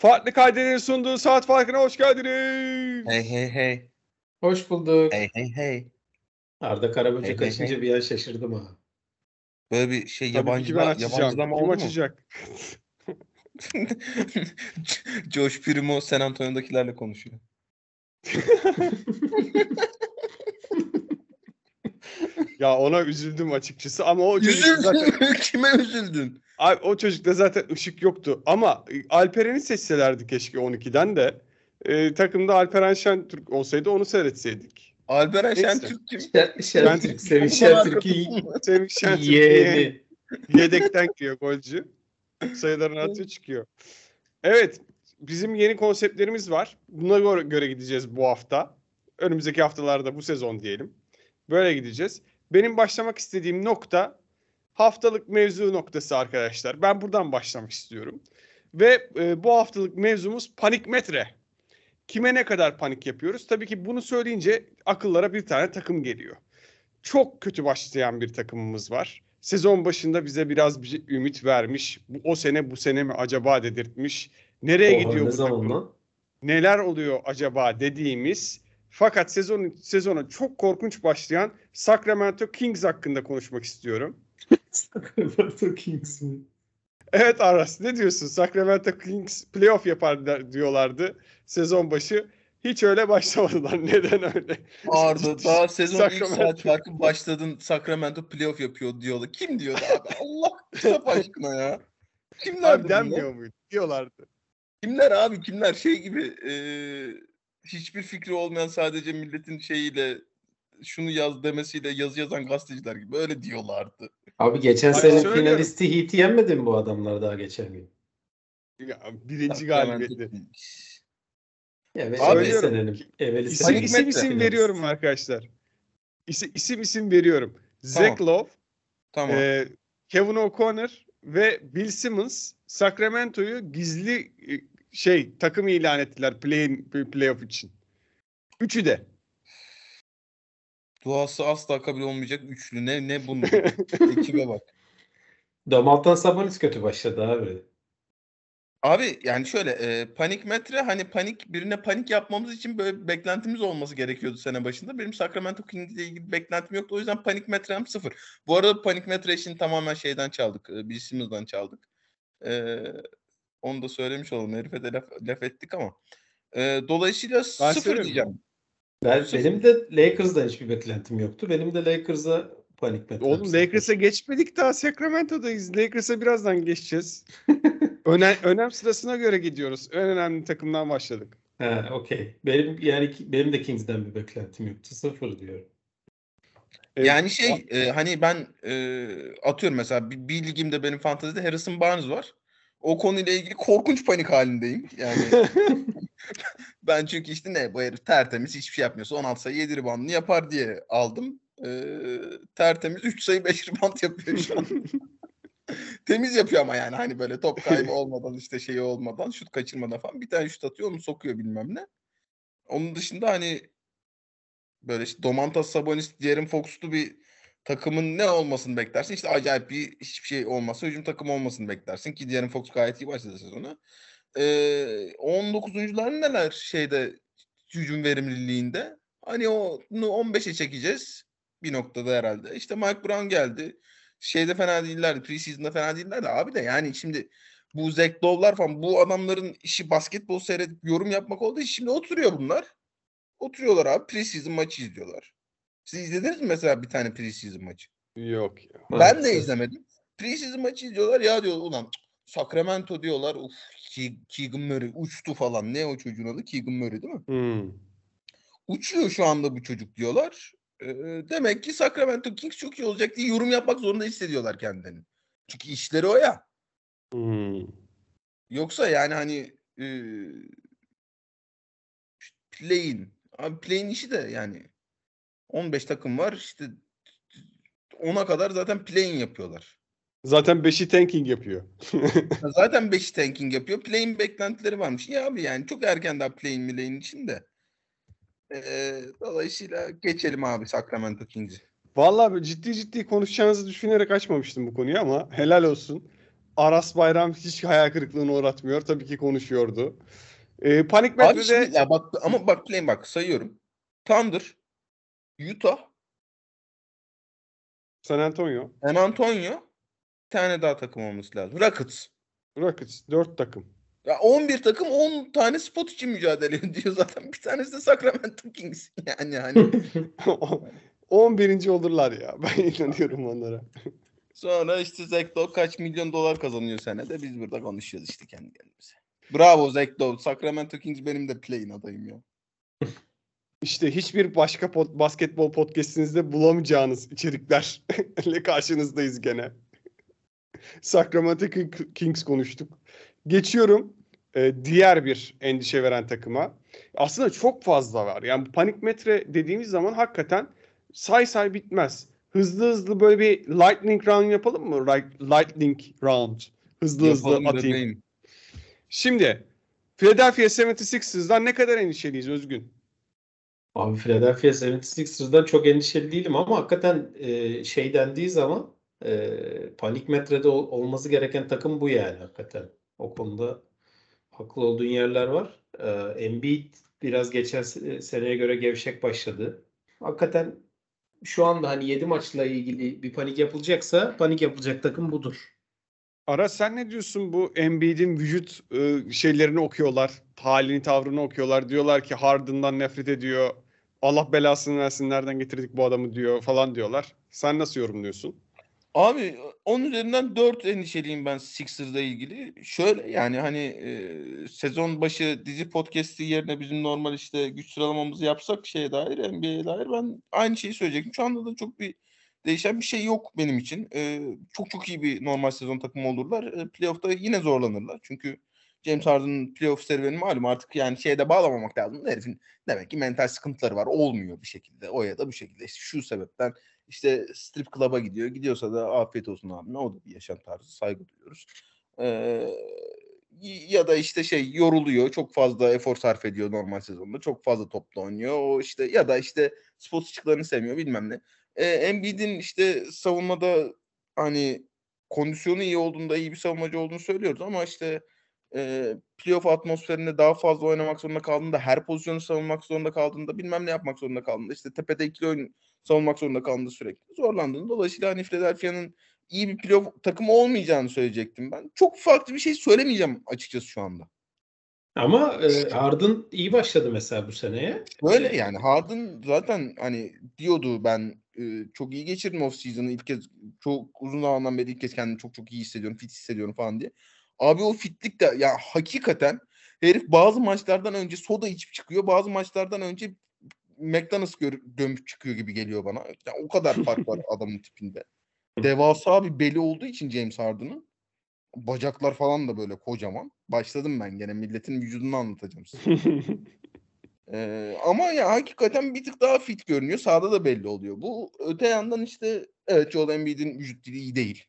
Farklı kaydelerin sunduğu saat farkına hoş geldiniz. Hey hey hey. Hoş bulduk. Hey hey hey. Arda Karaböcek Hey, hey, açınca hey. bir an şaşırdım ha. Böyle bir şey yabancı yabancılama oldu mu? açacak? Josh Primo San Antonio'dakilerle konuşuyor. Ya ona üzüldüm açıkçası ama o çocuk zaten Üzüldün. Kime üzüldün? Ay, o çocukta zaten ışık yoktu. Ama e, Alperen'i seçselerdi keşke 12'den de. E, takımda Alperen Şentürk olsaydı onu seyretseydik. Alperen. Şentürk kim? Şen- Şentürk, Semih Şentürk'ü Semih Şentürk yeğeni. yedekten giriyor golcü. Sayılarını atıyor çıkıyor. Evet. Bizim yeni konseptlerimiz var. Buna göre, göre gideceğiz bu hafta. Önümüzdeki haftalarda bu sezon diyelim. Böyle gideceğiz. Benim başlamak istediğim nokta haftalık mevzu noktası arkadaşlar. Ben buradan başlamak istiyorum. Ve e, bu haftalık mevzumuz panik metre. Kime ne kadar panik yapıyoruz? Tabii ki bunu söyleyince akıllara bir tane takım geliyor. Çok kötü başlayan bir takımımız var. Sezon başında bize biraz bir ümit vermiş. Bu, o sene bu sene mi acaba dedirtmiş. Nereye Oha, gidiyor ne bu takım? lan? neler oluyor acaba dediğimiz fakat sezon sezona çok korkunç başlayan Sacramento Kings hakkında konuşmak istiyorum. Sacramento Kings mi? Evet Aras ne diyorsun? Sacramento Kings playoff yapar diyorlardı sezon başı. Hiç öyle başlamadılar. Neden öyle? Arda daha sezon ilk Sacramento. saat farkı başladın Sacramento playoff yapıyor diyorlar. Kim diyordu abi? Allah kitap aşkına ya. Kimler Abi denmiyor muydu? Diyorlardı. Kimler abi kimler şey gibi e, hiçbir fikri olmayan sadece milletin şeyiyle şunu yaz demesiyle yazı yazan gazeteciler gibi öyle diyorlardı. Abi geçen Abi sene söylüyorum. finalisti Heat'i yenmedi mi bu adamlar daha geçen gün? Ya, birinci galibiyeti. Kings. Evet, Abi, evveli senenin. Evveli İsim, isim isim veriyorum arkadaşlar. İsim isim, isim veriyorum. Zach Love, Tamam. Ee, Kevin O'Connor ve Bill Simmons Sacramento'yu gizli e, şey takım ilan ettiler play playoff için. Üçü de. Duası asla kabul olmayacak üçlü. Ne ne bunun? Ekibe bak. Domaltan Sabonis kötü başladı abi. Abi yani şöyle e, panik metre hani panik birine panik yapmamız için böyle beklentimiz olması gerekiyordu sene başında. Benim Sacramento Kings ile ilgili beklentim yoktu. O yüzden panik metrem sıfır. Bu arada panik metre işini tamamen şeyden çaldık. E, Bill Simmons'dan çaldık. E, onu da söylemiş olalım. Herife de laf, laf ettik ama. E, dolayısıyla sıfır söylüyorum. diyeceğim. Ben, benim de Lakers'dan hiçbir beklentim yoktu. Benim de Lakers'a panik metrem Oğlum. Lakers'a geçmedik daha Sacramento'dayız. Lakers'a birazdan geçeceğiz. Önem, önem sırasına göre gidiyoruz. En önemli takımdan başladık. Ha, okey. Benim yani benim de Kings'den bir beklentim yoktu. Sıfır diyorum. Evet. Yani şey e, hani ben e, atıyorum mesela bir, bir ligimde benim fantezide Harrison Barnes var. O konuyla ilgili korkunç panik halindeyim. Yani ben çünkü işte ne bu herif tertemiz hiçbir şey yapmıyorsa 16 sayı 7 reboundını yapar diye aldım. Ee, tertemiz 3 sayı 5 rebound yapıyor şu an. Temiz yapıyor ama yani hani böyle top kaybı olmadan işte şeyi olmadan şut kaçırmadan falan bir tane şut atıyor onu sokuyor bilmem ne. Onun dışında hani böyle işte Domantas Sabonis, De'Aaron Fox'lu bir takımın ne olmasını beklersin? İşte acayip bir hiçbir şey olmasa hücum takımı olmasını beklersin ki De'Aaron Fox gayet iyi başladı sezona. Ee, 19'uncuların neler şeyde hücum verimliliğinde? Hani onu 15'e çekeceğiz bir noktada herhalde. İşte Mike Brown geldi. Şeyde fena değillerdi. Preseason'da fena değillerdi. Abi de yani şimdi bu Zach Lowe'lar falan bu adamların işi basketbol seyredip yorum yapmak için şimdi oturuyor bunlar. Oturuyorlar abi preseason maçı izliyorlar. Siz izlediniz mi mesela bir tane preseason maçı? Yok ya. Ben de izlemedim. Preseason maçı izliyorlar ya diyor ulan Sacramento diyorlar. Uf Ke- Keegan Murray uçtu falan. Ne o çocuğun adı? Keegan Murray değil mi? Hmm. Uçuyor şu anda bu çocuk diyorlar. Ee, demek ki Sacramento Kings çok iyi olacak diye yorum yapmak zorunda hissediyorlar kendilerini. Çünkü işleri o ya. Hmm. Yoksa yani hani e, play'in abi play'in işi de yani 15 takım var işte 10'a kadar zaten play'in yapıyorlar. Zaten 5'i tanking yapıyor. Ya Zaten 5 tanking yapıyor. Play'in beklentileri varmış. Ya abi yani çok erken daha play'in için de. Ee, dolayısıyla geçelim abi Sacramento Kings'i. Vallahi ciddi ciddi konuşacağınızı düşünerek açmamıştım bu konuyu ama helal olsun. Aras Bayram hiç hayal kırıklığına uğratmıyor. Tabii ki konuşuyordu. Ee, Panik şimdi ya bak ama bak play'in bak sayıyorum. Thunder, Utah, San Antonio, San Antonio bir tane daha takım olması lazım. Rockets. Rockets 4 takım. Ya 11 takım 10 tane spot için mücadele ediyor zaten. Bir tanesi de Sacramento Kings. Yani hani 11. olurlar ya. Ben inanıyorum onlara. sonra işte Lowe kaç milyon dolar kazanıyor senede. Biz burada konuşuyoruz işte kendi kendimize. Bravo Lowe. Sacramento Kings benim de play'in adayım ya. İşte hiçbir başka pod- basketbol podcastinizde bulamayacağınız içeriklerle karşınızdayız gene. Sacramento King- Kings konuştuk. Geçiyorum e, diğer bir endişe veren takıma. Aslında çok fazla var. Yani panik metre dediğimiz zaman hakikaten say say bitmez. Hızlı hızlı böyle bir lightning round yapalım mı? Lightning round. Hızlı hızlı atayım. bebeğim. Şimdi Philadelphia 76ers'dan ne kadar endişeliyiz Özgün? Abi Philadelphia 76ers'dan çok endişeli değilim ama hakikaten e, şey dendiği zaman e, panik metrede ol- olması gereken takım bu yani hakikaten. O konuda haklı olduğun yerler var. E, Embiid biraz geçen se- seneye göre gevşek başladı. Hakikaten şu anda hani 7 maçla ilgili bir panik yapılacaksa panik yapılacak takım budur. Ara sen ne diyorsun bu Embiid'in vücut e, şeylerini okuyorlar. Halini tavrını okuyorlar. Diyorlar ki Harden'dan nefret ediyor. Allah belasını versin nereden getirdik bu adamı diyor falan diyorlar. Sen nasıl yorumluyorsun? Abi onun üzerinden 4 endişeliyim ben Sixers'la ilgili. Şöyle yani hani e, sezon başı dizi podcast'i yerine bizim normal işte güç sıralamamızı yapsak şeye dair NBA'ye dair ben aynı şeyi söyleyecektim. Şu anda da çok bir değişen bir şey yok benim için. E, çok çok iyi bir normal sezon takımı olurlar. E, playoff'ta yine zorlanırlar. Çünkü James Harden'ın playoff serüveni malum artık yani şeyde bağlamamak lazım. Herifin demek ki mental sıkıntıları var. Olmuyor bir şekilde. O ya da bu şekilde. İşte şu sebepten işte strip club'a gidiyor. Gidiyorsa da afiyet olsun abime. O da bir yaşam tarzı. Saygı duyuyoruz. Ee, ya da işte şey yoruluyor. Çok fazla efor sarf ediyor normal sezonda. Çok fazla topla oynuyor. O işte ya da işte spot ışıklarını sevmiyor bilmem ne. Ee, Embiid'in işte savunmada hani kondisyonu iyi olduğunda iyi bir savunmacı olduğunu söylüyoruz ama işte e, playoff atmosferinde daha fazla oynamak zorunda kaldığında, her pozisyonu savunmak zorunda kaldığında, bilmem ne yapmak zorunda kaldığında, işte tepede ikili oyun savunmak zorunda kaldığında sürekli zorlandığında. Dolayısıyla hani Philadelphia'nın iyi bir playoff takımı olmayacağını söyleyecektim ben. Çok farklı bir şey söylemeyeceğim açıkçası şu anda. Ama e, Harden iyi başladı mesela bu seneye. Böyle yani Harden zaten hani diyordu ben e, çok iyi geçirdim off season'ı ilk kez çok uzun zamandan beri ilk kez kendimi çok çok iyi hissediyorum, fit hissediyorum falan diye. Abi o fitlik de ya hakikaten herif bazı maçlardan önce soda içip çıkıyor. Bazı maçlardan önce McDonald's gör, gömüp çıkıyor gibi geliyor bana. Ya o kadar fark var adamın tipinde. Devasa bir beli olduğu için James Harden'ın bacaklar falan da böyle kocaman. Başladım ben gene milletin vücudunu anlatacağım size. Ee, ama ya hakikaten bir tık daha fit görünüyor. Sağda da belli oluyor. Bu öte yandan işte evet Joel Embiid'in vücut dili iyi değil.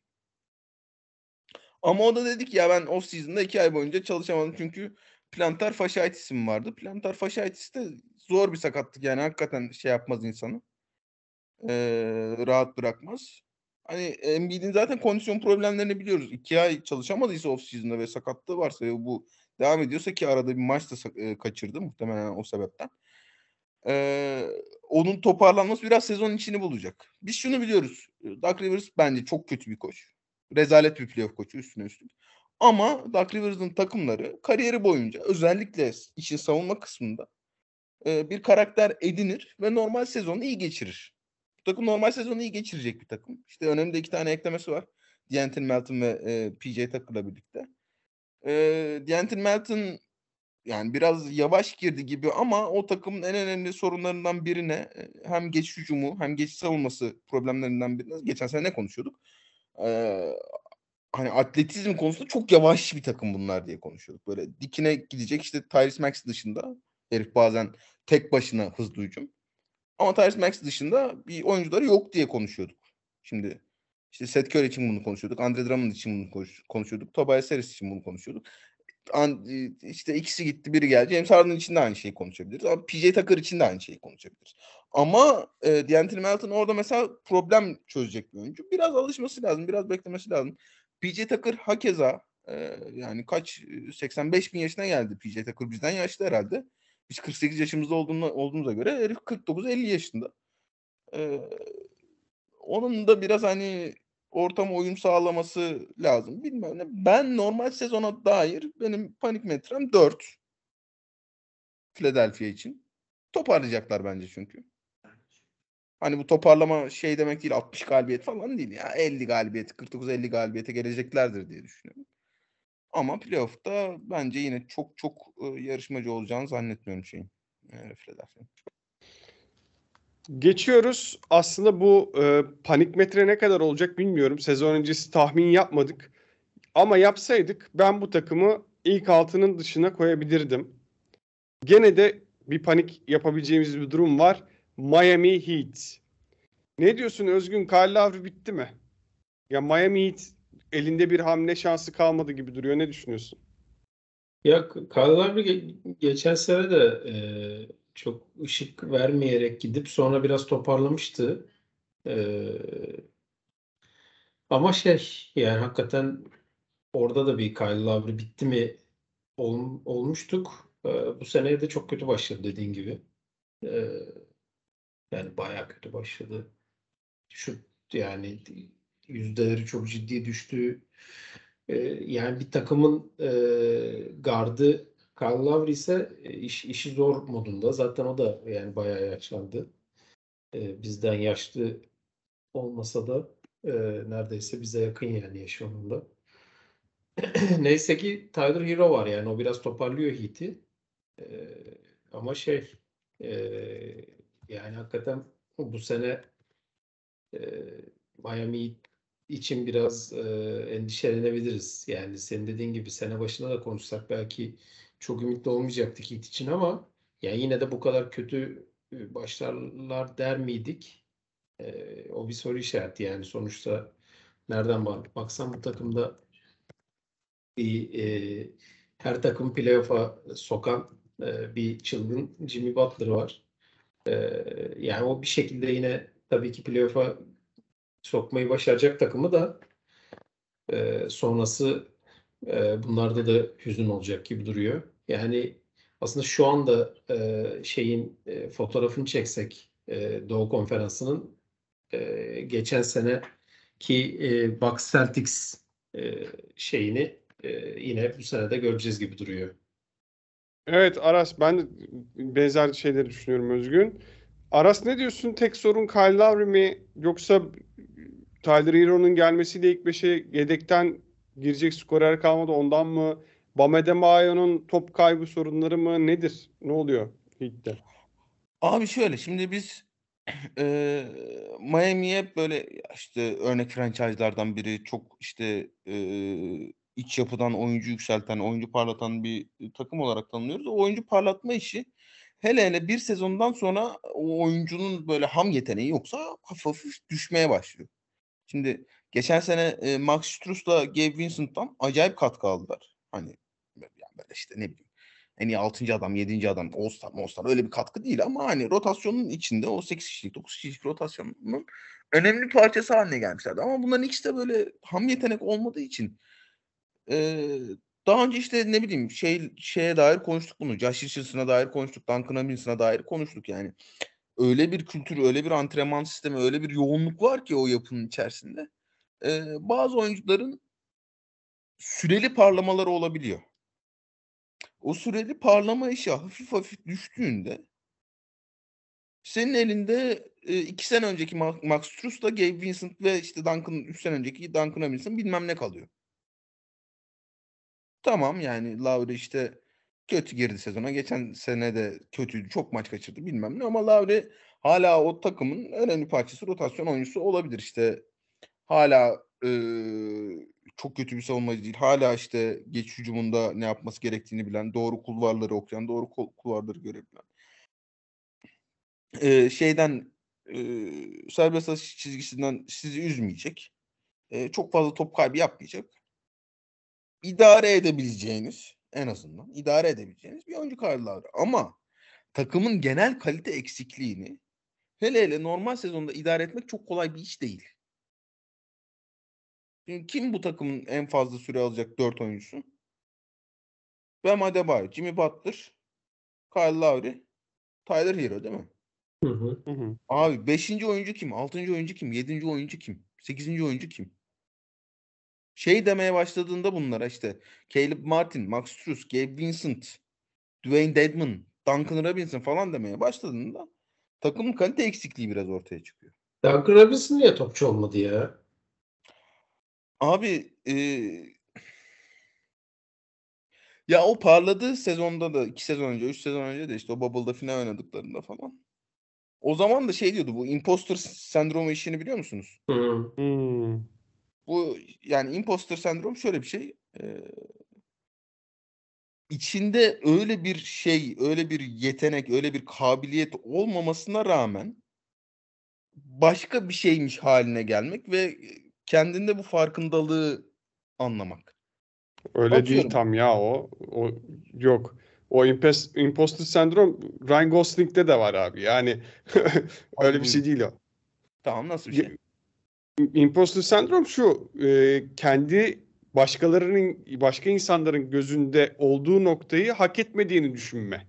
Ama o da dedik ya ben off season'da iki ay boyunca çalışamadım çünkü plantar fasciitis'im vardı. Plantar fasciitis de zor bir sakatlık yani hakikaten şey yapmaz insanı. Ee, rahat bırakmaz. Hani Embiid'in zaten kondisyon problemlerini biliyoruz. İki ay çalışamadıysa off season'da ve sakatlığı varsa ve bu devam ediyorsa ki arada bir maç da e, kaçırdı muhtemelen o sebepten. Ee, onun toparlanması biraz sezonun içini bulacak. Biz şunu biliyoruz. Doug Rivers bence çok kötü bir koç. Rezalet bir playoff koçu üstüne üstlük. Ama Doug Rivers'ın takımları kariyeri boyunca özellikle işin savunma kısmında e, bir karakter edinir ve normal sezonu iyi geçirir. Bu takım normal sezonu iyi geçirecek bir takım. İşte önemli iki tane eklemesi var. D'Anthony Melton ve e, PJ Tucker'la birlikte. E, D'Anthony Melton yani biraz yavaş girdi gibi ama o takımın en önemli sorunlarından birine hem geç hücumu hem geç savunması problemlerinden birine geçen sene ne konuşuyorduk? Ee, hani atletizm konusunda çok yavaş bir takım bunlar diye konuşuyorduk. Böyle dikine gidecek işte Tyrese Max dışında herif bazen tek başına hızlı hücum. Ama Tyrese Max dışında bir oyuncuları yok diye konuşuyorduk. Şimdi işte Seth Curry için bunu konuşuyorduk. Andre Drummond için bunu konuş- konuşuyorduk. Tobias Harris için bunu konuşuyorduk. An, işte ikisi gitti biri geldi. James Harden için de aynı şeyi konuşabiliriz. Ama PJ Tucker için de aynı şeyi konuşabiliriz. Ama e, D'Anthony Melton orada mesela problem çözecek bir oyuncu. Biraz alışması lazım. Biraz beklemesi lazım. PJ Tucker hakeza e, yani kaç 85 bin yaşına geldi PJ Tucker bizden yaşlı herhalde. Biz 48 yaşımızda olduğunu, olduğumuza göre herif 49-50 yaşında. E, onun da biraz hani ortama uyum sağlaması lazım. Bilmem ne. Ben normal sezona dair benim panik metrem 4. Philadelphia için. Toparlayacaklar bence çünkü. Hani bu toparlama şey demek değil 60 galibiyet falan değil ya. 50 galibiyet, 49-50 galibiyete geleceklerdir diye düşünüyorum. Ama playoff'ta bence yine çok çok yarışmacı olacağını zannetmiyorum şeyin. Philadelphia. Geçiyoruz. Aslında bu e, panik metre ne kadar olacak bilmiyorum. Sezon öncesi tahmin yapmadık. Ama yapsaydık ben bu takımı ilk altının dışına koyabilirdim. Gene de bir panik yapabileceğimiz bir durum var. Miami Heat. Ne diyorsun Özgün? Kyle Lowry bitti mi? Ya Miami Heat elinde bir hamle şansı kalmadı gibi duruyor. Ne düşünüyorsun? Ya Kyle Lowry ge- geçen sene de e, çok ışık vermeyerek gidip sonra biraz toparlamıştı. E, ama şey yani hakikaten orada da bir Kyle Lowry bitti mi ol- olmuştuk. E, bu seneye de çok kötü başladı dediğin gibi. E, yani bayağı kötü başladı. Şu yani yüzdeleri çok ciddi düştü. E, yani bir takımın e, gardı Kyle Lowry ise e, iş, işi zor modunda. Zaten o da yani bayağı yaşlandı. E, bizden yaşlı olmasa da e, neredeyse bize yakın yani yaş onunda. Neyse ki Tyler Hero var yani o biraz toparlıyor Heat'i. E, ama şey e, yani hakikaten bu sene e, Miami için biraz e, endişelenebiliriz. Yani senin dediğin gibi sene başında da konuşsak belki çok ümitli olmayacaktık Heat için ama yani yine de bu kadar kötü e, başlarlar der miydik? E, o bir soru işareti yani sonuçta nereden bak baksan bu takımda bir e, her takım playoff'a sokan e, bir çılgın Jimmy Butler var. E, yani o bir şekilde yine tabii ki playoff'a sokmayı başaracak takımı da e, sonrası bunlarda da hüzün olacak gibi duruyor. Yani aslında şu anda şeyin fotoğrafını çeksek Doğu Konferansı'nın geçen sene ki Bucks Celtics şeyini yine bu sene de göreceğiz gibi duruyor. Evet Aras ben benzer şeyleri düşünüyorum Özgün. Aras ne diyorsun? Tek sorun Kyle Lowry mi yoksa Tyler Hero'nun gelmesiyle ilk beşe yedekten girecek skorer kalmadı ondan mı? Bam Adebayo'nun top kaybı sorunları mı nedir? Ne oluyor Heat'te? Abi şöyle şimdi biz e, Miami'ye böyle işte örnek franchise'lardan biri çok işte e, iç yapıdan oyuncu yükselten, oyuncu parlatan bir takım olarak tanımlıyoruz. O oyuncu parlatma işi hele hele bir sezondan sonra o oyuncunun böyle ham yeteneği yoksa hafif düşmeye başlıyor. Şimdi geçen sene e, Max Strus'la Gabe Vincent'tan acayip katkı aldılar. Hani yani böyle işte ne bileyim en iyi 6. adam, 7. adam, All-Star, All-Star öyle bir katkı değil ama hani rotasyonun içinde o 8 kişilik, 9 kişilik rotasyonun önemli parçası haline gelmişlerdi. Ama bunların ikisi de böyle ham yetenek olmadığı için e, daha önce işte ne bileyim şey şeye dair konuştuk bunu. Josh Richardson'a dair konuştuk. Duncan Robinson'a dair konuştuk yani. Öyle bir kültür, öyle bir antrenman sistemi, öyle bir yoğunluk var ki o yapının içerisinde. E, bazı oyuncuların süreli parlamaları olabiliyor. O süreli parlama işi hafif hafif düştüğünde senin elinde e, iki sene önceki Max Strus'la Gabe Vincent ve işte Duncan üç sene önceki Duncan Robinson bilmem ne kalıyor. Tamam yani Lowry işte kötü girdi sezona. Geçen sene de kötüydü. Çok maç kaçırdı bilmem ne ama Lowry hala o takımın önemli parçası rotasyon oyuncusu olabilir. İşte hala e, çok kötü bir savunmacı değil. Hala işte geç hücumunda ne yapması gerektiğini bilen, doğru kulvarları okuyan, doğru kulvarları görebilen. E, şeyden e, serbest atış çizgisinden sizi üzmeyecek. E, çok fazla top kaybı yapmayacak. İdare edebileceğiniz en azından idare edebileceğiniz bir oyuncu kararları. Ama takımın genel kalite eksikliğini hele hele normal sezonda idare etmek çok kolay bir iş değil. Kim bu takımın en fazla süre alacak 4 oyuncusu? Bam Adebayo, Jimmy Butler, Kyle Lowry, Tyler Hero değil mi? Hı hı. Abi 5. oyuncu kim? 6. oyuncu kim? 7. oyuncu kim? 8. oyuncu kim? Şey demeye başladığında bunlara işte Caleb Martin, Max Strus, Gabe Vincent, Dwayne Dedman, Duncan Robinson falan demeye başladığında takımın kalite eksikliği biraz ortaya çıkıyor. Duncan Robinson niye topçu olmadı ya? Abi eee, ya o parladığı sezonda da iki sezon önce, üç sezon önce de işte o Bubble'da final oynadıklarında falan. O zaman da şey diyordu bu imposter sendromu işini biliyor musunuz? Hı. Hmm. Bu yani imposter sendrom şöyle bir şey. eee, içinde öyle bir şey, öyle bir yetenek, öyle bir kabiliyet olmamasına rağmen başka bir şeymiş haline gelmek ve kendinde bu farkındalığı anlamak. Öyle değil Atıyorum. tam ya o. O yok. O impes, imposter sendrom Ryan Gosling'de de var abi. Yani öyle bir şey değil o. Tamam nasıl bir şey? Imposter sendrom şu. e, kendi başkalarının başka insanların gözünde olduğu noktayı hak etmediğini düşünme.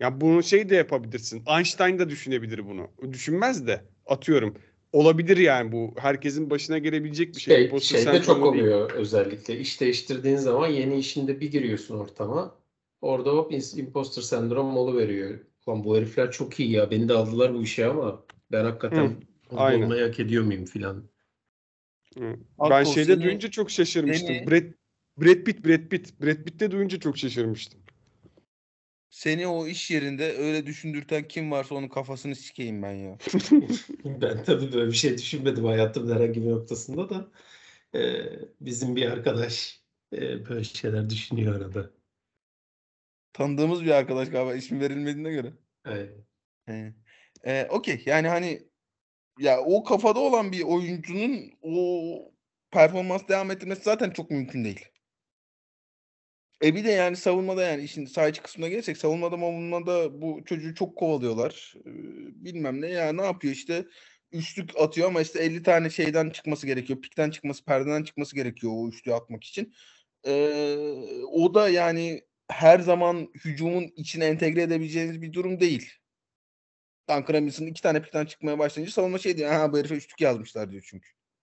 Ya bunu şey de yapabilirsin. Einstein da düşünebilir bunu. Düşünmez de atıyorum. Olabilir yani bu. Herkesin başına gelebilecek bir şey. Şey, Imposter şeyde çok sendromu değil. oluyor özellikle. İş değiştirdiğin zaman yeni işinde bir giriyorsun ortama. Orada hop imposter sendrom oluveriyor. Lan bu herifler çok iyi ya. Beni de aldılar bu işe ama ben hakikaten Hı, aynen. olmayı hak ediyor muyum filan. Ben şeyde seni- duyunca çok şaşırmıştım. seni- Brad, Brad Pitt, Brad Pitt. Brad Pitt'te duyunca çok şaşırmıştım. Seni o iş yerinde öyle düşündürten kim varsa onun kafasını sikeyim ben ya. Ben tabii böyle bir şey düşünmedim hayatımın herhangi bir noktasında da. Ee, bizim bir arkadaş e, böyle şeyler düşünüyor arada. Tanıdığımız bir arkadaş galiba ismi verilmediğine göre. He. Ee, Okey yani hani ya o kafada olan bir oyuncunun o performans devam ettirmesi zaten çok mümkün değil. E bir de yani savunmada yani işin saha içi kısmına gelirsek savunmada savunmada bu çocuğu çok kovalıyorlar. Bilmem ne ya ne yapıyor işte üçlük atıyor ama işte 50 tane şeyden çıkması gerekiyor. Pikten çıkması, perdeden çıkması gerekiyor o üçlüğü atmak için. Ee, o da yani her zaman hücumun içine entegre edebileceğiniz bir durum değil. Duncan Robinson iki tane pikten çıkmaya başlayınca savunma şey diyor. Ha bu herife üçlük yazmışlar diyor çünkü.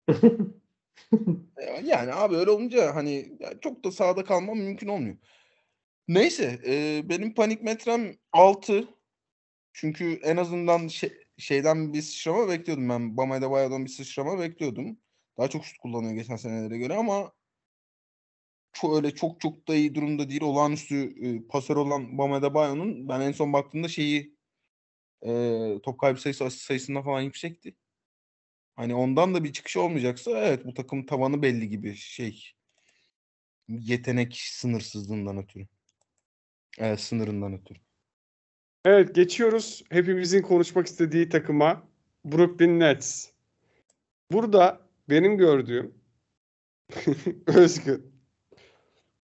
Yani abi öyle olunca hani çok da sahada kalmam mümkün olmuyor. Neyse e, benim panik metrem 6. Çünkü en azından şey- şeyden bir sıçrama bekliyordum ben. Bam Adebayo'dan bir sıçrama bekliyordum. Daha çok şut kullanıyor geçen senelere göre ama çok öyle çok çok da iyi durumda değil. Olağanüstü e, pasör olan Bam Adebayo'nun ben en son baktığımda şeyi e, top kaybı sayısı asist sayısından falan yüksekti. Hani ondan da bir çıkış olmayacaksa evet bu takım tavanı belli gibi şey. Yetenek sınırsızlığından ötürü. Evet sınırından ötürü. Evet geçiyoruz hepimizin konuşmak istediği takıma Brooklyn Nets. Burada benim gördüğüm Özgür.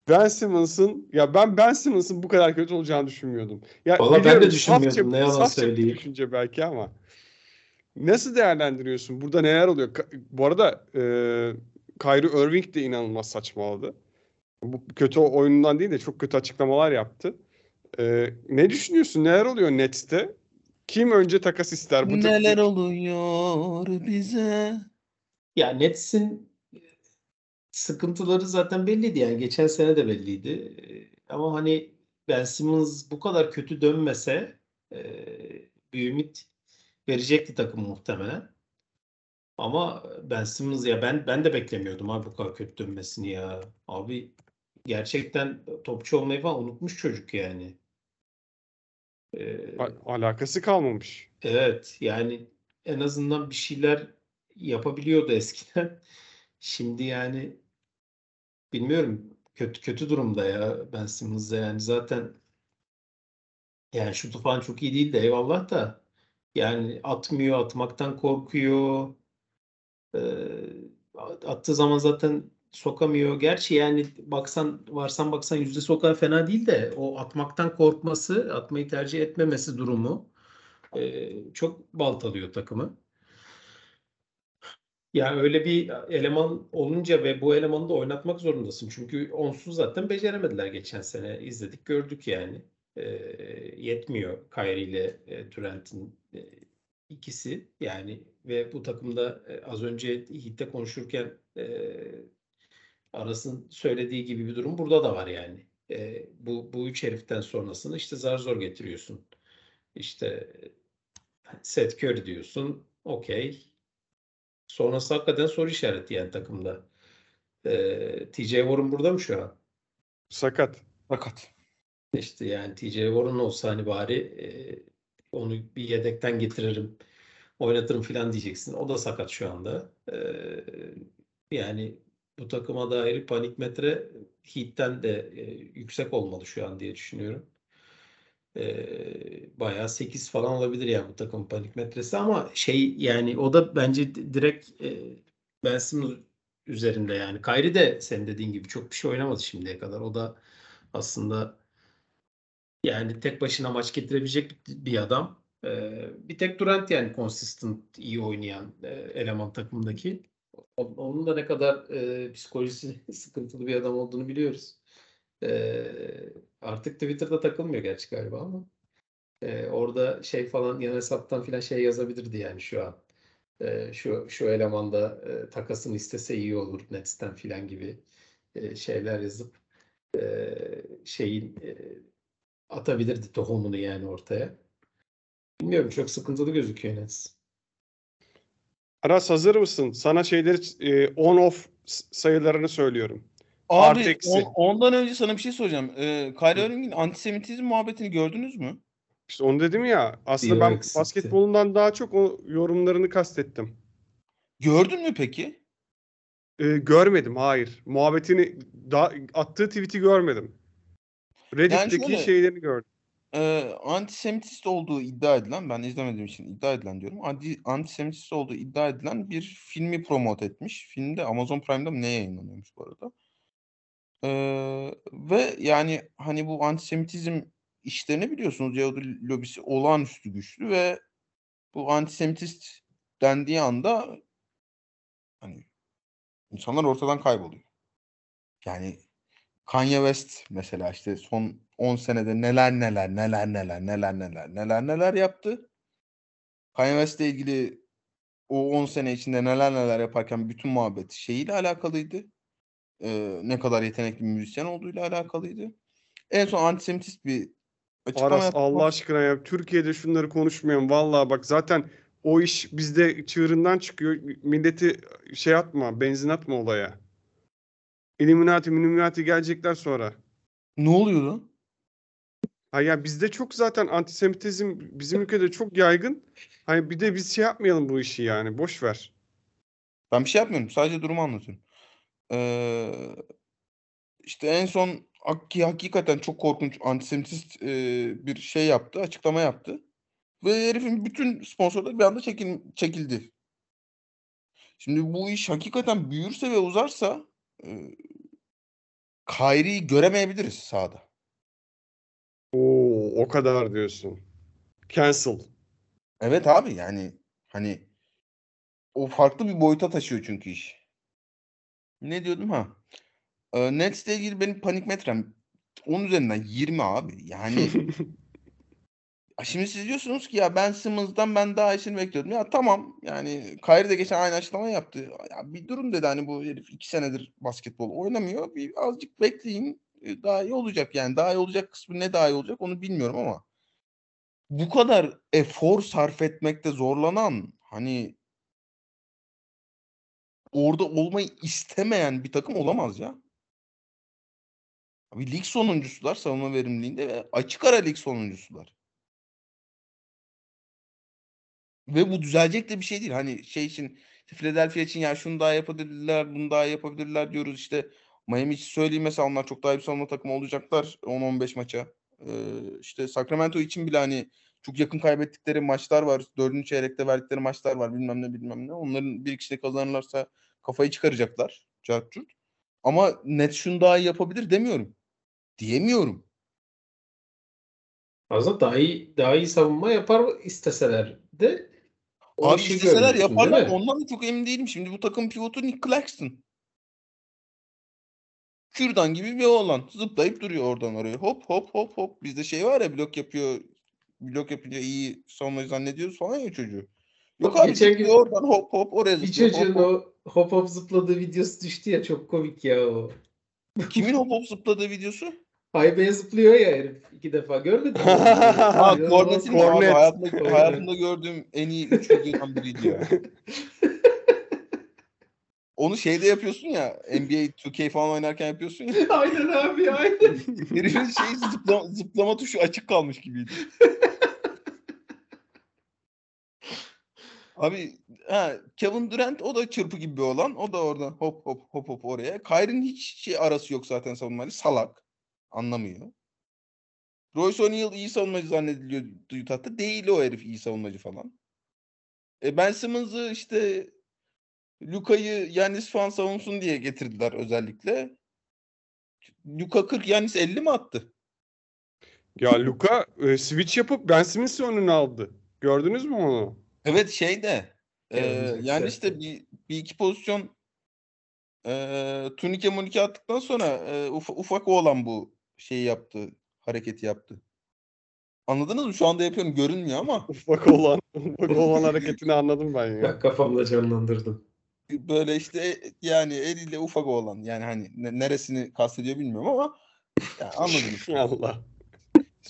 Ben Simmons'ın ya ben Ben Simmons'ın bu kadar kötü olacağını düşünmüyordum. Ya Vallahi ben de düşünmüyordum, safça- ne yalan söyleyeyim. düşünce belki ama nasıl değerlendiriyorsun? Burada neler oluyor? Ka- Bu arada e, Kyrie Irving de inanılmaz saçmaladı. Bu kötü oyunundan değil de çok kötü açıklamalar yaptı. E, ne düşünüyorsun? Neler oluyor Nets'te? Kim önce takas ister? Bu Neler oluyor bize? Ya Nets'in sıkıntıları zaten belliydi yani geçen sene de belliydi. Ee, Ama hani Ben Simmons bu kadar kötü dönmese e, bir ümit verecekti takım muhtemelen. Ama Ben Simmons ya ben ben de beklemiyordum abi bu kadar kötü dönmesini ya. Abi gerçekten topçu olmayı falan unutmuş çocuk yani. Ee, alakası kalmamış. Evet yani en azından bir şeyler yapabiliyordu eskiden. Şimdi yani bilmiyorum kötü kötü durumda ya Ben Simmons da yani zaten yani şutu falan çok iyi değil de eyvallah da yani atmıyor atmaktan korkuyor Ee, attığı zaman zaten sokamıyor. Gerçi yani baksan varsan baksan yüzde sokağı fena değil de o atmaktan korkması, atmayı tercih etmemesi durumu e, çok baltalıyor takımı. Ya öyle bir eleman olunca ve bu elemanı da oynatmak zorundasın. Çünkü onsuz zaten beceremediler geçen sene. izledik gördük yani. E, yetmiyor Kyrie ile e, Durant'in e, ikisi yani ve bu takımda e, az önce Heat'te konuşurken e, Aras'ın söylediği gibi bir durum burada da var yani. E, bu, bu üç heriften sonrasını işte zar zor getiriyorsun. İşte Seth Curry diyorsun. Okey. Sonrası hakikaten soru işareti yani takımda. E, TJ Warren burada mı şu an? Sakat. Fakat. İşte yani TJ Warren olsa hani bari e, onu bir yedekten getiririm oynatırım falan diyeceksin. O da sakat şu anda. E, yani bu takıma dair panik metre Heat'ten de e, yüksek olmalı şu an diye düşünüyorum. E, bayağı 8 falan olabilir yani bu takım panik metresi ama şey yani o da bence direkt e, Ben Simmons üzerinde yani. Kyrie de senin dediğin gibi çok bir şey oynamadı şimdiye kadar. O da aslında yani tek başına maç getirebilecek bir adam. Ee, bir tek Durant yani consistent iyi oynayan e, eleman takımdaki. Onun da ne kadar e, psikolojisi sıkıntılı bir adam olduğunu biliyoruz. E, artık Twitter'da takılmıyor gerçi galiba ama e, orada şey falan yan hesaptan filan şey yazabilirdi yani şu an. E, şu şu elemanda e, takasını istese iyi olur Nets'ten filan gibi e, şeyler yazıp e, şeyin e, atabilirdi tohumunu yani ortaya. Bilmiyorum çok sıkıntılı gözüküyor Nets. Aras hazır mısın? Sana şeyleri e, on off sayılarını söylüyorum. Abi on- ondan önce sana bir şey soracağım. Ee, Kyrie Irving'in antisemitizm muhabbetini gördünüz mü? İşte onu dedim ya. Aslında ben eksikti. basketbolundan daha çok o yorumlarını kastettim. Gördün mü peki? E, görmedim hayır. Muhabbetini daha attığı tweet'i görmedim. Reddit'teki şöyle- şeylerini gördüm. Ee, antisemitist olduğu iddia edilen, ben izlemediğim için iddia edilen diyorum. Anti, antisemitist olduğu iddia edilen bir filmi promote etmiş. Film de Amazon Prime'da mı ne yayınlanıyormuş bu arada. Ee, ve yani hani bu antisemitizm işlerini biliyorsunuz Yahudi lobisi olağanüstü güçlü ve bu antisemitist dendiği anda hani insanlar ortadan kayboluyor. Yani Kanye West mesela işte son 10 senede neler neler neler neler neler neler neler neler yaptı. Kanye West'le ilgili o 10 sene içinde neler neler yaparken bütün muhabbet şeyiyle alakalıydı. Ee, ne kadar yetenekli bir müzisyen olduğuyla alakalıydı. En son antisemitist bir açıklama Aras yaptı. Allah aşkına ya Türkiye'de şunları konuşmayalım. Vallahi bak zaten o iş bizde çığırından çıkıyor. Milleti şey atma, benzin atma olaya. Illuminati, Illuminati gelecekler sonra. Ne oluyordu? Ha ya bizde çok zaten antisemitizm bizim ülkede çok yaygın. Hani bir de biz şey yapmayalım bu işi yani. Boş ver. Ben bir şey yapmıyorum. Sadece durumu anlatıyorum. Ee, işte en son Hakki hakikaten çok korkunç antisemitist e, bir şey yaptı, açıklama yaptı. Ve herifin bütün sponsorları bir anda çekil, çekildi. Şimdi bu iş hakikaten büyürse ve uzarsa e, Kyrie'yi göremeyebiliriz sahada. Oo, o kadar diyorsun. Cancel. Evet abi yani hani o farklı bir boyuta taşıyor çünkü iş. Ne diyordum ha? Ee, Nets'le ilgili benim panik metrem 10 üzerinden 20 abi. Yani şimdi siz diyorsunuz ki ya Ben Simmons'dan ben daha iyisini bekliyordum. Ya tamam yani Kyrie de geçen aynı açıklama yaptı. Ya bir durum dedi hani bu herif 2 senedir basketbol oynamıyor. Bir azıcık bekleyin e, daha iyi olacak yani. Daha iyi olacak kısmı ne daha iyi olacak onu bilmiyorum ama bu kadar efor sarf etmekte zorlanan hani orada olmayı istemeyen bir takım olamaz ya. Abi lig sonuncusular savunma verimliliğinde ve açık ara lig sonuncusular. Ve bu düzelecek de bir şey değil. Hani şey için Philadelphia için ya şunu daha yapabilirler, bunu daha yapabilirler diyoruz işte. Miami için söyleyeyim mesela onlar çok daha iyi bir savunma takımı olacaklar 10-15 maça. Ee, işte Sacramento için bile hani çok yakın kaybettikleri maçlar var. Dördüncü çeyrekte verdikleri maçlar var bilmem ne bilmem ne. Onların bir ikisi de kazanırlarsa kafayı çıkaracaklar. Cartçurt. Ama net şunu daha iyi yapabilir demiyorum. Diyemiyorum. Aslında daha iyi daha iyi savunma yapar isteseler de O Abi görmüşsün, değil yaparlar. Ondan da çok emin değilim. Şimdi bu takım pivotu Nick Claxton. Kürdan gibi bir oğlan. Zıplayıp duruyor oradan oraya. Hop hop hop hop. Bizde şey var ya blok yapıyor. Blok yapınca iyi savunmayı zannediyoruz falan ya çocuğu. Yok abi geçen gün oradan hop hop oraya Bir zıplıyor. hop çocuğun hop. o hop hop zıpladığı videosu düştü ya çok komik ya o. Kimin hop hop zıpladığı videosu? Haybeye zıplıyor ya herif iki defa görmedin mi? Ha abi Kornet. hayatımda, hayatımda gördüğüm en iyi 3 videodan biriydi ya. Onu şeyde yapıyorsun ya NBA 2K falan oynarken yapıyorsun ya. aynen abi aynen. Herifin şey zıpla, zıplama tuşu açık kalmış gibiydi. Abi ha, Kevin Durant o da çırpı gibi bir olan. O da orada hop hop hop hop oraya. Kyrie'nin hiç şey arası yok zaten savunmayla. Salak. Anlamıyor. Royce O'Neal iyi savunmacı zannediliyor Utah'ta. Değil o herif iyi savunmacı falan. E ben Simmons'ı işte Luka'yı Yanis falan savunsun diye getirdiler özellikle. Luka 40 Yanis 50 mi attı? ya Luka e, switch yapıp Ben Simmons'ın önüne aldı. Gördünüz mü onu? Evet şeyde e, Evet, yani işte bir, bir iki pozisyon e, turnike munike attıktan sonra e, uf- ufak oğlan bu şeyi yaptı. Hareketi yaptı. Anladınız mı? Şu anda yapıyorum görünmüyor ama Ufak olan, ufak olan hareketini anladım ben ya. Bak kafamda canlandırdım. böyle işte yani eliyle ufak oğlan yani hani ne- neresini kastediyor bilmiyorum ama yani anladınız. Allah.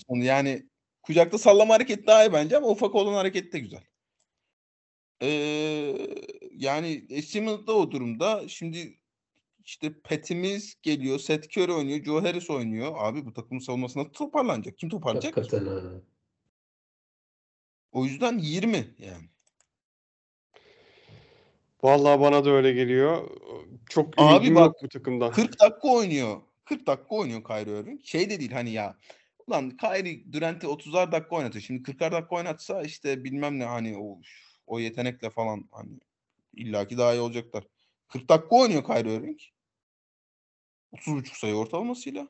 Onu yani kucakta sallama hareketi daha iyi bence ama ufak olan hareket de güzel. Ee, yani e, Simmons da o durumda. Şimdi işte Pet'imiz geliyor. Seth Curry oynuyor. Joe Harris oynuyor. Abi bu takımın savunması nasıl toparlanacak? Kim toparlayacak? ki? Hakikaten ha. O yüzden 20 yani. Vallahi bana da öyle geliyor. Çok Abi bak, yok bu takımdan. 40 dakika oynuyor. 40 dakika oynuyor Kyrie Irving. Şey de değil hani ya. Ulan Kyrie Durant'i 30'ar dakika oynatıyor. Şimdi 40'ar dakika oynatsa işte bilmem ne hani o o yetenekle falan hani illaki daha iyi olacaklar. 40 dakika oynuyor Kyrie Irving. 30.5 sayı ortalamasıyla.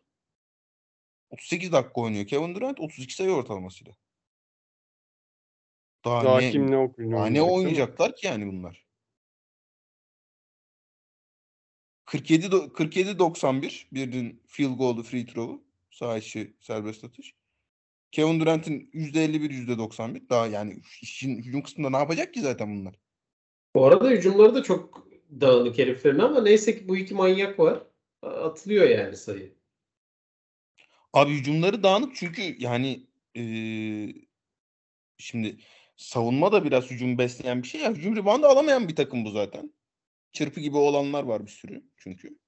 38 dakika oynuyor Kevin Durant 32 sayı ortalamasıyla. Daha, Daha ne, kim ne okuyor? daha ne oynayacaklar ki yani bunlar? 47 do- 47 91 birinin field goal'u free throw'u sağ içi serbest atış. Kevin Durant'in %51 %91 daha yani işin hücum kısmında ne yapacak ki zaten bunlar? Bu arada hücumları da çok dağınık heriflerin ama neyse ki bu iki manyak var. Atılıyor yani sayı. Abi hücumları dağınık çünkü yani eee, şimdi savunma da biraz hücum besleyen bir şey ya. Hücum reboundu alamayan bir takım bu zaten. Çırpı gibi olanlar var bir sürü çünkü.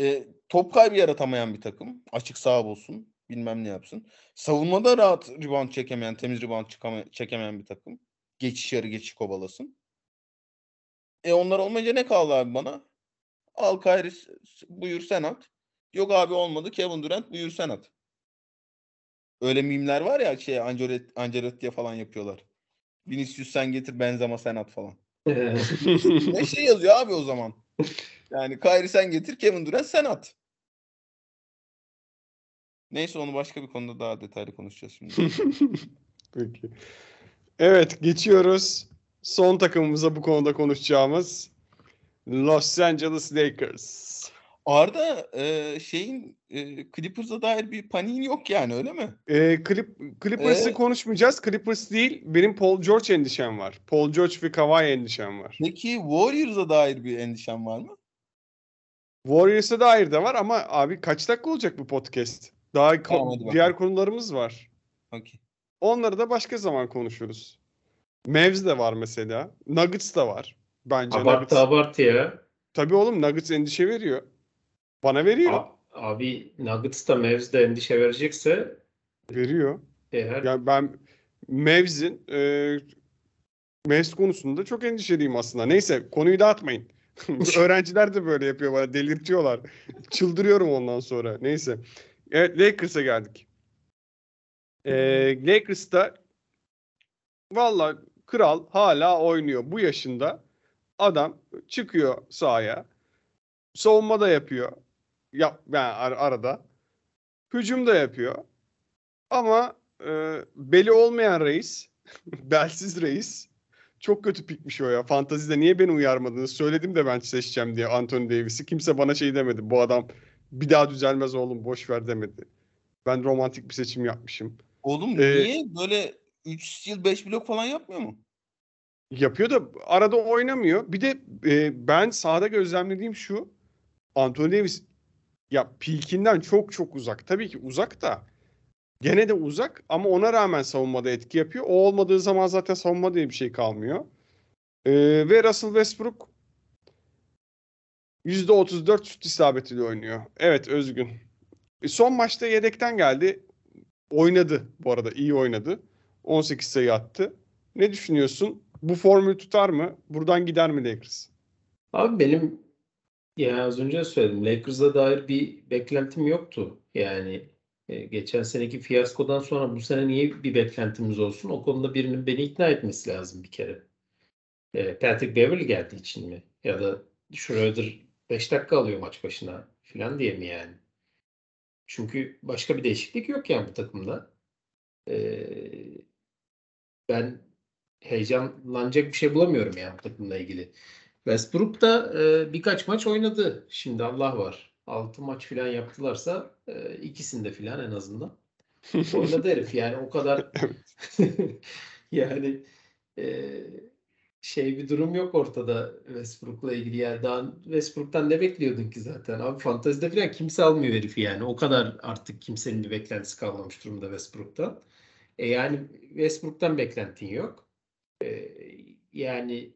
E, top kaybı yaratamayan bir takım. Açık sağ olsun. Bilmem ne yapsın. Savunmada rahat rebound çekemeyen, temiz rebound çekemeyen bir takım. Geçiş yarı geçiş kovalasın. E onlar olmayınca ne kaldı abi bana? Al Kyrie s- s- buyur sen at. Yok abi olmadı. Kevin Durant buyur sen at. Öyle mimler var ya şey Ancelotti, Ancelotti'ye falan yapıyorlar. Vinicius sen getir Benzema sen at falan. Ne şey yazıyor abi o zaman? Yani Kyrie sen getir Kevin Durant sen at. Neyse onu başka bir konuda daha detaylı konuşacağız şimdi. Peki. Evet geçiyoruz. Son takımımıza bu konuda konuşacağımız Los Angeles Lakers. Arda e, şeyin e, Clippers'a dair bir paniğin yok yani öyle mi? Ee, Clip, Clippers'ı Ee? konuşmayacağız. Clippers değil. Benim Paul George endişem var. Paul George ve Kawhi endişem var. Peki Warriors'a dair bir endişen var mı? Warriors'a dair de var ama abi kaç dakika olacak bu podcast? Daha Tamam, diğer konularımız var. Okey. Onları da başka zaman konuşuruz. Mavs de var mesela. Nuggets da var. Bence Nuggets. abartı abartı ya. Tabii oğlum Nuggets endişe veriyor. Bana veriyor. A- Abi Nuggets da Mavs de endişe verecekse Veriyor. eğer Yani ben Mavs'in e, Mavs konusunda çok endişeliyim aslında. Neyse konuyu dağıtmayın. Öğrenciler de böyle yapıyor bana delirtiyorlar. Çıldırıyorum ondan sonra. Neyse. Evet Lakers'a geldik. E, Lakers'ta valla kral hala oynuyor. Bu yaşında adam çıkıyor sahaya. Savunma da yapıyor. Yap, yani ar- arada. Hücum da yapıyor. Ama e, beli olmayan reis Belsiz reis. Çok kötü pikmiş o ya. Fantazide niye beni uyarmadınız? Söyledim de ben seçeceğim diye Anthony Davis'i. Kimse bana şey demedi. Bu adam bir daha düzelmez oğlum boş ver demedi. Ben romantik bir seçim yapmışım. Oğlum Ee, niye böyle 3 yıl 5 blok falan yapmıyor mu? Yapıyor da arada oynamıyor. Bir de e, ben sahada gözlemlediğim şu. Anthony Davis ya peak'inden çok çok uzak. Tabii ki uzak da gene de uzak ama ona rağmen savunmada etki yapıyor. O olmadığı zaman zaten savunma diye bir şey kalmıyor. E, ve Russell Westbrook %34 şut isabetiyle oynuyor. Evet Özgün. E, son maçta yedekten geldi. Oynadı bu arada. iyi oynadı. 18 sayı attı. Ne düşünüyorsun? Bu formül tutar mı? Buradan gider mi Lakers? Abi benim ya az önce söyledim. Lakers'a dair bir beklentim yoktu. Yani e, geçen seneki fiyaskodan sonra bu sene niye bir beklentimiz olsun? O konuda birinin beni ikna etmesi lazım bir kere. E, Patrick Beverly geldiği için mi? Ya da Schroeder 5 dakika alıyor maç başına falan diye mi yani? Çünkü başka bir değişiklik yok yani bu takımda. E, ben heyecanlanacak bir şey bulamıyorum yani takımla ilgili. Westbrook da e, birkaç maç oynadı. Şimdi Allah var. 6 maç falan yaptılarsa e, ikisinde falan en azından. Oynadı herif yani o kadar yani e, şey bir durum yok ortada Westbrook'la ilgili yani daha Westbrook'tan ne bekliyordun ki zaten abi fantezide falan kimse almıyor herifi yani o kadar artık kimsenin bir beklentisi kalmamış durumda Westbrook'tan. E yani Westbrook'tan beklentin yok. Yani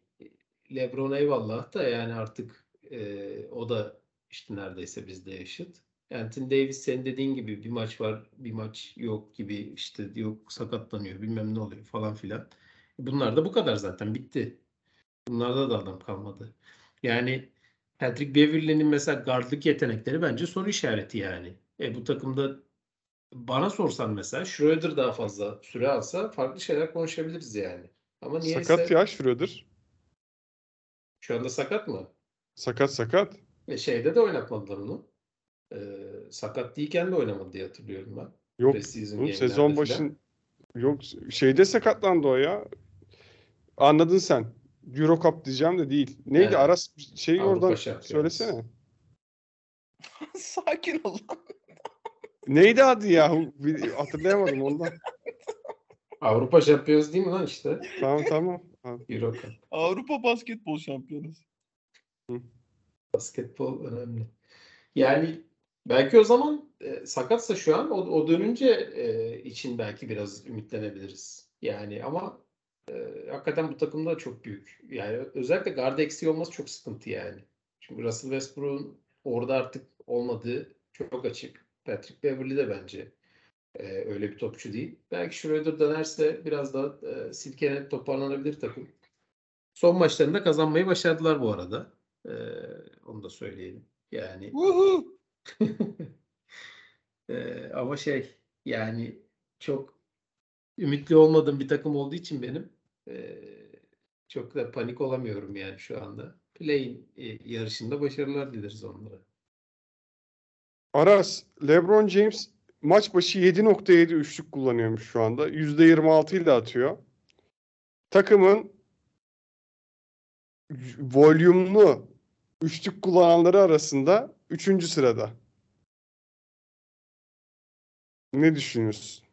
LeBron eyvallah da yani artık e, o da işte neredeyse bizde yaşıt. Anthony Davis senin dediğin gibi bir maç var bir maç yok gibi işte yok sakatlanıyor bilmem ne oluyor falan filan. Bunlar da bu kadar zaten bitti. Bunlarda da adam kalmadı. Yani Patrick Beverley'nin mesela guardlık yetenekleri bence soru işareti yani. E bu takımda bana sorsan mesela Schroeder daha fazla süre alsa farklı şeyler konuşabiliriz yani. Ama niyeyse Sakat ya Schroeder. şu anda sakat mı? Sakat sakat. Ve şeyde de oynatmadılar onu. Ee, sakat değilken de oynamadı diye hatırlıyorum ben. Yok oğlum, sezon başın yok şeyde sakatlandı o ya. Anladın sen. Euro Cup diyeceğim de değil. Neydi Evet. Aras şey Avrupa oradan Şampiyonası. söylesene. Sakin ol. Neydi adı ya? Hatırlayamadım ondan. Avrupa şampiyonası değil mi lan işte? Tamam tamam. Euro Cup. Avrupa Basketbol Şampiyonası. Basketbol önemli. Yani belki o zaman e, sakatsa şu an o, o dönünce e, için belki biraz ümitlenebiliriz. Yani ama e, hakikaten bu takımda çok büyük. Yani özellikle guard eksiği olması çok sıkıntı yani. Çünkü Russell Westbrook'un orada artık olmadığı çok açık. Patrick Beverley de bence e, öyle bir topçu değil. Belki Schroeder dönerse biraz daha e, silkelenip toparlanabilir takım. Son maçlarında kazanmayı başardılar bu arada. E, onu da söyleyelim. Yani! Ee, ama şey yani çok ümitli olmadığım bir takım olduğu için benim ee, çok da panik olamıyorum yani şu anda. Play'in e, yarışında başarılar dileriz onlara. Aras, LeBron James maç başı 7.7 üçlük kullanıyormuş şu anda. %26 ile atıyor. Takımın volümlü üçlük kullananları arasında 3. sırada. Ne düşünüyorsun?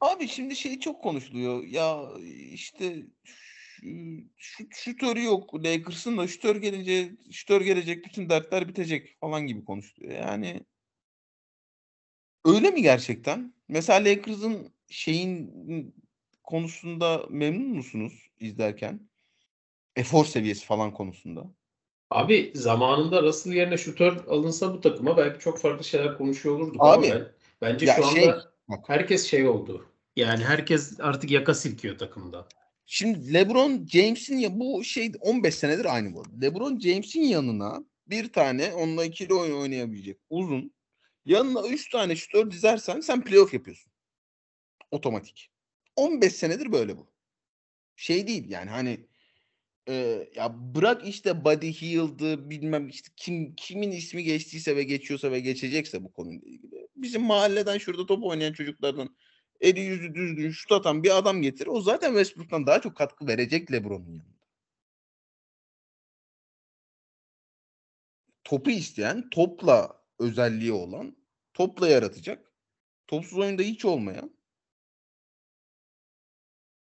Abi şimdi şey çok konuşuluyor. Ya işte şu, şut, şutörü yok. Lakers'ın da şutör gelince şutör gelecek bütün dertler bitecek falan gibi konuşuluyor. Yani öyle mi gerçekten? Mesela Lakers'ın şeyin konusunda memnun musunuz izlerken? Efor seviyesi falan konusunda. Abi zamanında Russell yerine şutör alınsa bu takıma belki çok farklı şeyler konuşuyor olurduk Abi, ama ben, bence şu anda şey, bak. herkes şey oldu. Yani herkes artık yaka silkiyor takımda. Şimdi LeBron James'in ya bu şey 15 senedir aynı bu. LeBron James'in yanına bir tane onunla ikili oyun oynayabilecek uzun. Yanına 3 tane şutör dizersen sen playoff yapıyorsun. Otomatik. 15 senedir böyle bu. Şey değil yani hani e, ya bırak işte Buddy Hield'ı bilmem işte kim kimin ismi geçtiyse ve geçiyorsa ve geçecekse bu konuyla ilgili. Bizim mahalleden şurada top oynayan çocuklardan eli yüzü düzgün şut atan bir adam getir. O zaten Westbrook'tan daha çok katkı verecek LeBron'un yanında. Topu isteyen, topla özelliği olan, topla yaratacak. Topsuz oyunda hiç olmayan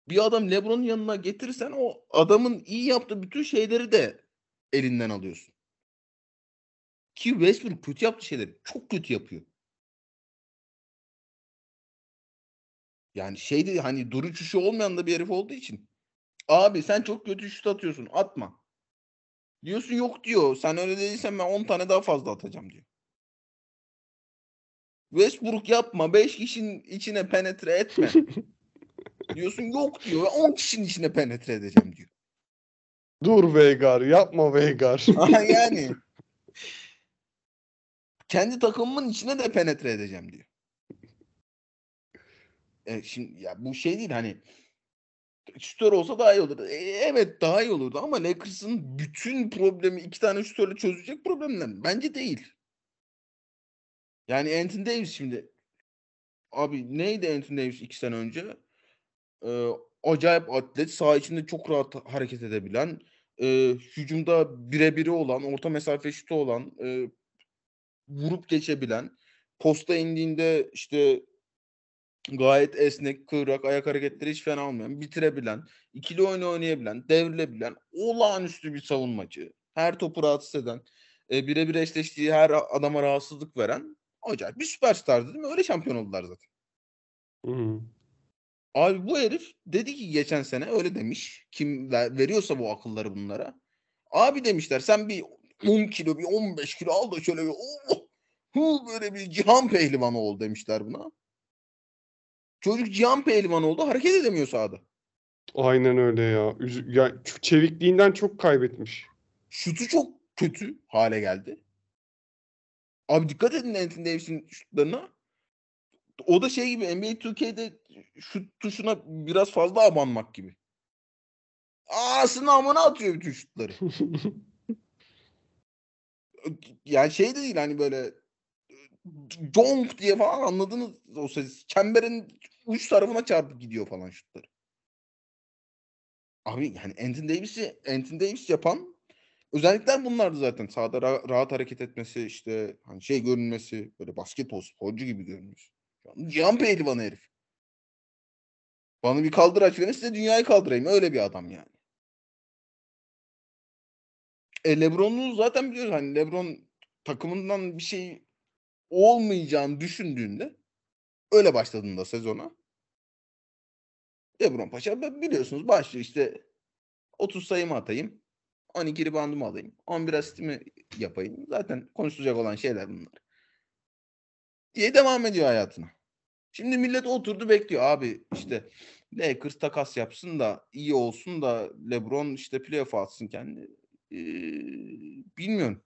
bir adam LeBron'un yanına getirirsen o adamın iyi yaptığı bütün şeyleri de elinden alıyorsun. Ki Westbrook kötü yaptığı şeyleri çok kötü yapıyor. Yani şeyde hani duru uçuşu olmayan da bir herif olduğu için. Abi sen çok kötü şut atıyorsun atma. Diyorsun yok diyor. Sen öyle değilsen ben 10 tane daha fazla atacağım diyor. Westbrook yapma. 5 kişinin içine penetre etme. Diyorsun yok diyor. ve 10 kişinin içine penetre edeceğim diyor. Dur Veigar yapma Veigar. Yani. Kendi takımımın içine de penetre edeceğim diyor. E şimdi ya bu şey değil hani şutör olsa daha iyi olurdu. E, evet daha iyi olurdu ama Lakers'ın bütün problemi iki tane şutörle çözecek problemler bence değil. Yani Anthony Davis şimdi abi neydi Anthony Davis iki sene önce? Ee, acayip atlet, saha içinde çok rahat hareket edebilen, e, hücumda birebiri olan, orta mesafe şutu olan, e, vurup geçebilen, posta indiğinde işte gayet esnek, kıvrak, ayak hareketleri hiç fena olmayan, bitirebilen, ikili oyunu oynayabilen, devrilebilen, olağanüstü bir savunmacı. Her topu rahatsız eden, e, birebir eşleştiği her adama rahatsızlık veren acayip bir süperstardı değil mi? Öyle şampiyon oldular zaten. Hı. Abi bu herif dedi ki geçen sene öyle demiş. Kim ver- veriyorsa bu akılları bunlara. Abi demişler sen bir 10 kilo bir 15 kilo al da şöyle bir oh, hu, böyle bir cihan pehlivanı ol demişler buna. Çocuk cihan pehlivanı oldu hareket edemiyor sahada. Aynen öyle ya. Üzü- ya çevikliğinden çok kaybetmiş. Şutu çok kötü hale geldi. Abi dikkat edin Anthony Davis'in şutlarına. O da şey gibi NBA 2K'de şut tuşuna biraz fazla abanmak gibi. Ağasını amına atıyor bütün şutları. yani şey de değil hani böyle donk diye falan anladınız o ses. Çemberin uç tarafına çarpıp gidiyor falan şutları. Abi yani Anthony Davis'i Anthony Davis yapan özellikler bunlardı zaten. Sahada ra- rahat hareket etmesi işte hani şey görünmesi böyle basketbol sporcu gibi görünmüş. Cihan pehlivanı herif. Bana bir kaldıraç verin size dünyayı kaldırayım. Öyle bir adam yani. E Lebron'u zaten biliyoruz. Hani Lebron takımından bir şey olmayacağını düşündüğünde öyle başladığında sezona Lebron Paşa biliyorsunuz başlıyor işte 30 sayımı atayım. 12 ribandımı alayım. 11 asistimi yapayım. Zaten konuşulacak olan şeyler bunlar. Diye devam ediyor hayatına. Şimdi millet oturdu bekliyor abi işte Lakers takas yapsın da iyi olsun da LeBron işte playoff'a atsın kendi. Ee, bilmiyorum.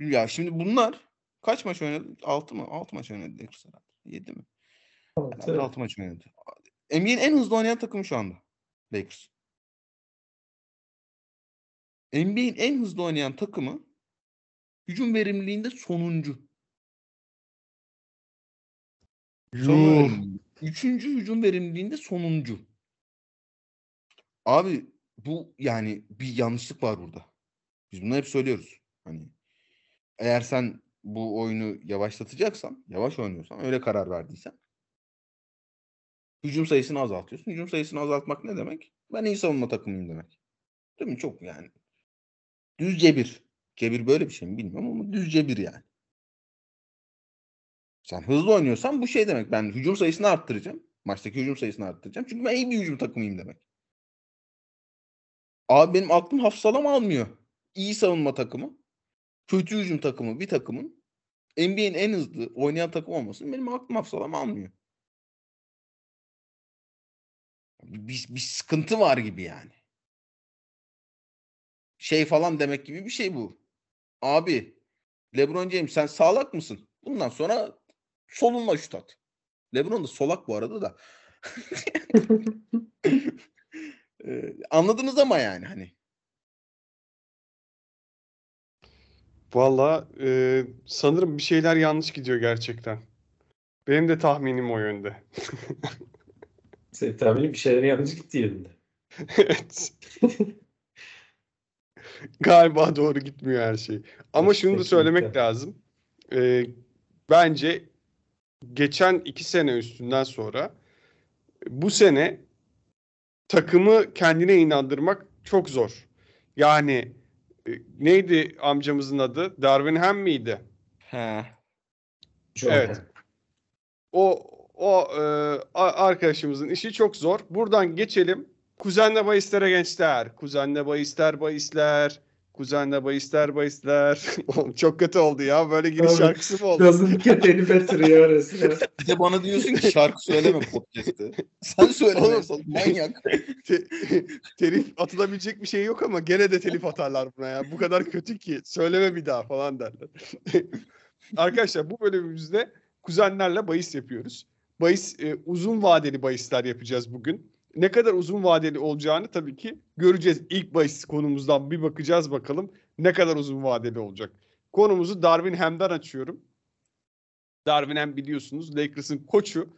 Ya şimdi bunlar kaç maç oynadı? 6 mı? 6 maç oynadı Lakers herhalde. 7 mi? Herhalde Evet. 6 maç oynadı. NBA'in en hızlı oynayan takımı şu anda. Lakers. NBA'in en hızlı oynayan takımı hücum verimliliğinde sonuncu. Yuh. Üçüncü hücum verimliliğinde sonuncu. Abi bu yani bir yanlışlık var burada. Biz bunu hep söylüyoruz. Hani eğer sen bu oyunu yavaşlatacaksan, yavaş oynuyorsan, öyle karar verdiysen hücum sayısını azaltıyorsun. Hücum sayısını azaltmak ne demek? Ben iyi savunma takımıyım demek. Değil mi? Çok yani. Düz cebir. Cebir böyle bir şey mi bilmiyorum ama düz cebir yani. Sen hızlı oynuyorsan bu şey demek. Ben hücum sayısını arttıracağım. Maçtaki hücum sayısını arttıracağım. Çünkü ben iyi bir hücum takımıyım demek. Abi benim aklım hafsalam almıyor. İyi savunma takımı, kötü hücum takımı bir takımın NBA'in en hızlı oynayan takım olmasın benim aklım hafsalam almıyor. Bir, bir sıkıntı var gibi yani. Şey falan demek gibi bir şey bu. Abi LeBron James sen sağlak mısın? Bundan sonra solunma şut at. LeBron da solak bu arada da. Ee, anladınız ama yani hani. Valla e, sanırım bir şeyler yanlış gidiyor gerçekten. Benim de tahminim o yönde. Senin tahminin bir şeyler yanlış gitti yerinde. Evet. Galiba doğru gitmiyor her şey. Ama Evet, şunu da kesinlikle. söylemek lazım. Ee, bence geçen iki sene üstünden sonra bu sene takımı kendine inandırmak çok zor. Yani e, neydi amcamızın adı? Darwin Ham miydi? He. Evet. O o e, arkadaşımızın işi çok zor. Buradan geçelim. Kuzenle bahistlere gençler. Kuzenle bahisler bahisler. Kuzenle bahisler bahisler. Oğlum çok kötü oldu ya. Böyle giriş Abi, şarkısı mı oldu? Doesn't get any better ya resmen. Bir de bana diyorsun ki şarkı söyleme podcast'te. Sen söyle Oğlum. mesela, manyak. Te- telif atılabilecek bir şey yok ama gene de telif atarlar buna ya. Bu kadar kötü ki söyleme bir daha falan derler. Arkadaşlar bu bölümümüzde kuzenlerle bahis yapıyoruz. Bahis e, uzun vadeli bahisler yapacağız bugün. Ne kadar uzun vadeli olacağını tabii ki göreceğiz. İlk bahis konumuzdan bir bakacağız bakalım ne kadar uzun vadeli olacak. Konumuzu Darwin Ham'den açıyorum. Darwin Ham biliyorsunuz Lakers'ın koçu.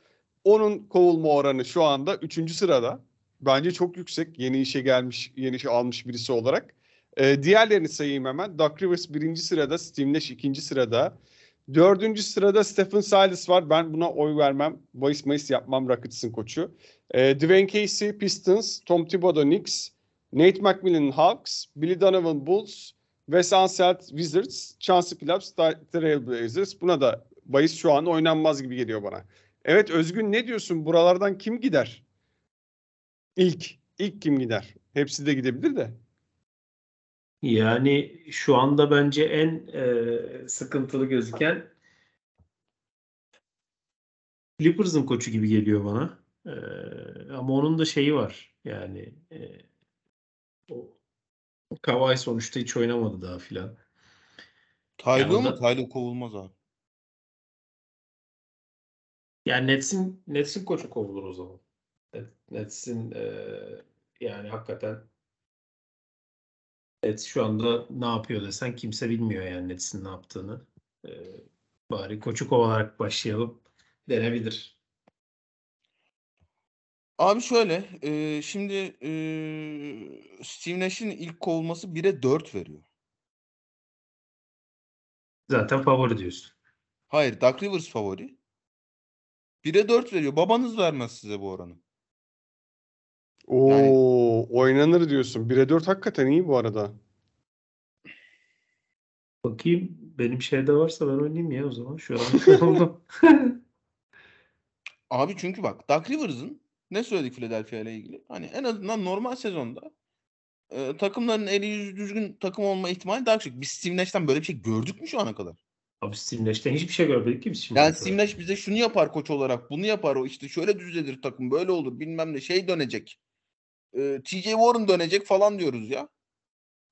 Onun kovulma oranı şu anda 3. sırada. Bence çok yüksek. Yeni işe gelmiş, yeni işe almış birisi olarak. Ee, diğerlerini sayayım hemen. Doug Rivers birinci sırada, Steve Nash ikinci sırada. Dördüncü sırada Stephen Silas var. Ben buna oy vermem. Bahis mayıs yapmam Rockets'ın koçu. Ee, Dwayne Casey Pistons, Tom Thibodeau Knicks, Nate McMillan Hawks, Billy Donovan Bulls, Wes Unseld Wizards, Chauncey Billups Trailblazers. Buna da bahis şu an oynanmaz gibi geliyor bana. Evet Özgün ne diyorsun? Buralardan kim gider? İlk. ilk kim gider? Hepsi de gidebilir de. Yani şu anda bence en e, sıkıntılı gözüken Clippers'ın koçu gibi geliyor bana. E, ama onun da şeyi var. Yani e, o Kawhi sonuçta hiç oynamadı daha filan. Taylo Yani mu? Taylo kovulmaz abi. Yani Nets'in Nets'in koçu kovulur o zaman. Net- Nets'in e, yani hakikaten Nets şu anda ne yapıyor desen kimse bilmiyor yani Nets'in ne yaptığını. E, bari koçu kovalarak başlayalım denebilir. Abi şöyle, e, şimdi e, Steve Nash'in ilk kovulması 1'e 4 veriyor. Zaten favori diyorsun. Hayır, Doug Rivers favori. 1'e 4 veriyor. Babanız vermez size bu oranı. Oo, Yani- oynanır diyorsun. 1'e 4 hakikaten iyi bu arada. Bakayım benim şeyde varsa ben oynayayım ya o zaman. Şu an oldum. Abi çünkü bak Doug Rivers'ın ne söyledik Philadelphia ile ilgili? Hani en azından normal sezonda e, takımların eli yüzü düzgün takım olma ihtimali daha yüksek. Biz Steve Nash'ten böyle bir şey gördük mü şu ana kadar? Abi Steve Nash'ten hiçbir şey görmedik ki biz şimdi. Yani Steve Nash bize şunu yapar koç olarak, bunu yapar, o işte şöyle düzelir takım, böyle olur, bilmem ne şey dönecek. Ee, TJ Warren dönecek falan diyoruz ya.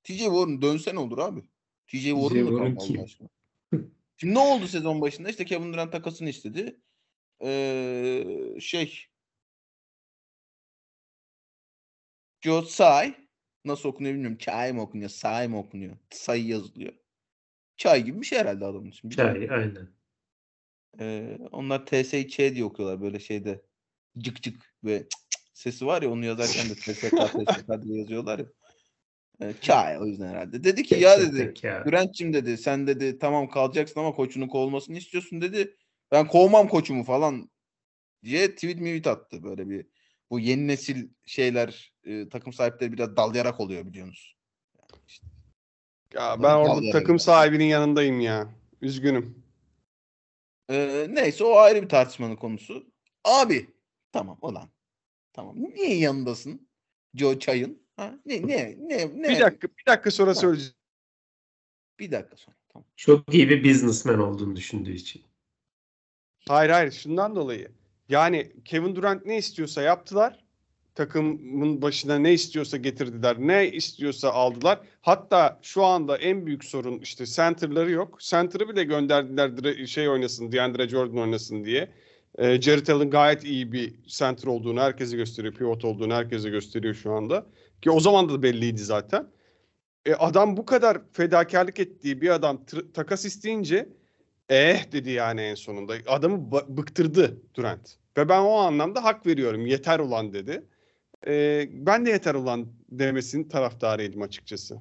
TJ Warren dönse ne olur abi? TJ Warren kaldı kim? Allah aşkına. Şimdi ne oldu sezon başında? İşte Kevin Durant takasını istedi. Ee, şey Joe Tsai nasıl okunuyor bilmiyorum. Çay mı okunuyor? Say mı okunuyor? Tsai yazılıyor. Çay gibi bir şey herhalde adamın için. Çay, aynen. Ee, onlar TSÇ diye okuyorlar böyle şeyde. Cık cık ve cık cık sesi var ya onu yazarken de TSK TSK diye yazıyorlar ya. Ee, Çay o yüzden herhalde. Dedi ki ya dedi. Bülent'cim dedi sen dedi tamam kalacaksın ama koçunun kovulmasını istiyorsun dedi. Ben kovmam koçumu falan diye tweet tweet attı böyle bir. Bu yeni nesil şeyler e, takım sahipleri biraz dalayarak oluyor biliyorsunuz. Ya ben orada takım sahibinin yanındayım ya. Üzgünüm. Ee, neyse o ayrı bir tartışmanın konusu. Abi tamam olan. Tamam. Niye yanındasın? Joe Çay'ın. Ha? Ne ne ne ne? Bir dakika, bir dakika sonra Tamam. söyleyeceğim. Bir dakika sonra. Tamam. Çok iyi bir businessman olduğunu düşündüğü için. Hayır hayır şundan dolayı. Yani Kevin Durant ne istiyorsa yaptılar. Takımın başına ne istiyorsa getirdiler. Ne istiyorsa aldılar. Hatta şu anda en büyük sorun işte center'ları yok. Center'ı bile gönderdiler şey oynasın, DeAndre Jordan oynasın diye. Ee, Jared Allen gayet iyi bir center olduğunu herkese gösteriyor. Pivot olduğunu herkese gösteriyor şu anda. Ki o zaman da belliydi zaten. E, adam bu kadar fedakarlık ettiği bir adam takas isteyince eh dedi yani en sonunda. Adamı bıktırdı Durant. Ve ben o anlamda hak veriyorum. Yeter ulan dedi. Ee, ben de yeter ulan demesinin taraftarıydım açıkçası.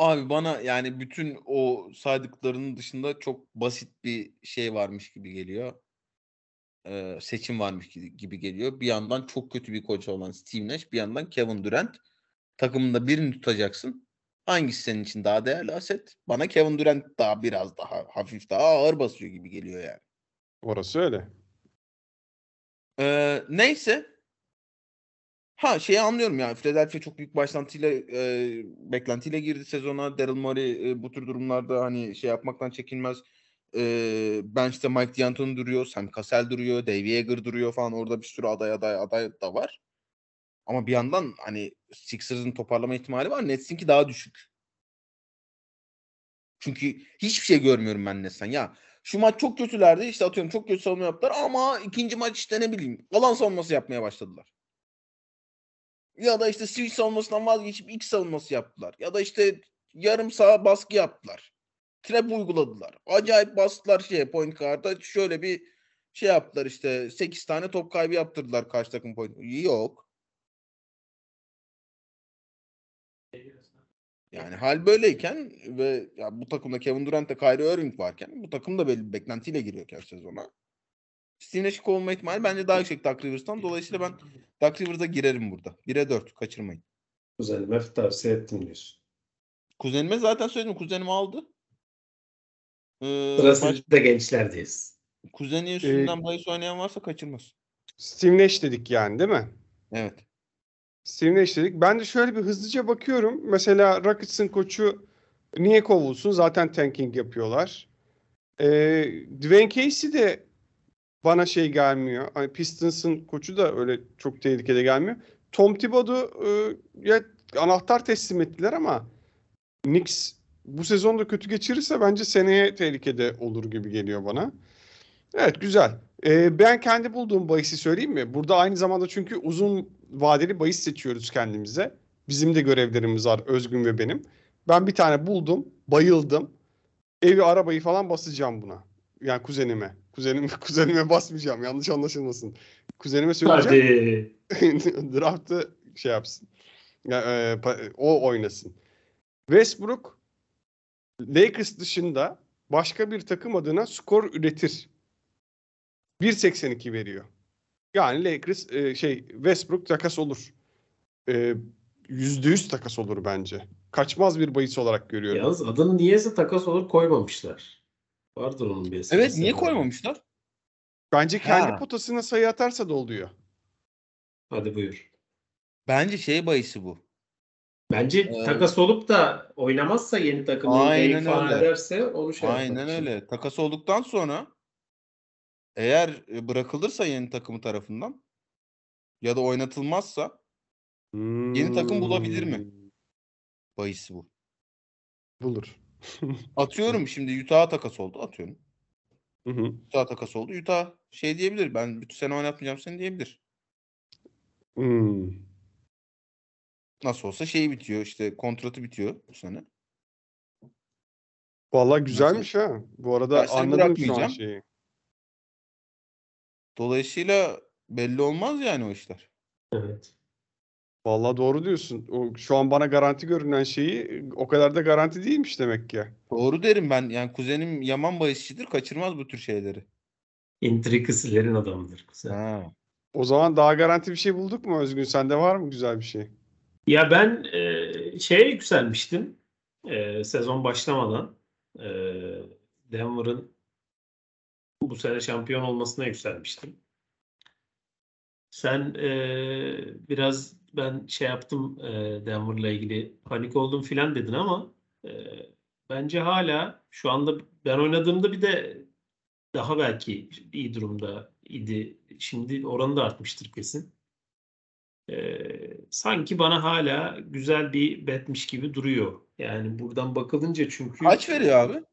Abi bana yani bütün o saydıklarının dışında çok basit bir şey varmış gibi geliyor. Ee, seçim varmış gibi, geliyor. Bir yandan çok kötü bir koç olan Steve Nash, bir yandan Kevin Durant. Takımında birini tutacaksın. Hangisi senin için daha değerli aset? Bana Kevin Durant daha biraz daha hafif daha ağır basıyor gibi geliyor yani. Orası öyle. Ee, neyse. Ha şeyi anlıyorum yani Philadelphia çok büyük başlantıyla e, beklentiyle girdi sezona. Daryl Morey e, bu tür durumlarda hani şey yapmaktan çekinmez. E, bench'te Mike D'Antoni duruyor, Sam Cassell duruyor, Dave Yeager duruyor falan. Orada bir sürü aday aday aday da var. Ama bir yandan hani Sixers'ın toparlama ihtimali var. Nets'inki daha düşük. Çünkü hiçbir şey görmüyorum ben Nets'ten. Ya şu maç çok kötülerdi. işte atıyorum çok kötü savunma yaptılar ama ikinci maç işte ne bileyim alan savunması yapmaya başladılar. Ya da işte switch savunmasından vazgeçip X savunması yaptılar. Ya da işte yarım sağa baskı yaptılar. Trap uyguladılar. Acayip bastılar şeye point guard'a. Şöyle bir şey yaptılar işte 8 tane top kaybı yaptırdılar karşı takım point. Yok. Yani hal böyleyken ve ya bu takımda Kevin Durant ile Kyrie Irving varken bu takım da belli bir beklentiyle giriyorken sezona. Steve Nash'i kovulma ihtimali bence daha yüksek Doug Rivers'tan. Dolayısıyla ben Doug Rivers'a girerim burada. 1'e 4 kaçırmayın. Kuzenime tavsiye ettim diyorsun. Kuzenime zaten söyledim. Kuzenim aldı. Ee, Sırası baş- da gençlerdeyiz. kuzeni üstünden bahis oynayan varsa kaçırmaz. Steve Nash dedik yani değil mi? Evet. Steve Nash dedik. Ben de şöyle bir hızlıca bakıyorum. Mesela Rockets'ın koçu niye kovulsun? Zaten tanking yapıyorlar. Ee, Dwayne Casey de bana şey gelmiyor. Hani Pistons'ın koçu da öyle çok tehlikede gelmiyor. Tom Thibodeau e, anahtar teslim ettiler ama Knicks bu sezonda kötü geçirirse bence seneye tehlikede olur gibi geliyor bana. Evet güzel. Ee, ben kendi bulduğum bahisi söyleyeyim mi? Burada aynı zamanda çünkü uzun vadeli bahis seçiyoruz kendimize. Bizim de görevlerimiz var Özgün ve benim. Ben bir tane buldum, bayıldım. Evi, arabayı falan basacağım buna. Yani kuzenime. Kuzenime, kuzenime basmayacağım. Yanlış anlaşılmasın. Kuzenime söyleyeceğim. Draft'ı şey yapsın. Ya, e, o oynasın. Westbrook Lakers dışında başka bir takım adına skor üretir. 1.82 veriyor. Yani Lakers e, şey Westbrook takas olur. E, %100 takas olur bence. Kaçmaz bir bahis olarak görüyorum. Yalnız adını niyeyse takas olur koymamışlar. Vardır onun bir esprisi. Evet niye koymamışlar? Bence kendi Ha. potasına sayı atarsa da oluyor. Hadi buyur. Bence şey bahisi bu. Bence Ee, takas olup da oynamazsa yeni takımı Aynen Aynen falan öyle. ederse onu şey yapmak Aynen için. öyle. Takas olduktan sonra eğer e, bırakılırsa yeni takımı tarafından ya da oynatılmazsa Yeni takım bulabilir mi? Hmm, bahisi bu. Bulur. Atıyorum şimdi Utah'a takas oldu. Atıyorum. Hı hı. Utah takas oldu. Utah şey diyebilir. Ben bütün sene oynatmayacağım seni diyebilir. Hmm. Nasıl olsa şey bitiyor işte kontratı bitiyor bu sene. Vallahi güzelmiş ha. Bu arada anladım şu an şeyi. Dolayısıyla belli olmaz yani o işler. Evet. Vallahi doğru diyorsun. O, şu an bana garanti görünen şeyi o kadar da garanti değilmiş demek ki. Doğru derim ben. Yani kuzenim Yaman bahisçidir. Kaçırmaz bu tür şeyleri. Intrikasilerin adamıdır. Güzel. Ha. O zaman daha garanti bir şey bulduk mu Özgün? Sende var mı güzel bir şey? Ya ben e, şeye yükselmiştim e, sezon başlamadan. E, Denver'ın bu sene şampiyon olmasına yükselmiştim. Sen e, biraz ben şey yaptım e, Denver'la ilgili panik oldum filan dedin ama e, bence hala şu anda ben oynadığımda bir de daha belki iyi durumda idi. Şimdi oranı da artmıştır kesin. Ee, sanki bana hala güzel bir betmiş gibi duruyor. Yani buradan bakılınca çünkü Kaç veriyor abi?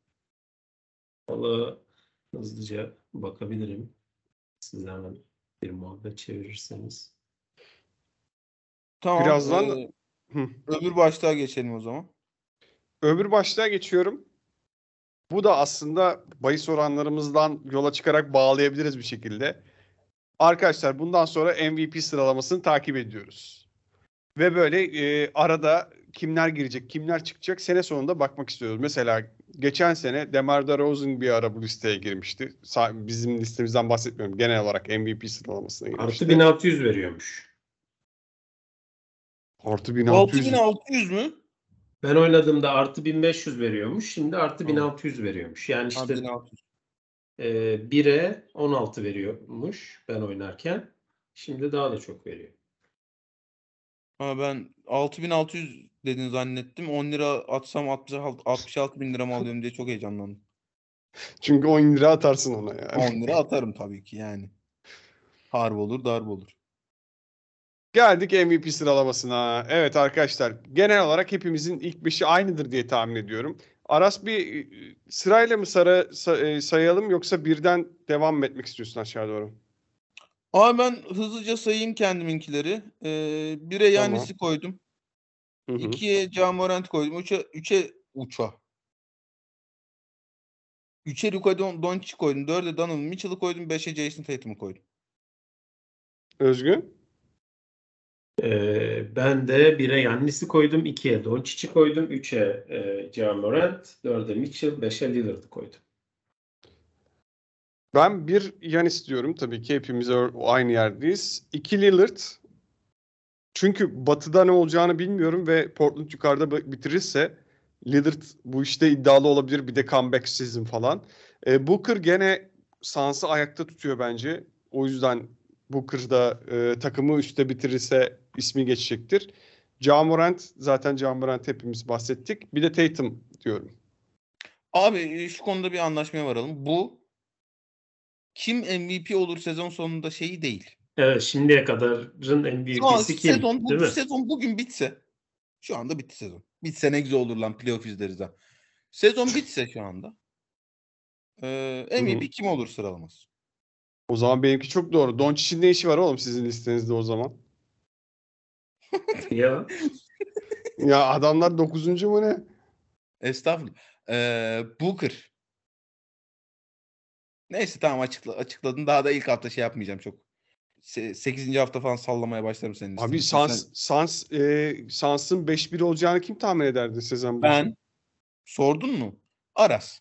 Valla hızlıca bakabilirim. Siz hemen bir muhabbet çevirirseniz. Tamam. Birazdan da- e, Hı. öbür başlığa geçelim o zaman. Öbür başlığa geçiyorum. Bu da aslında bahis oranlarımızdan yola çıkarak bağlayabiliriz bir şekilde. Arkadaşlar bundan sonra MVP sıralamasını takip ediyoruz. Ve böyle e, arada kimler girecek, kimler çıkacak sene sonunda bakmak istiyoruz. Mesela geçen sene Demar DeRozan bir ara bu listeye girmişti. Bizim listemizden bahsetmiyorum. Genel olarak MVP sıralamasına girmişti. Artı 1600 veriyormuş. Artı 1600. 6600 mü? Ben oynadığımda artı 1500 veriyormuş. Şimdi artı Tamam. 1600 veriyormuş. Yani işte 1600. e, 1'e 16 veriyormuş ben oynarken. Şimdi daha da çok veriyor. Ha ben 6600 dedin zannettim. 10 lira atsam 66, 66 bin lira mı alıyorum diye çok heyecanlandım. Çünkü 10 lira atarsın ona yani. 10 lira atarım tabii ki yani. Harp olur darbe olur. Geldik MVP sıralamasına. Evet arkadaşlar genel olarak hepimizin ilk beşi aynıdır diye tahmin ediyorum. Aras bir e, sırayla mı sara, sa- e, sayalım yoksa birden devam etmek istiyorsun aşağı doğru? Abi ben hızlıca sayayım kendiminkileri. Ee, bire Tamam. Yannis'i koydum. Hı hı. İkiye Camorant koydum. Üçe, üçe Uça. Üçe Luka Don Doncic koydum. Dörde Donovan Mitchell'ı koydum. Beşe Jason Tatum'u koydum. Özgün? E, ben de 1'e Yannis'i koydum. 2'ye Doncic'i koydum. 3'e e, Ja Morant. 4'e Mitchell. 5'e Lillard'ı koydum. Ben bir yan istiyorum tabii ki hepimiz aynı yerdeyiz. İki Lillard. Çünkü batıda ne olacağını bilmiyorum ve Portland yukarıda bi- bitirirse Lillard bu işte iddialı olabilir. Bir de comeback season falan. E, Booker gene Suns'ı ayakta tutuyor bence. O yüzden Booker da e, takımı üstte bitirirse ismi geçecektir. Ja Morant zaten Ja Morant hepimiz bahsettik. Bir de Tatum diyorum. Abi e, şu konuda bir anlaşmaya varalım. Bu kim MVP olur sezon sonunda şeyi değil. Evet şimdiye kadarın Şu an MVP'si kim? sezon, bu, Değil mi? sezon bugün bitse. Şu anda bitti sezon. Bitse ne güzel olur lan playoff izleriz ha. Sezon bitse şu anda. Ee, MVP kim olur sıralaması? O zaman benimki çok doğru. Doncic'in ne işi var oğlum sizin listenizde o zaman? Ya Ya adamlar 9. mu ne? Estağfurullah. Ee, Booker. Neyse tamam açıkla, açıkladın. Daha da ilk hafta şey yapmayacağım çok. 8. hafta falan sallamaya başlarım senin Abi. Sans, Sans, e, Sans'ın 5-1 olacağını kim tahmin ederdi sezon? Ben sordun mu? Aras.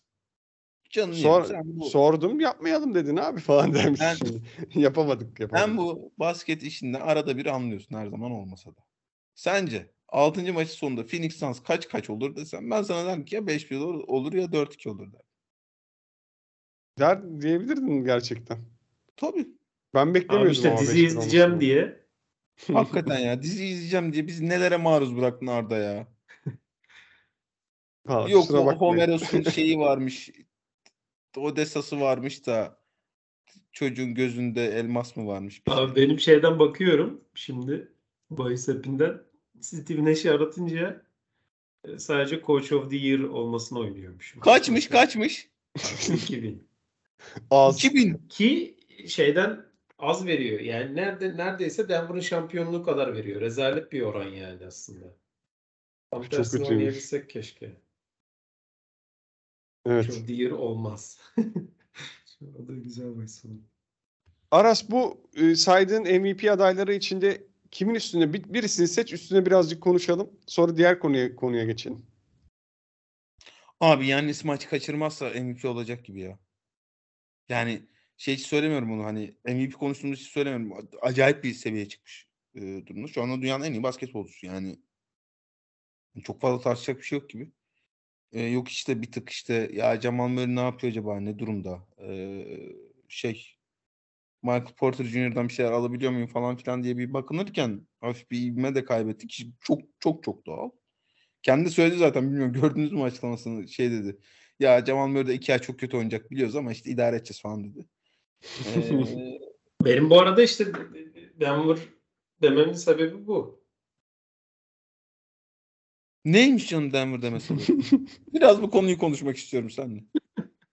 Canını Sor-. Sen bu, Sordum yapmayalım dedin abi falan demiş. Ben- yapamadık yapamadık. sen bu basket işinden arada bir anlıyorsun her zaman olmasa da. Sence 6. maçı sonunda Phoenix Suns kaç kaç olur desem ben sana derim ki ya 5-1 olur, olur ya 4-2 olur der. Der diyebilirdin gerçekten. Tabii. Ben abi beklemiyordum işte ama dizi 5-1 izleyeceğim olmasını. diye Hakikaten ya dizi izleyeceğim diye bizi nelere maruz bıraktın Arda ya. Ha, Yok. Homeros'un şeyi varmış. Odessa'sı varmış da çocuğun gözünde elmas mı varmış? Şey. Abi benim şeyden bakıyorum şimdi bahis app'inden Steve Nash'i aratınca e, sadece Coach of the Year olmasını oynuyormuş. Kaçmış kaçmış? 2000. Az. 2000. Ki şeyden az veriyor. Yani nerede neredeyse Denver'ın şampiyonluğu kadar veriyor. Rezalet bir oran yani aslında. Tam Çok tersini kötüymüş. oynayabilsek keşke. Evet. The Year olmaz. o da güzel bahis oldu. Aras bu e, saydığın MVP adayları içinde kimin üstüne bir, birisini seç üstüne birazcık konuşalım. Sonra diğer konuya konuya geçelim. Abi Yannis maçı kaçırmazsa MVP olacak gibi ya. Yani şey hiç söylemiyorum bunu hani MVP konuştuğumuz için söylemiyorum. Acayip bir seviyeye çıkmış e, durumda. Şu anda dünyanın en iyi basketbolcusu yani. Çok fazla tartışacak bir şey yok gibi. E, yok işte bir tık işte ya Jamal Murray ne yapıyor acaba ne durumda? E, şey Michael Porter Jr.'dan bir şeyler alabiliyor muyum falan filan diye bir bakınırken hafif bir ivme de kaybettik. Çok çok çok doğal. Kendi söyledi zaten bilmiyorum gördünüz mü açıklamasını şey dedi. Ya Jamal Murray de iki ay çok kötü oynayacak biliyoruz ama işte idare edeceğiz falan dedi. Ee, Benim bu arada işte Denver dememin sebebi bu. neymiş canım Denver demesi? Biraz bu konuyu konuşmak istiyorum seninle.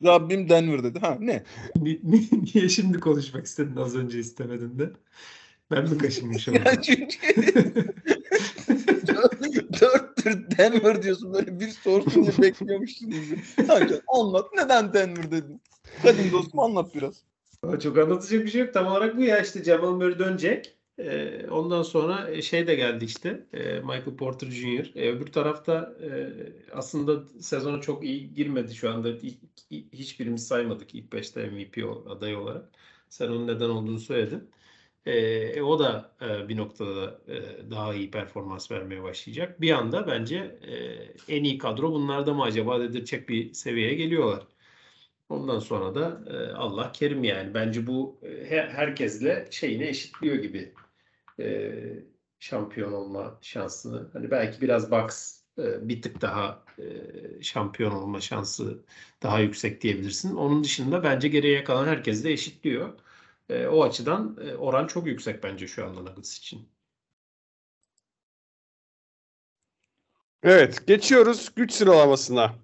Rabbim Denver dedi. Ha ne? Ni- ni- Niye şimdi konuşmak istedin az önce istemedin de? Ben mi kaşınmışım? Ya çünkü dört, dört saattir Denver diyorsun böyle bir sorsun diye bekliyormuşsun. Sanki anlat neden Denver dedin? Kadim dostum anlat biraz. Çok anlatacak bir şey yok. Tam olarak bu ya işte Jamal Murray dönecek. Ee, ondan sonra şey de geldi işte e, Michael Porter Jr. E, öbür tarafta e, aslında sezona çok iyi girmedi şu anda. Hiçbirimiz saymadık ilk 5'te MVP adayı olarak. Sen onun neden olduğunu söyledin. E, e, o da e, bir noktada e, daha iyi performans vermeye başlayacak. Bir anda bence e, en iyi kadro bunlarda mı acaba dedirtecek bir seviyeye geliyorlar. Ondan sonra da e, Allah kerim yani. Bence bu e, he- herkesle şeyini eşitliyor gibi e, şampiyon olma şansını. Hani belki biraz Bucks e, bir tık daha e, şampiyon olma şansı daha yüksek diyebilirsin. Onun dışında bence geriye kalan herkes de eşitliyor. E, o açıdan e, oran çok yüksek bence şu anda Nuggets için. Evet, geçiyoruz güç sıralamasına.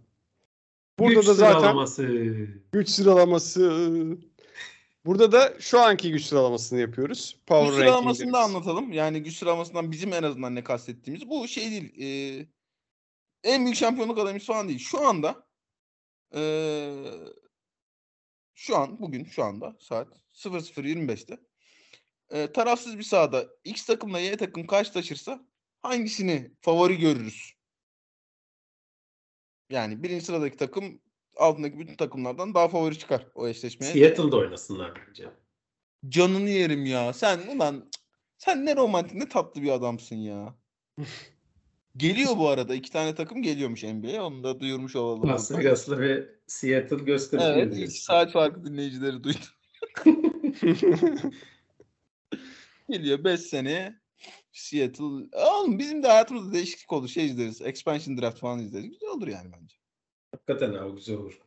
Burada Güç da zaten sıralaması. güç sıralaması. Burada da şu anki güç sıralamasını yapıyoruz. Power Güç sıralamasını da anlatalım. Yani güç sıralamasından bizim en azından ne kastettiğimiz. Bu şey değil. e, en büyük şampiyonluk adayımız falan değil. Şu anda e, şu an bugün şu anda saat 00.25'te e, tarafsız bir sahada X takımla Y takım karşılaşırsa hangisini favori görürüz? Yani birinci sıradaki takım altındaki bütün takımlardan daha favori çıkar o eşleşmeye. Seattle'da oynasınlar bence. Canını yerim ya. Sen ulan sen ne romantik ne tatlı bir adamsın ya. Geliyor bu arada. iki tane takım geliyormuş NBA'ye. Onu da duyurmuş olalım. Las. Vegas'la ve Seattle gösteriyor. Evet. iki saat farklı dinleyicileri duydu. Geliyor 5 seneye Seattle. Oğlum bizim de hayatımızda değişiklik olur. Şey izleriz. Expansion draft falan izleriz. Güzel olur yani bence. Hakikaten abi güzel olur.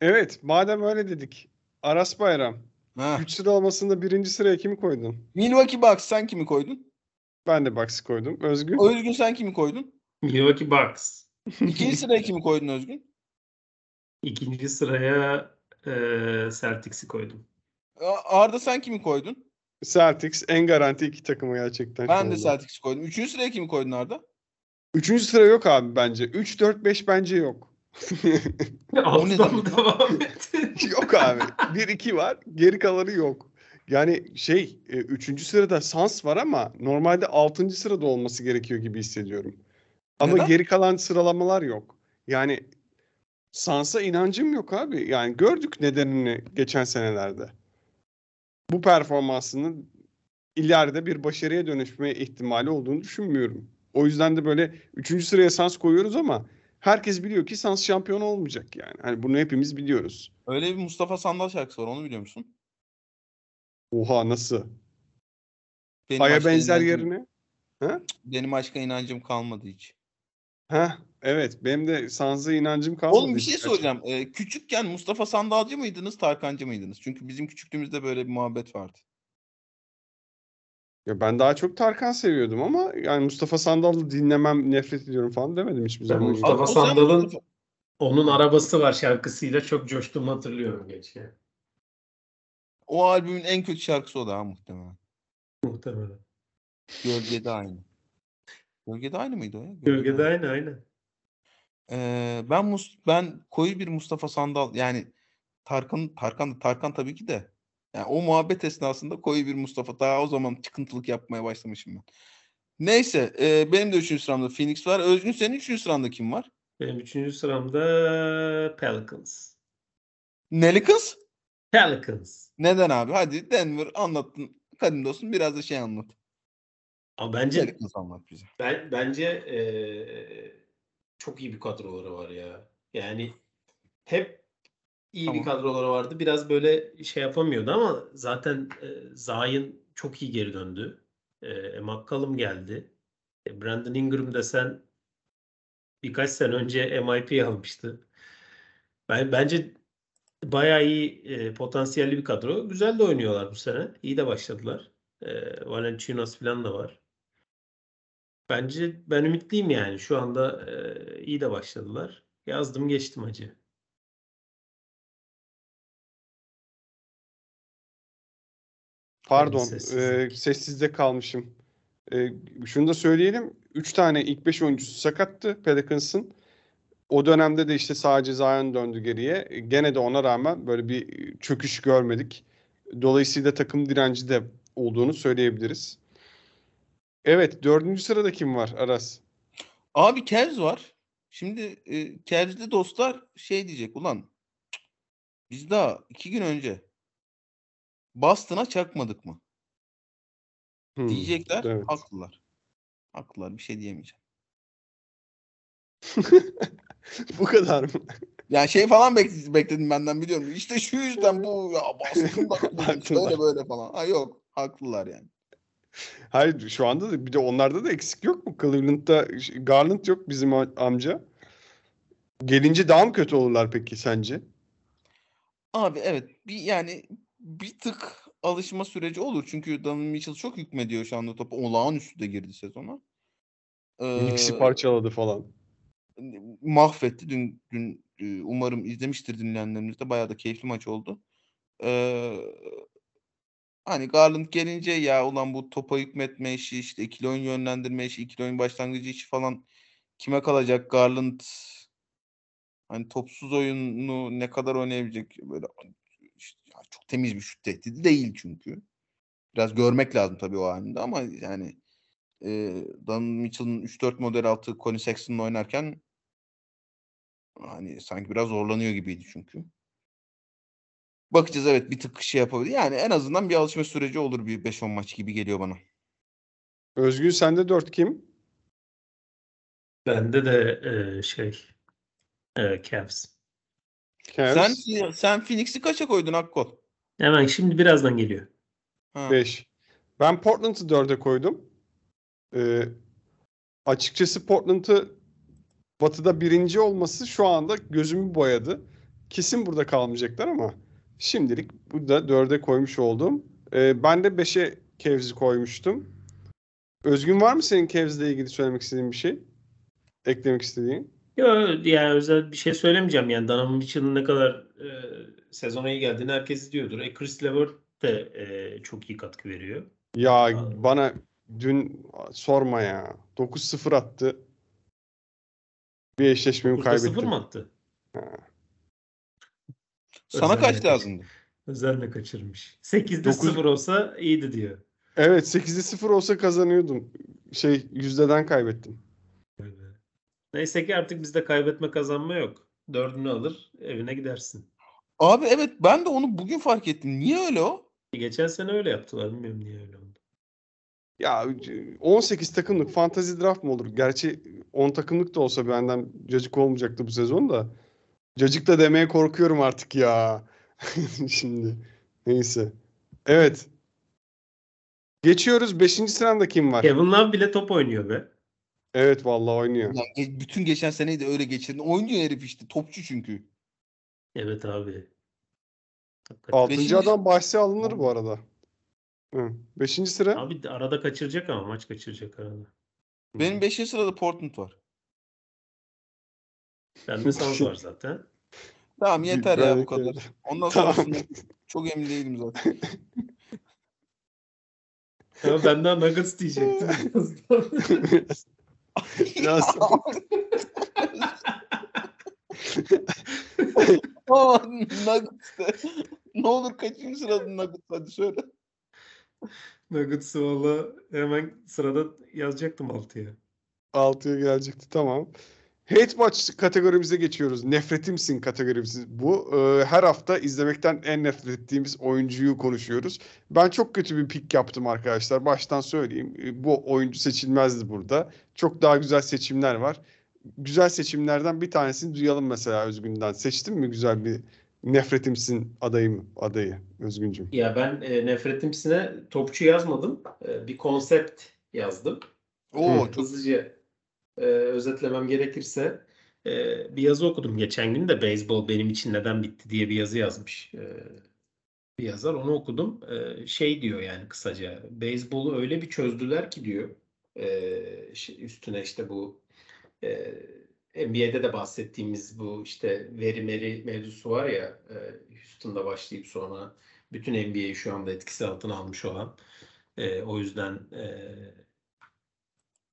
Evet, madem öyle dedik. Aras Bayram. Ha. Güç sıralamasında birinci sıraya kimi koydun? Milwaukee Bucks sen kimi koydun? Ben de Bucks'ı koydum. Özgür. Özgün sen kimi koydun? Milwaukee Bucks. İkinci sıraya kimi koydun Özgün? İkinci sıraya e, Celtics'i koydum. Arda sen kimi koydun? Celtics en garanti iki takımı gerçekten. Ben de anda. Celtics'i koydum. Üçüncü sıraya kimi koydun Arda? Üçüncü sıra yok abi bence. 3, 4, 5 bence yok. Altıdan mı demek? yok abi. 1, 2 var. Geri kalanı yok. Yani şey, e, üçüncü sırada Sans var ama normalde altıncı sırada olması gerekiyor gibi hissediyorum. Ama Neden? geri kalan sıralamalar yok. Yani Sans'a inancım yok abi. Yani gördük nedenini geçen senelerde. Bu performansının ileride bir başarıya dönüşme ihtimali olduğunu düşünmüyorum. O yüzden de böyle üçüncü sıraya Sans koyuyoruz ama herkes biliyor ki Sans şampiyon olmayacak yani. Hani bunu hepimiz biliyoruz. Öyle bir Mustafa Sandal şarkısı var onu biliyor musun? Oha nasıl? Benim Aya benzer inancım- yerine. Benim aşka inancım kalmadı hiç. Ha evet benim de Sans'a inancım kalmadı. Oğlum bir şey soracağım. Ee, küçükken Mustafa Sandalcı mıydınız, Tarkancı mıydınız? Çünkü bizim küçüklüğümüzde böyle bir muhabbet vardı. Ya ben daha çok Tarkan seviyordum ama yani Mustafa Sandal'ı dinlemem, nefret ediyorum falan demedim hiçbir zaman. Mustafa Abi o sen Sandal'ın Mustafa- onun arabası var şarkısıyla çok coştuğumu hatırlıyorum geçen. O albümün en kötü şarkısı o da ha muhtemelen. Muhtemelen. Gölgede aynı. Gölgede aynı mıydı o ya? Gölgede aynı aynı. Ee, ben Mus ben koyu bir Mustafa Sandal yani Tarkan Tarkan Tarkan tabii ki de yani o muhabbet esnasında koyu bir Mustafa daha o zaman çıkıntılık yapmaya başlamışım ben. Neyse e, benim de üçüncü sıramda Phoenix var. Özgün senin üçüncü sıranda kim var? Benim üçüncü sıramda Pelicans. Neli kız? Pelicans. Neden abi? Hadi Denver anlattın. Kadim dostum biraz da şey anlat. Ama bence kız anlat bize. ben bence eee, çok iyi bir kadroları var ya. Yani hep iyi Tamam. bir kadroları vardı. Biraz böyle şey yapamıyordu ama zaten e, Zayn çok iyi geri döndü. E, McCollum geldi. E, Brandon Ingram desen birkaç sene önce MIP almıştı. Ben bence bayağı iyi e, potansiyelli bir kadro. Güzel de oynuyorlar bu sene. İyi de başladılar. E, Valanciunas falan da var. Bence ben ümitliyim yani. Şu anda e, iyi de başladılar. Yazdım geçtim acı. Pardon, sessizlik. e, sessizde kalmışım. E, şunu da söyleyelim. 3 tane ilk 5 oyuncusu sakattı Pelicans'ın. O dönemde de işte sadece Zion döndü geriye. Gene de ona rağmen böyle bir çöküş görmedik. Dolayısıyla takım direnci de olduğunu söyleyebiliriz. Evet dördüncü sırada kim var Aras? Abi Cavs var. Şimdi e, Cavs'de dostlar şey diyecek ulan biz daha iki gün önce Boston'a çakmadık mı? Hmm, Diyecekler. evet. Haklılar. Haklılar. Bir şey diyemeyeceğim. Bu kadar mı? Yani şey falan bek- bekledim benden biliyorum. İşte şu yüzden bu ya Boston'da şöyle böyle falan. Ha yok. Haklılar yani. Hayır şu anda da bir de onlarda da eksik yok mu? Cleveland'da Garland yok bizim amca. Gelince daha mı kötü olurlar peki sence? Abi evet bir yani bir tık alışma süreci olur. Çünkü Donovan Mitchell çok hükmediyor şu anda topa. Olağanüstü de girdi sezona. Knicks'i Ee, parçaladı falan. mahvetti. Dün, dün e, umarım izlemiştir dinleyenlerimiz de. Bayağı da keyifli maç oldu. Ee, hani Garland gelince ya ulan bu topa hükmetme işi işte ikili oyun yönlendirme işi, ikili oyun başlangıcı işi falan kime kalacak Garland hani topsuz oyunu ne kadar oynayabilecek böyle işte çok temiz bir şut tehdidi değil çünkü. Biraz görmek lazım tabii o halinde ama yani e, Donovan Mitchell'ın 3-4 model altı Connie Sexton'la oynarken hani sanki biraz zorlanıyor gibiydi çünkü. Bakacağız evet bir tık şey yapabilir. Yani en azından bir alışma süreci olur bir 5-10 maç gibi geliyor bana. Özgün sende 4 kim? Bende de e, şey e, Cavs. Cavs. Sen sen Phoenix'i kaça koydun Akkol? Hemen şimdi birazdan geliyor. Ha. 5. Ben Portland'ı 4'e koydum. Ee, açıkçası Portland'ı Batı'da birinci olması şu anda gözümü boyadı. Kesin burada kalmayacaklar ama şimdilik burada 4'e koymuş oldum. Ee, ben de 5'e Cavs'i koymuştum. Özgün var mı senin Cavs'le ilgili söylemek istediğin bir şey? Eklemek istediğin? Yok yani özel bir şey söylemeyeceğim yani Donovan Mitchell'ın ne kadar e, sezona iyi geldiğini herkes diyordur. E, Chris Levert de e, çok iyi katkı veriyor. Ya Anladım. bana dün sorma ya. 9-0 attı. Bir eşleşmemi 9'da 0 kaybettim. mı attı? Sana Özel kaç lazımdı? Özellikle kaçırmış. 8'de Dokuz- 0 olsa iyiydi diyor. Evet 8'de 0 olsa kazanıyordum. Şey yüzdeden kaybettim. Neyse ki artık bizde kaybetme kazanma yok. Dördünü alır evine gidersin. Abi evet ben de onu bugün fark ettim. Niye öyle o? Geçen sene öyle yaptılar. Bilmiyorum niye öyle oldu. Ya 18 takımlık fantasy draft mı olur? Gerçi 10 takımlık da olsa benden cacık olmayacaktı bu sezon da. Cacık da demeye korkuyorum artık ya. Şimdi. Neyse. Evet. Geçiyoruz. 5. sıranda kim var? Kevin Love bile top oynuyor be. Evet vallahi oynuyor. Ulan ge- bütün geçen seneyi de öyle geçirdin. Oynuyor herif işte. Topçu çünkü. Evet abi. Hakikaten. 6. Beşinci- adam bahsi alınır bu arada. 5. sıra. Abi de arada kaçıracak ama maç kaçıracak arada. Benim 5. sırada Portland var. Bende Suns var zaten. Tamam yeter ya bu kadar. Ondan Tamam. sonrasında çok emin değilim zaten. Ama ben daha Nuggets diyecektim. Biraz- Aa, Nuggets de. Ne olur kaçıncı sırada Nuggets hadi söyle. Nuggets'ı valla hemen sırada yazacaktım 6'ya. 6'ya gelecekti tamam. Hate Watch kategorimize geçiyoruz. Nefretimsin kategorimiz bu. Ee, her hafta izlemekten en nefret ettiğimiz oyuncuyu konuşuyoruz. Ben çok kötü bir pick yaptım arkadaşlar. Baştan söyleyeyim. Ee, Bu oyuncu seçilmezdi burada. Çok daha güzel seçimler var. Güzel seçimlerden bir tanesini duyalım mesela Özgün'den. Seçtin mi güzel bir nefretimsin adayı adayı Özgüncüm? Ya ben e, nefretimsine topçu yazmadım. E, bir konsept yazdım. Oo Hı. çok Hızlıca e, özetlemem gerekirse e, bir yazı okudum geçen gün de beyzbol benim için neden bitti diye bir yazı yazmış e, bir yazar. Onu okudum. E, şey diyor yani kısaca beyzbolu öyle bir çözdüler ki diyor e, üstüne işte bu e, NBA'de de bahsettiğimiz bu işte veri meri mevzusu var ya e, Houston'da başlayıp sonra bütün NBA'yi şu anda etkisi altına almış olan e, o yüzden e,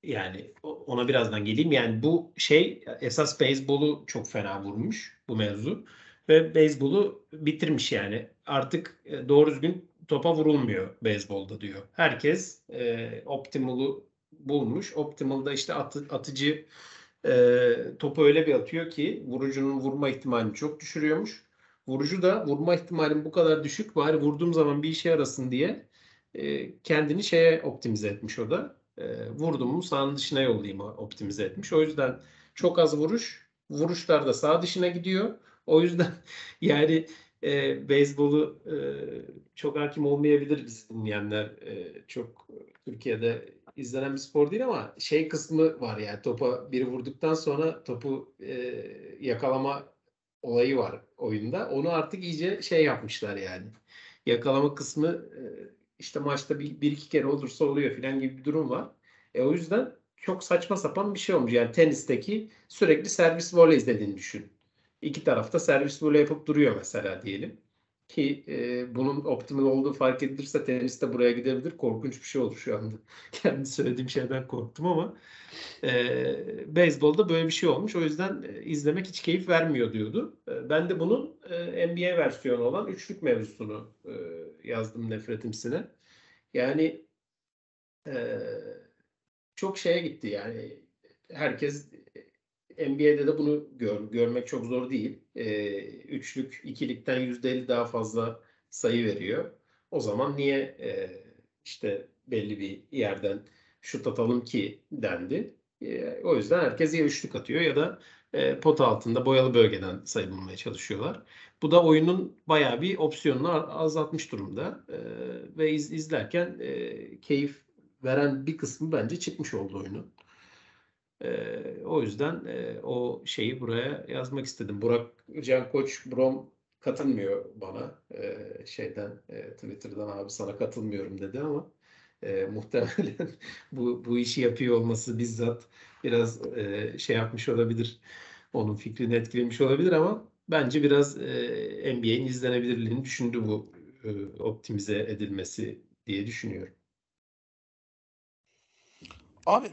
yani ona birazdan geleyim. Yani bu şey esas beyzbolu çok fena vurmuş bu mevzu. Ve beyzbolu bitirmiş yani. Artık e, doğru düzgün topa vurulmuyor beyzbolda diyor. Herkes e, optimal'u bulmuş. Optimal'da işte atı- atıcı e, topu öyle bir atıyor ki vurucunun vurma ihtimalini çok düşürüyormuş. Vurucu da vurma ihtimalim bu kadar düşük bari vurduğum zaman bir işe yarasın diye e, kendini şeye optimize etmiş o da. E, vurdum mu sahanın dışına yollayayım optimize etmiş. O yüzden çok az vuruş. Vuruşlar da sağ dışına gidiyor. O yüzden yani e, beyzbolu e, çok hakim olmayabilir bizi dinleyenler. E, çok Türkiye'de izlenen bir spor değil ama şey kısmı var yani topa biri vurduktan sonra topu e, yakalama olayı var oyunda. Onu artık iyice şey yapmışlar yani. Yakalama kısmı e, işte maçta bir, bir iki kere olursa oluyor filan gibi bir durum var. E, o yüzden çok saçma sapan bir şey olmuş. Yani tenisteki sürekli servis voley izlediğini düşün. İki tarafta servis voley yapıp duruyor mesela diyelim. Ki e, bunun optimal olduğu fark edilirse tenis de buraya gidebilir. Korkunç bir şey olur şu anda. Kendi söylediğim şeyden korktum ama e, beyzbolda böyle bir şey olmuş. O yüzden e, izlemek hiç keyif vermiyor diyordu. E, ben de bunun e, NBA versiyonu olan üçlük mevzusunu e, yazdım nefretimsine. Yani e, çok şeye gitti yani herkes NBA'de de bunu gör, görmek çok zor değil. E, üçlük ikilikten %50 daha fazla sayı veriyor. O zaman niye e, işte belli bir yerden şut atalım ki dendi. E, o yüzden herkes ya üçlük atıyor ya da e, pot altında boyalı bölgeden sayı bulmaya çalışıyorlar. Bu da oyunun bayağı bir opsiyonunu azaltmış durumda. E, ve iz, izlerken e, keyif veren bir kısmı bence çıkmış oldu oyunun. E, o yüzden e, o şeyi buraya yazmak istedim. Burak Can Koç Brom katılmıyor bana. E, şeyden e, Twitter'dan abi sana katılmıyorum dedi ama e, muhtemelen bu bu işi yapıyor olması bizzat biraz e, şey yapmış olabilir. Onun fikrini etkilemiş olabilir ama bence biraz e, NBA'in izlenebilirliğini düşündü bu e, optimize edilmesi diye düşünüyorum. Abi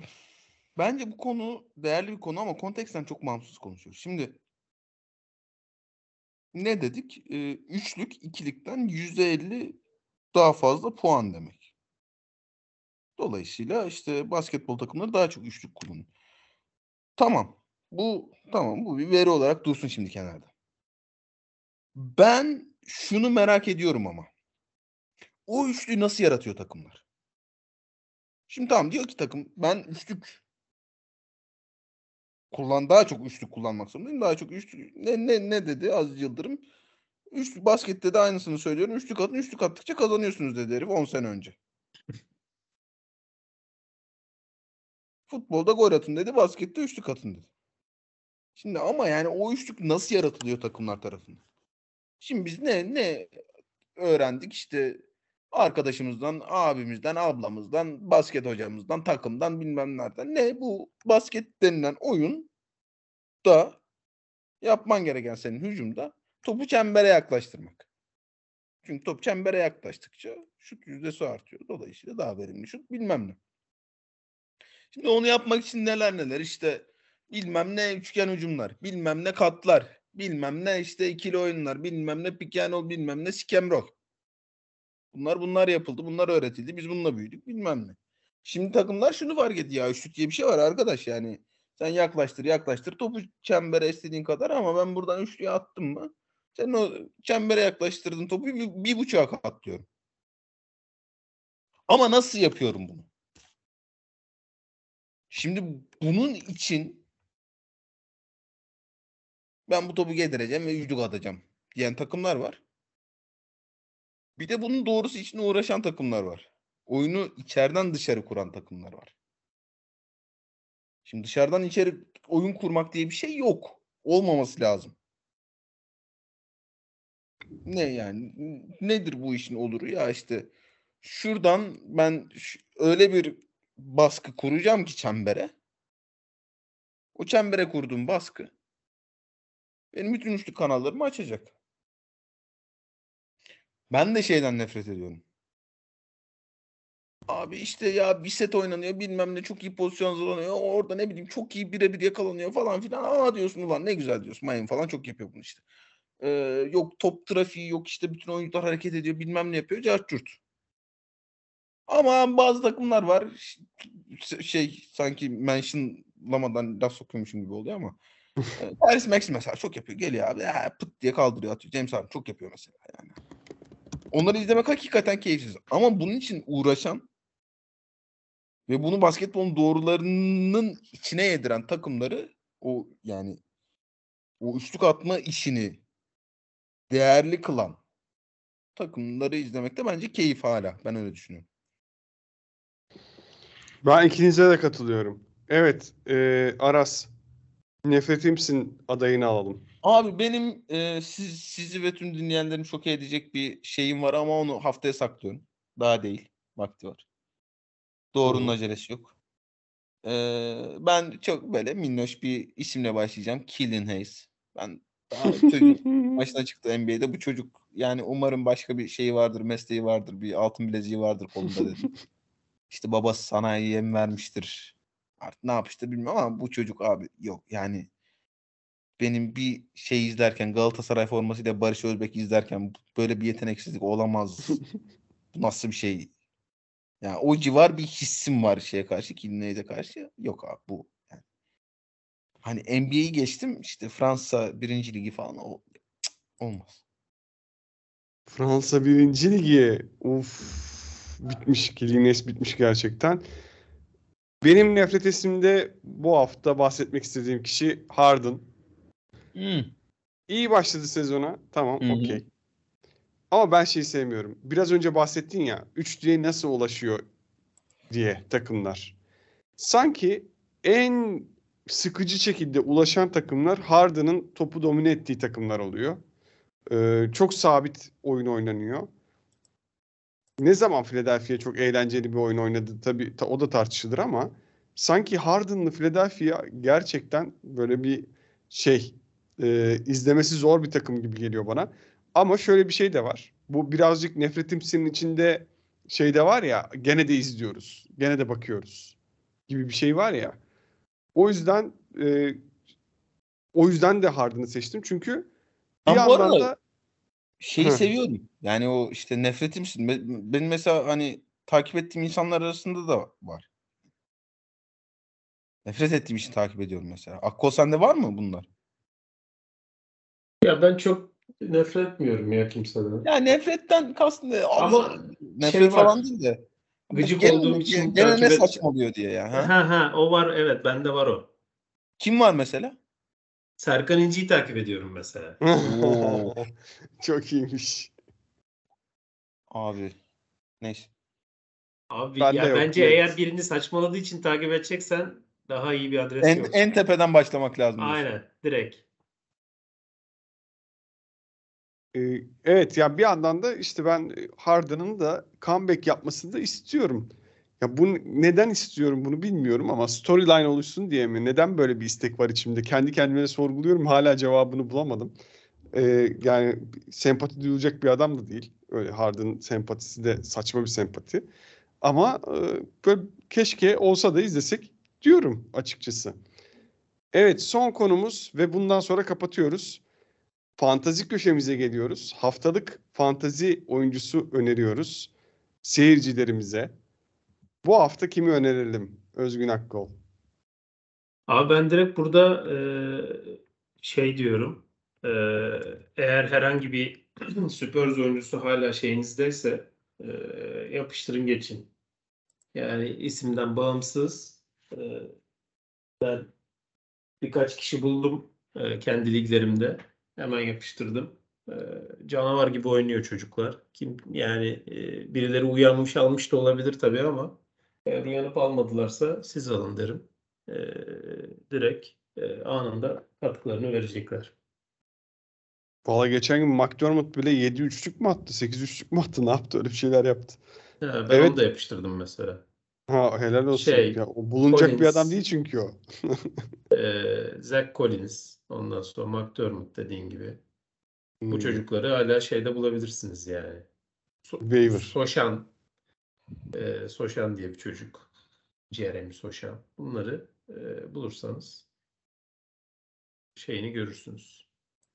bence bu konu değerli bir konu ama konteksten çok bağımsız konuşuyoruz. Şimdi ne dedik? Ee, üçlük ikilikten %50 daha fazla puan demek. Dolayısıyla işte basketbol takımları daha çok üçlük kullanıyor. Tamam. Bu tamam bu bir veri olarak dursun şimdi kenarda. Ben şunu merak ediyorum ama. O üçlüyü nasıl yaratıyor takımlar? Şimdi tamam diyor ki takım ben üçlük kullan daha çok üçlük kullanmak zorundayım. Daha çok üçlük ne ne ne dedi Aziz Yıldırım? Üçlük baskette de aynısını söylüyorum. Üçlük atın, üçlük attıkça kazanıyorsunuz dedi herif 10 sene önce. Futbolda gol atın dedi, baskette üçlük atın dedi. Şimdi ama yani o üçlük nasıl yaratılıyor takımlar tarafından? Şimdi biz ne ne öğrendik işte arkadaşımızdan, abimizden, ablamızdan, basket hocamızdan, takımdan bilmem nereden. Ne bu basket denilen oyun da yapman gereken senin hücumda topu çembere yaklaştırmak. Çünkü top çembere yaklaştıkça şut yüzdesi artıyor. Dolayısıyla daha verimli şut bilmem ne. Şimdi onu yapmak için neler neler işte bilmem ne üçgen hücumlar, bilmem ne katlar, bilmem ne işte ikili oyunlar, bilmem ne pick and roll, bilmem ne skem roll. Bunlar bunlar yapıldı, bunlar öğretildi. Biz bununla büyüdük bilmem ne. Şimdi takımlar şunu fark etti ya üçlük diye bir şey var arkadaş yani. Sen yaklaştır yaklaştır topu çembere istediğin kadar ama ben buradan üçlüye attım mı? Sen o çembere yaklaştırdın topu bir, bir buçuğa katlıyorum. Ama nasıl yapıyorum bunu? Şimdi bunun için ben bu topu getireceğim ve üçlük atacağım diyen takımlar var. Bir de bunun doğrusu için uğraşan takımlar var. Oyunu içeriden dışarı kuran takımlar var. Şimdi dışarıdan içeri oyun kurmak diye bir şey yok. Olmaması lazım. Ne yani? Nedir bu işin oluru? Ya işte şuradan ben öyle bir baskı kuracağım ki çembere. O çembere kurduğum baskı benim bütün üçlü kanallarımı açacak. Ben de şeyden nefret ediyorum. Abi işte ya bir set oynanıyor bilmem ne çok iyi pozisyon hazırlanıyor. Orada ne bileyim çok iyi birebir yakalanıyor falan filan. Aa diyorsun ulan ne güzel diyorsun. Miami falan çok yapıyor bunu işte. Ee, yok top trafiği yok işte bütün oyuncular hareket ediyor bilmem ne yapıyor. Cart curt. Ama bazı takımlar var şey sanki mentionlamadan laf sokuyormuşum gibi oluyor ama e, Paris Max mesela çok yapıyor. Geliyor abi pıt diye kaldırıyor atıyor. James Harden çok yapıyor mesela yani. Onları izlemek hakikaten keyifsiz. Ama bunun için uğraşan ve bunu basketbolun doğrularının içine yediren takımları o yani o üçlük atma işini değerli kılan takımları izlemekte bence keyif hala. Ben öyle düşünüyorum. Ben ikinize de katılıyorum. Evet, e, Aras. Nefretimsin adayını alalım. Abi benim e, siz, sizi ve tüm dinleyenlerimi şok edecek bir şeyim var ama onu haftaya saklıyorum. Daha değil. Vakti var. Doğrunun acelesi yok. E, ben çok böyle minnoş bir isimle başlayacağım. Killian Hayes. Ben daha çocuk başına çıktı NBA'de. Bu çocuk yani umarım başka bir şeyi vardır, mesleği vardır, bir altın bileziği vardır kolunda dedim. İşte babası sanayiye mi vermiştir. Artık ne yapmıştır bilmiyorum ama bu çocuk abi yok yani benim bir şey izlerken Galatasaray formasıyla Barış Özbek izlerken böyle bir yeteneksizlik olamaz. Bu nasıl bir şey? Yani o civar bir hissim var şeye karşı, Killian'e karşı. Yok abi bu. Yani. Hani NBA'yi geçtim işte Fransa birinci ligi falan o cık, olmaz. Fransa 1. Ligi. Uf. Bitmiş. Kilines bitmiş gerçekten. Benim nefret isimde bu hafta bahsetmek istediğim kişi Harden. Hmm. İyi başladı sezona. Tamam, okey. Ama ben şeyi sevmiyorum. Biraz önce bahsettin ya, üçlüye nasıl ulaşıyor diye takımlar. Sanki en sıkıcı şekilde ulaşan takımlar Harden'ın topu domine ettiği takımlar oluyor. Ee, çok sabit oyun oynanıyor. Ne zaman Philadelphia çok eğlenceli bir oyun oynadı tabii ta- o da tartışılır ama sanki Harden'lı Philadelphia gerçekten böyle bir şey e, izlemesi zor bir takım gibi geliyor bana. Ama şöyle bir şey de var. Bu birazcık nefretimsinin içinde şey de var ya gene de izliyoruz. Gene de bakıyoruz gibi bir şey var ya. O yüzden e, o yüzden de Harden'ı seçtim. Çünkü bir bu yandan arada- da Şeyi Hı. seviyorum. Yani o işte nefretimsin. Be- Benim mesela hani takip ettiğim insanlar arasında da var. Nefret ettiğim için takip ediyorum mesela. Akkol sende var mı bunlar? Ya ben çok nefret etmiyorum ya kimseden. Ya nefretten kastım ne? Ama Abi, nefret şey var. falan değil de. Gıcık Gene- olduğum için Gene takip ne et- saçmalıyor diye ya. Ha? Ha ha o var evet bende var o. Kim var mesela? Serkan İnci'yi takip ediyorum mesela. Oo. çok iyiymiş. Abi. Neyse. Abi Bende ya yok, bence evet. eğer birini saçmaladığı için takip edeceksen daha iyi bir adres En, yok. en tepeden başlamak lazım. diyorsun. Aynen direkt. Evet ya bir yandan da işte ben e, Harden'ın da comeback yapmasını da istiyorum. Ya bu neden istiyorum bunu bilmiyorum ama storyline oluşsun diye mi? Neden böyle bir istek var içimde? Kendi kendime sorguluyorum. Hala cevabını bulamadım. Ee, yani sempati duyulacak bir adam da değil. Öyle Harden sempatisi de saçma bir sempati. Ama e, böyle keşke olsa da izlesek diyorum açıkçası. Evet son konumuz ve bundan sonra kapatıyoruz. Fantazi köşemize geliyoruz. Haftalık fantazi oyuncusu öneriyoruz seyircilerimize. Bu hafta kimi önerelim? Özgün Akkol. Abi ben direkt burada e, şey diyorum. E, eğer herhangi bir Spurs oyuncusu hala şeyinizdeyse e, yapıştırın geçin. Yani isimden bağımsız e, ben birkaç kişi buldum e, kendi liglerimde. Hemen yapıştırdım. E, canavar gibi oynuyor çocuklar. Kim yani e, birileri uyanmış almış da olabilir tabii ama eğer uyanıp almadılarsa siz alın derim. E, direkt e, anında katkılarını verecekler. Valla geçen gün McDermott bile 7 üçlük mü attı? 8 üçlük mü attı? Ne yaptı? Öyle bir şeyler yaptı. Ha, ben Evet. onu da yapıştırdım mesela. Ha helal olsun. Şey, ya, o bulunacak bir Collins. adam değil çünkü o. E, Zach Collins, ondan sonra McDermott dediğin gibi. Bu Hmm. çocukları hala şeyde bulabilirsiniz yani. So- Waiver. Soşan e, Soşan diye bir çocuk. Jeremy Soşan. Bunları e, bulursanız şeyini görürsünüz.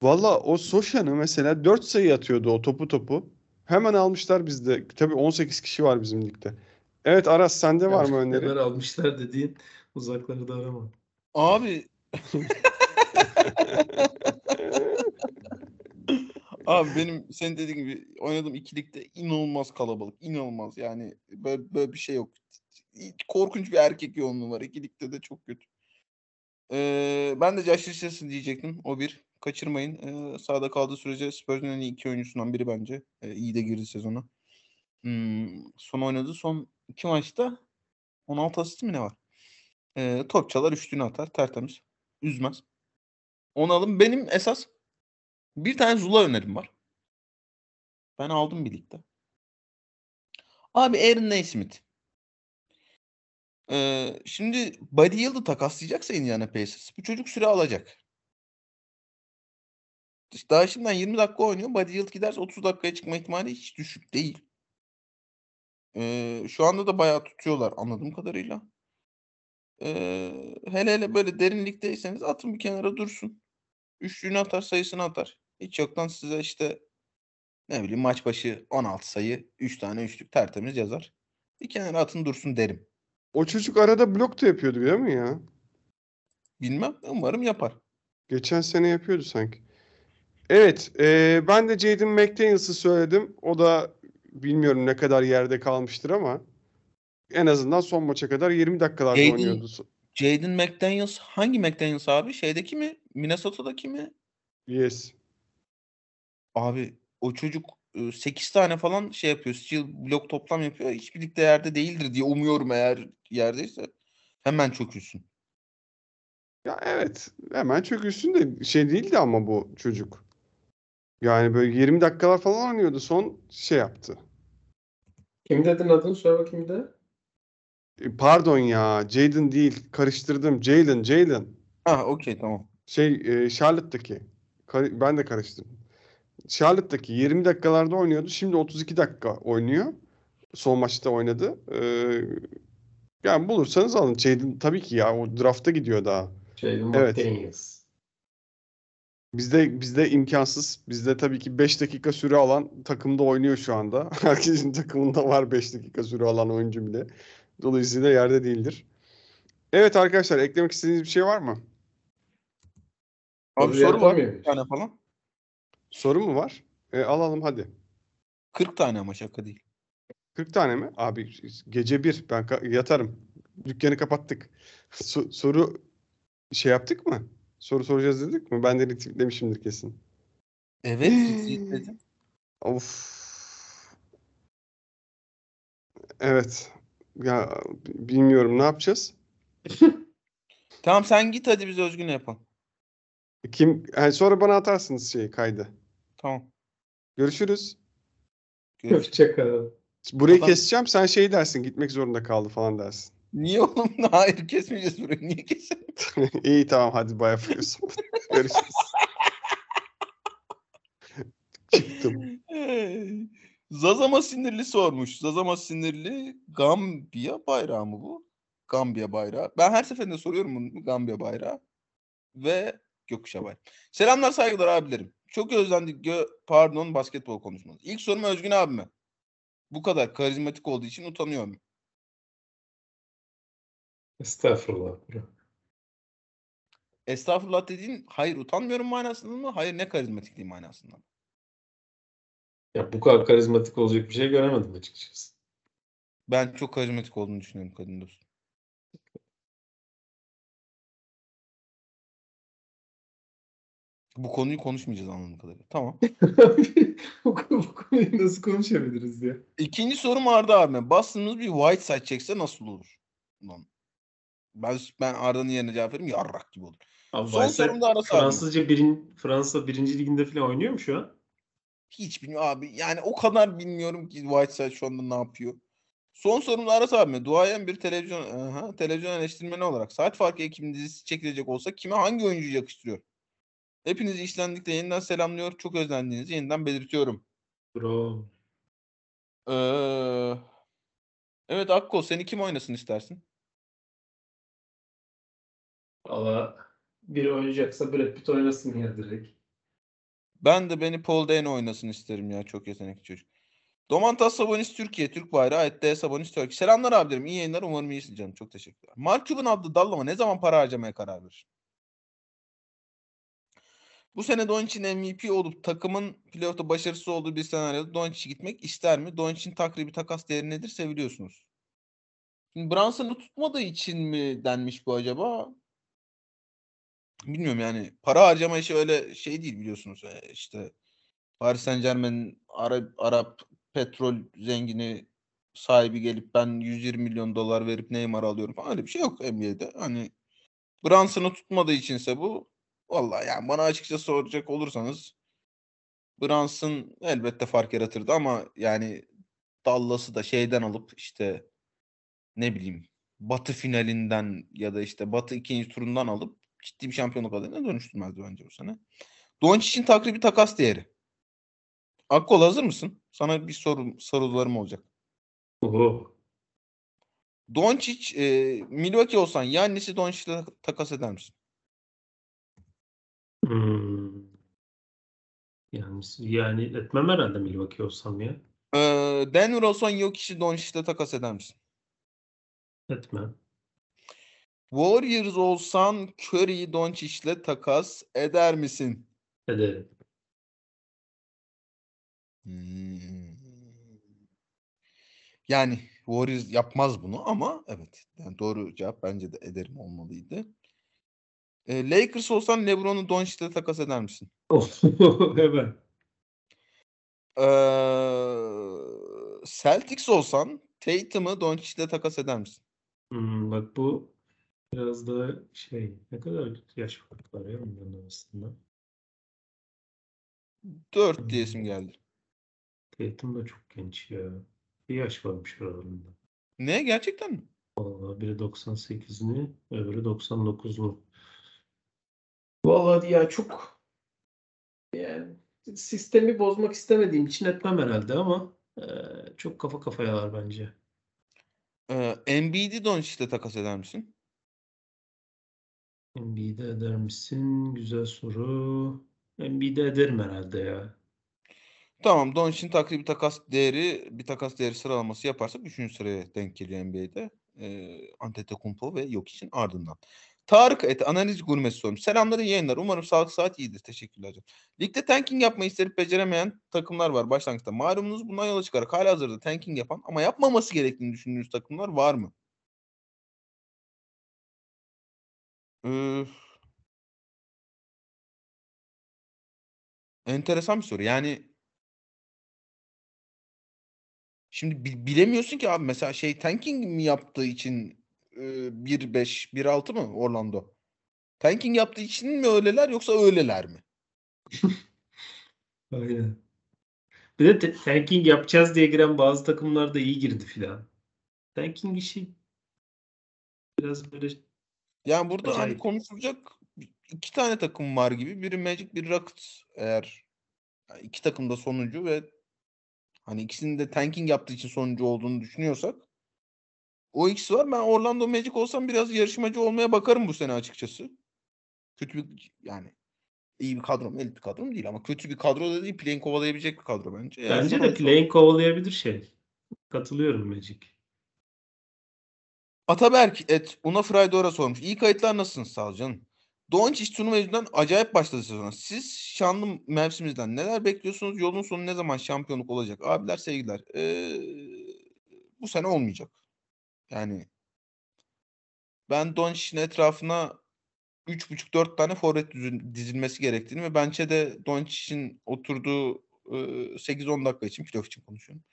Valla o Soşan'ı mesela 4 sayı atıyordu o topu topu. Hemen almışlar bizde. Tabii 18 kişi var bizim ligde. Evet Aras sende var mı öneri? Neler almışlar dediğin uzakları da arama. Abi Abi benim senin dediğin gibi oynadığım ikilikte inanılmaz kalabalık. inanılmaz yani böyle, böyle bir şey yok. Korkunç bir erkek yoğunluğu var. İkilikte de çok kötü. Ee, ben de Josh Richardson diyecektim. O bir. Kaçırmayın. Ee, sahada kaldığı sürece Spurs'un en iyi iki oyuncusundan biri bence. Ee, iyi de girdi sezona. Hmm, son oynadı. Son iki maçta 16 asist mi ne var? Ee, top çalar, üçlüğünü atar. Tertemiz. Üzmez. Onu alın. Benim esas bir tane Zula önerim var. Ben aldım birlikte. Abi Aaron Naismith. Ee, şimdi Buddy Yield'ı takaslayacaksa Indiana Pacers bu çocuk süre alacak. Daha şimdiden 20 dakika oynuyor. Buddy Yield giderse 30 dakikaya çıkma ihtimali hiç düşük değil. Ee, şu anda da bayağı tutuyorlar anladığım kadarıyla. Ee, hele hele böyle derinlikteyseniz atın bir kenara dursun. Üçlüğünü atar sayısını atar. Hiç yoktan size işte ne bileyim maç başı 16 sayı 3 tane üçlük tertemiz yazar. Bir kenara atın dursun derim. O çocuk arada blok da yapıyordu değil mi ya? Bilmem umarım yapar. Geçen sene yapıyordu sanki. Evet, e, ben de Jaden McDaniels'ı söyledim. O da bilmiyorum ne kadar yerde kalmıştır ama en azından son maça kadar 20 dakikalarda Jaden- oynuyordu. Jaden McDaniels hangi McDaniels abi? Şeydeki mi? Minnesota'daki mi? Yes. Abi o çocuk 8 tane falan şey yapıyor. Steal blok toplam yapıyor. Hiçbir ligde yerde değildir diye umuyorum eğer yerdeyse. Hemen çökülsün. Ya evet, hemen çökülsün de şey değildi ama bu çocuk. Yani böyle 20 dakikalar falan oynuyordu. Son şey yaptı. Kim dedin adını söyle bakayım bir de. E, Pardon ya, Jaden değil. Karıştırdım. Jalen, Jalen. Ha okey tamam. Şey, e, Charlotte'daki. Kar- ben de karıştırdım. Charlotte'daki 20 dakikalarda oynuyordu. Şimdi 32 dakika oynuyor. Son maçta oynadı. Ee, yani bulursanız alın. Jaden tabii ki ya o drafta gidiyor daha. Jaden Evet. McDaniels. Bizde bizde imkansız. Bizde tabii ki 5 dakika süre alan takımda oynuyor şu anda. Herkesin takımında var 5 dakika süre alan oyuncu bile. Dolayısıyla yerde değildir. Evet arkadaşlar eklemek istediğiniz bir şey var mı? Abi Soru soru var bir tane falan. Soru mu var? E, alalım hadi. 40 tane ama şaka değil. 40 tane mi? Abi gece bir ben yatarım. Dükkanı kapattık. So- soru şey yaptık mı? Soru soracağız dedik mi? Ben de retweetlemişimdir kesin. Evet retweetledim. Of. Evet. Ya bilmiyorum ne yapacağız? Tamam sen git hadi biz Özgün'le yapalım. Kim yani sonra bana atarsınız şeyi kaydı. Tamam. Görüşürüz. Görüşürüz. Hoşçakal. Burayı Adam- keseceğim. Sen şey dersin. Gitmek zorunda kaldı falan dersin. Niye oğlum? Hayır kesmeyeceğiz burayı. Niye keselim? İyi tamam hadi bay yapıyorsun. Görüşürüz. Çıktım. Zazama sinirli sormuş. Zazama sinirli Gambiya bayrağı mı bu? Gambiya bayrağı. Ben her seferinde soruyorum bunu Gambiya bayrağı. Ve gökkuşağı bayrağı. Selamlar saygılar abilerim. Çok özlendik gö pardon basketbol konuşmanız. İlk sorum Özgün abime. Bu kadar karizmatik olduğu için utanıyorum. Estağfurullah. Estağfurullah dediğin hayır utanmıyorum manasında mı? Hayır ne karizmatikliği manasında mı? Ya bu kadar karizmatik olacak bir şey göremedim açıkçası. Ben çok karizmatik olduğunu düşünüyorum kadın dostum. Bu konuyu konuşmayacağız anladığım kadarıyla. Tamam. bu, bu konuyu nasıl konuşabiliriz ya? İkinci sorum Arda abi. Boston'ımız bir white side çekse nasıl olur? Ulan. Ben, ben Arda'nın yerine cevap vereyim yarrak gibi olur. Abi Son Bayser sorum da Aras abi. Fransızca birin, Fransa birinci liginde falan oynuyor mu şu an? Hiç bilmiyorum abi. Yani o kadar bilmiyorum ki Whiteside şu anda ne yapıyor. Son sorum da Aras abi. Duayen bir televizyon aha, televizyon eleştirmeni olarak saat farkı ekibinin dizisi çekilecek olsa kime hangi oyuncuyu yakıştırıyor? Hepinizi işlendikte yeniden selamlıyor. Çok özlendiğinizi yeniden belirtiyorum. Bro. Ee, Evet Akko seni kim oynasın istersin? Valla biri oynayacaksa Brad Pitt oynasın ya direkt. Ben de beni Paul Dano oynasın isterim ya. Çok yetenekli çocuk. Domantas Sabonis Türkiye. Türk bayrağı. Ette Sabonis Türkiye. Selamlar abilerim. İyi yayınlar. Umarım iyisin canım. Çok teşekkürler. Mark Cuban adlı dallama ne zaman para harcamaya karar verir? Bu sene Doncic'in MVP olup takımın playoff'ta başarısız olduğu bir senaryoda Doncic'e gitmek ister mi? Doncic'in takribi takas değeri nedir? Seviliyorsunuz. Şimdi Brunson'ı tutmadığı için mi denmiş bu acaba? Bilmiyorum yani. Para harcama işi öyle şey değil biliyorsunuz. Ee, işte Paris Saint Germain'in Arap, Arap petrol zengini sahibi gelip ben 120 milyon dolar verip Neymar alıyorum falan öyle bir şey yok NBA'de. Hani Brunson'ı tutmadığı içinse bu vallahi yani bana açıkça soracak olursanız Brunson elbette fark yaratırdı ama yani Dallas'ı da şeyden alıp işte ne bileyim Batı finalinden ya da işte Batı ikinci turundan alıp ciddi bir şampiyonluk adayına dönüştürmezdi bence bu sene. Doncic'in takribi takas değeri. Akkol hazır mısın? Sana bir soru sorularım olacak. Oho. Doncic e, Milwaukee olsan Yannis'i Doncic'le takas eder misin? Hmm. Yani, yani etmem herhalde Milwaukee olsam ya. E, Denver olsan Jokic'i Doncic'le takas eder misin? Etmem. Warriors olsan Curry'i Doncic'le takas eder misin? Ederim. Hmm. Yani Warriors yapmaz bunu ama evet. Yani doğru cevap bence de ederim olmalıydı. E, Lakers olsan LeBron'u Doncic'le takas eder misin? Hemen. Ee, Celtics olsan Tatum'u Doncic'le takas eder misin? Hmm, bak bu biraz daha şey ne kadar yaş farkı var ya onların arasında. 4 diyesim geldi. Tatum da çok genç ya. Bir yaş varmış aralarında. Ne gerçekten mi? Vallahi biri 98'li, öbürü 99'lu. Vallahi ya çok yani sistemi bozmak istemediğim için etmem herhalde ama e, çok kafa kafayalar bence. Ee, Embiid'i Doncic'le takas eder misin? Embiid'e eder misin? Güzel soru. Embiid'e ederim herhalde ya. Tamam Doncic'in takribi takas değeri bir takas değeri sıralaması yaparsak 3. sıraya denk geliyor NBA'de. Ee, Antetokounmpo ve Jokic'in ardından. Tarık et analiz gurmesi sormuş. Selamlar iyi yayınlar. Umarım sağlık saat iyidir. Teşekkürler. canım. Ligde tanking yapmayı isterip beceremeyen takımlar var başlangıçta. Malumunuz bundan yola çıkarak hala hazırda tanking yapan ama yapmaması gerektiğini düşündüğünüz takımlar var mı? Ee, enteresan bir soru. Yani Şimdi bi- bilemiyorsun ki abi mesela şey tanking mi yaptığı için e, 1-5, 1-6 mı Orlando? Tanking yaptığı için mi öyleler yoksa öyleler mi? Aynen. Bir de tanking yapacağız diye giren bazı takımlar da iyi girdi filan. Tanking işi biraz böyle Yani burada hani Acayip. konuşulacak iki tane takım var gibi. Biri Magic, biri Rockets. Eğer yani iki takım da sonuncu ve hani ikisinin de tanking yaptığı için sonuncu olduğunu düşünüyorsak o ikisi var. Ben Orlando Magic olsam biraz yarışmacı olmaya bakarım bu sene açıkçası. Kötü bir yani iyi bir kadro mu? Elit bir kadro mu değil ama kötü bir kadro da değil. Play'in kovalayabilecek bir kadro bence. Eğer bence de play'in kovalayabilir şey. Katılıyorum Magic. Ataberk et Una Fraydora sormuş. İyi kayıtlar nasılsınız sağ ol. Doncic turnuva yüzünden acayip başladı sezona. Siz şanlı mevsimizden neler bekliyorsunuz? Yolun sonu ne zaman şampiyonluk olacak? Abiler sevgiler. Ee, bu sene olmayacak. Yani ben Doncic'in etrafına 3,5-4 tane forvet dizilmesi gerektiğini ve bence de Doncic'in oturduğu e, 8-10 dakika için playoff için konuşuyorum.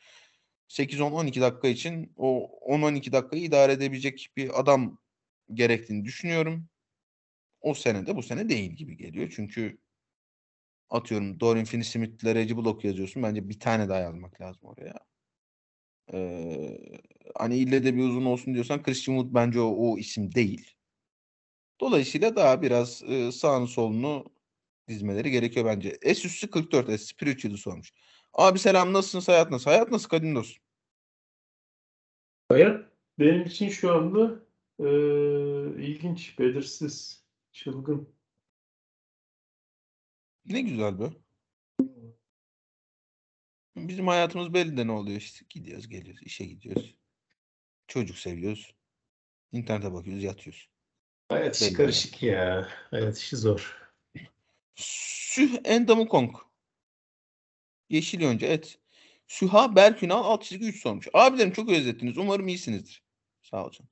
8-10-12 dakika için o 10-12 dakikayı idare edebilecek bir adam gerektiğini düşünüyorum. O sene de bu sene değil gibi geliyor. Çünkü atıyorum Dorian Finney-Smith'le Reggie Block yazıyorsun. Bence bir tane daha yazmak lazım oraya. Ee, hani ille de bir uzun olsun diyorsan Christian Wood bence o, o isim değil. Dolayısıyla daha biraz e, sağını solunu dizmeleri gerekiyor bence. S üssü 44 S Spiritual'ı sormuş. Abi selam nasılsınız hayat nasıl? Hayat nasıl kadim dostum? Hayat benim için şu anda e, ilginç, belirsiz, çılgın. Ne güzel be. Bizim hayatımız belli de ne oluyor işte. Gidiyoruz, geliyoruz, işe gidiyoruz. Çocuk seviyoruz. İnternete bakıyoruz, yatıyoruz. Hayat işi Belli karışık ya. Hayat işi zor. Süh Endamukong. Yeşil önce et. Süha Berkünal alt çizgi 3 sormuş. Abilerim çok özlettiniz. Umarım iyisinizdir. Sağ ol canım.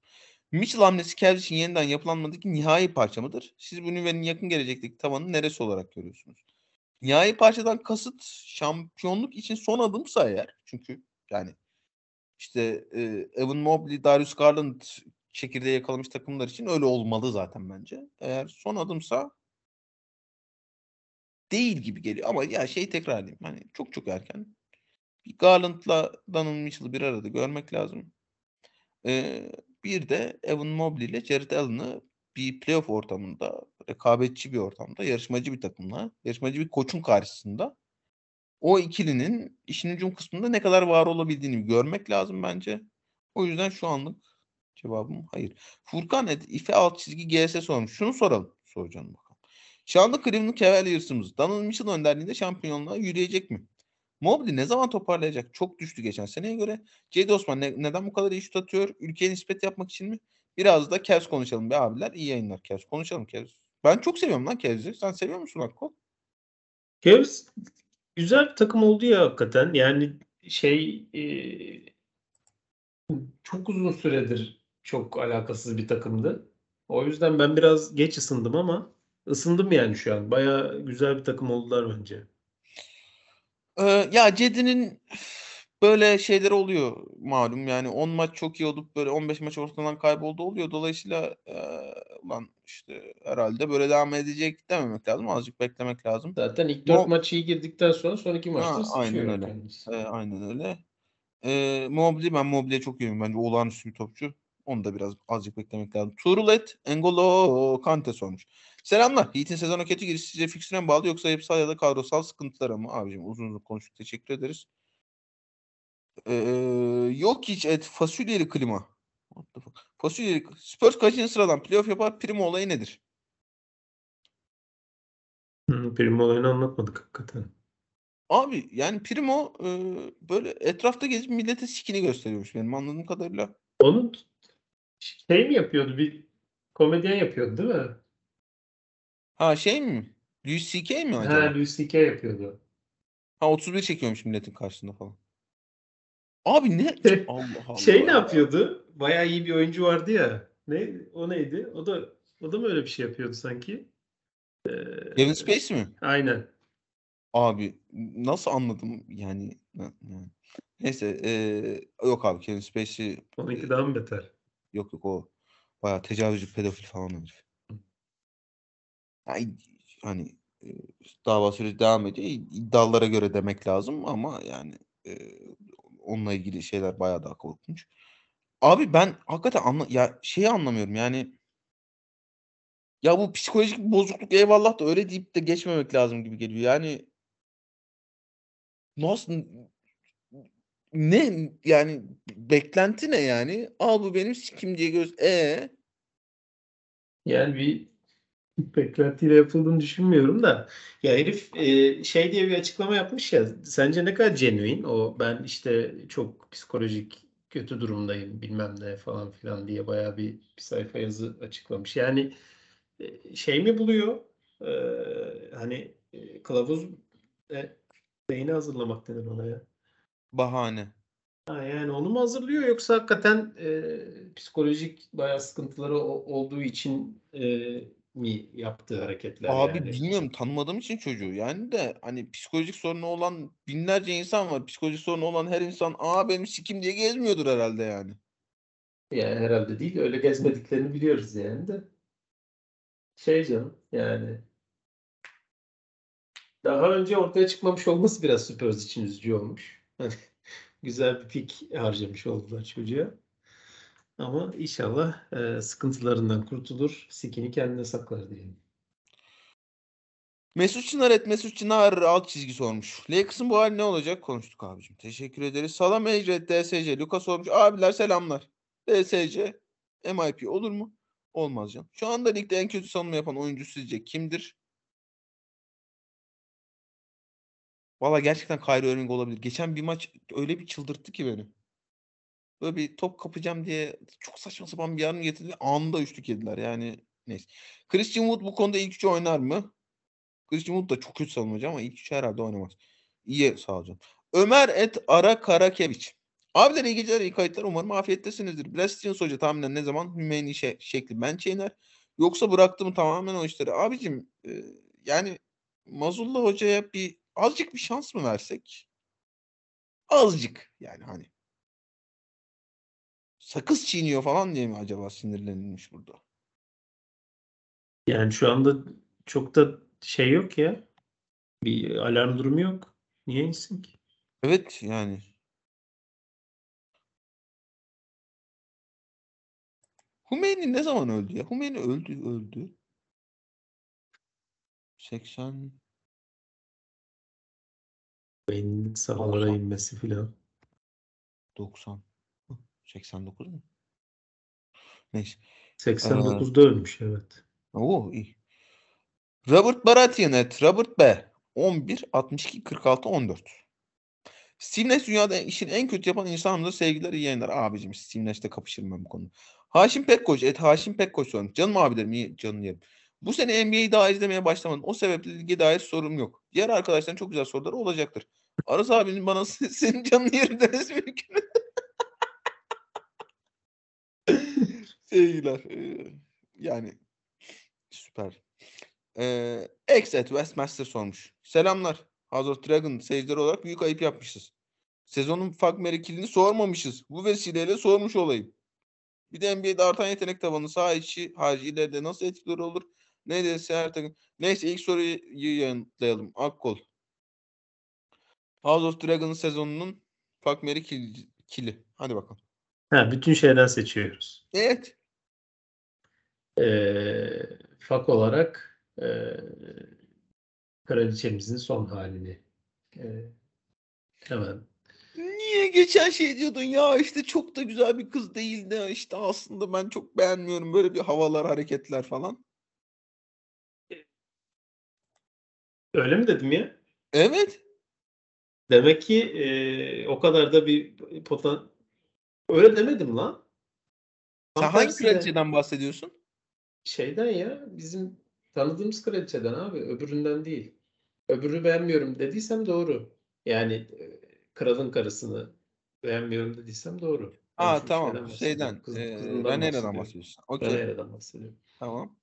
Mitchell hamlesi Cavs için yeniden yapılanmadaki nihai parça mıdır? Siz bu nüvenin yakın gelecekteki tavanı neresi olarak görüyorsunuz? Nihai parçadan kasıt şampiyonluk için son adımsa eğer. Çünkü yani işte e, Evan Mobley, Darius Garland çekirdeği yakalamış takımlar için öyle olmalı zaten bence. Eğer son adımsa değil gibi geliyor. Ama ya şey tekrarlayayım. Hani çok çok erken. Bir Garland'la Donovan Mitchell'ı bir arada görmek lazım. Ee, bir de Evan Mobley ile Jared Allen'ı bir playoff ortamında, rekabetçi bir ortamda, yarışmacı bir takımla, yarışmacı bir koçun karşısında o ikilinin işin hücum kısmında ne kadar var olabildiğini görmek lazım bence. O yüzden şu anlık cevabım hayır. Furkan et, ife alt çizgi GS sormuş. Şunu soralım. Soracağım bakalım. Şu anda Cleveland Cavaliers'ımız Donald Mitchell önderliğinde şampiyonluğa yürüyecek mi? Mobley ne zaman toparlayacak? Çok düştü geçen seneye göre. Cedi Osman ne- neden bu kadar iyi şut atıyor? Ülkeye nispet yapmak için mi? Biraz da Cavs konuşalım be abiler. İyi yayınlar Cavs. Konuşalım Cavs. Ben çok seviyorum lan Cavs'i. Sen seviyor musun Akko? Cavs güzel bir takım oldu ya hakikaten. Yani şey e, çok uzun süredir çok alakasız bir takımdı. O yüzden ben biraz geç ısındım ama ısındım yani şu an. Baya güzel bir takım oldular bence. Ee, ya Cedi'nin böyle şeyleri oluyor malum. Yani 10 maç çok iyi olup böyle 15 maç ortadan kayboldu oluyor. Dolayısıyla e, lan işte herhalde böyle devam edecek dememek lazım. Azıcık beklemek lazım. Zaten ilk Bu- dört maç iyi girdikten sonra son iki maçta Ha, aynen öyle. E, aynen öyle. E, Mobley ben Mobley'e çok iyiyim. Bence olağanüstü bir topçu. Onu da biraz azıcık beklemek lazım. Turulet Engolo Kante sormuş. Selamlar. Heat'in sezona kötü girişi sizce fikstüre mi bağlı yoksa yapısal ya da kadrosal sıkıntılara mı? Abicim uzun uzun konuştuk. Teşekkür ederiz. Ee, yok hiç et fasulyeli klima. What the fuck? Fasulyeli Spurs kaçıncı sıradan playoff yapar? Primo olayı nedir? Hı, Primo olayını anlatmadık hakikaten. Abi yani Primo e, böyle etrafta gezip millete sikini gösteriyormuş benim anladığım kadarıyla. Onu şey mi yapıyordu? Bir komedyen yapıyordu değil mi? Ha şey mi? Louis C.K. mi acaba? Ha, Louis C.K. yapıyordu. Ha 31 çekiyormuş milletin karşısında falan. Abi ne? Allah Allah. Şey ne yapıyordu? Bayağı iyi bir oyuncu vardı ya. Ne? O neydi? O da o da mı öyle bir şey yapıyordu sanki? Ee, Kevin Spacey mi? Aynen. Abi nasıl anladım yani? ne- yani. Neyse eee, yok abi Kevin Spacey Onunki daha mı beter? Yok yok o bayağı tecavüzcü pedofil falan herif. Yani, hani e, dava süreci devam ediyor. İddialara göre demek lazım ama yani e, onunla ilgili şeyler bayağı daha korkunç. Abi ben hakikaten anla ya şeyi anlamıyorum yani ya bu psikolojik bir bozukluk eyvallah da öyle deyip de geçmemek lazım gibi geliyor. Yani nasıl ne yani beklenti ne yani? Al bu benim sikim diye göz e Yani bir beklentiyle yapıldığını düşünmüyorum da. Ya herif e, şey diye bir açıklama yapmış ya. Sence ne kadar genuine? O ben işte çok psikolojik kötü durumdayım bilmem ne falan filan diye bayağı bir, bir sayfa yazı açıklamış. Yani e, şey mi buluyor? E, hani e, kılavuz e, neyini hazırlamak denir ona ya? Bahane. Ha, yani onu mu hazırlıyor yoksa hakikaten e, psikolojik bayağı sıkıntıları o- olduğu için e, mi yaptığı hareketler Abi yani? bilmiyorum tanımadığım için çocuğu yani de hani psikolojik sorunu olan binlerce insan var. Psikolojik sorunu olan her insan aa benim sikim diye gezmiyordur herhalde yani. Yani herhalde değil öyle gezmediklerini biliyoruz yani de. Şey canım yani daha önce ortaya çıkmamış olması biraz Spurs için üzücü olmuş. Güzel bir pik harcamış oldular çocuğa. Ama inşallah e, sıkıntılarından kurtulur. Sikini kendine saklar diyelim. Mesut Çınar et Mesut Çınar alt çizgi sormuş. Lakers'ın bu hali ne olacak? Konuştuk abicim. Teşekkür ederiz. Salam Ecret DSC. Lucas sormuş. Abiler selamlar. DSC MIP olur mu? Olmaz canım. Şu anda ligde en kötü savunma yapan oyuncu sizce kimdir? Valla gerçekten Kyrie Irving olabilir. Geçen bir maç öyle bir çıldırttı ki beni. Böyle bir top kapacağım diye çok saçma sapan bir yarım getirdi. Anında üçlük yediler. Yani neyse. Christian Wood bu konuda ilk üçü oynar mı? Christian Wood da çok kötü savunmacı ama ilk üçü herhalde oynamaz. İyi sağ olun. Ömer et Ara Karakeviç. Abiler iyi geceler, iyi kayıtlar. Umarım afiyettesinizdir. Brad Stevens Hoca tahminen ne zaman Hümeyni şey, şekli bench iner? Yoksa bıraktı tamamen o işleri? Abicim e, yani Mazullah Hoca'ya bir azıcık bir şans mı versek? Azıcık yani hani. Sakız çiğniyor falan diye mi acaba sinirlenilmiş burada? Yani şu anda çok da şey yok ya. Bir alarm durumu yok. Niye insin ki? Evet yani. Hümeyni ne zaman öldü ya? Hümeyni öldü öldü. 80 Beynin sahalara inmesi filan. 90 Hı, 89 mu? Neyse. 89'da ölmüş evet. Oo iyi. Robert Baratheon et. Robert B. 11 62 46 14. Steve Nash dünyada işin en kötü yapan insanımdır. Sevgiler iyi yayınlar. Abicim Steve Nash'te kapışırım ben bu konuda. Haşim Pekkoç. Et Haşim Pekkoç sormuş. Canım abilerim iyi canım yerim. Bu sene NBA'yi daha izlemeye başlamadım. O sebeple lige dair sorum yok. Diğer arkadaşların çok güzel soruları olacaktır. Aras abinin bana senin canını yerim demesi mümkün. Sevgiler. Ee, yani süper. Ee, X at Westmaster sormuş. Selamlar. House of Dragon seyircileri olarak büyük ayıp yapmışız. Sezonun fuck Mary sormamışız. Bu vesileyle sormuş olayım. Bir de NBA'de artan yetenek tavanı sağ içi harici nasıl etkileri olur? Ne dese her takım. Neyse ilk soruyu yanıtlayalım. Akkol. House of Dragon sezonunun fuck Mary kill- kili. Hadi bakalım. Ha, bütün şeyden seçiyoruz. Evet. Ee, fak olarak e, kraliçemizin son halini e, hemen Niye geçen şey diyordun ya işte çok da güzel bir kız değildi işte aslında ben çok beğenmiyorum böyle bir havalar hareketler falan. Öyle mi dedim ya? Evet. Demek ki e, o kadar da bir potan öyle demedim lan. Sen hangi kraliçeden bahsediyorsun? Şeyden ya bizim tanıdığımız kraliçeden abi öbüründen değil. Öbürünü beğenmiyorum dediysem doğru. Yani e, kralın karısını beğenmiyorum dediysem doğru. Ben Aa şu tamam şeyden. Kız, kızından Rhaenyra'dan bahsediyorsun. Okey Rhaenyra'dan bahsediyorum. tamam.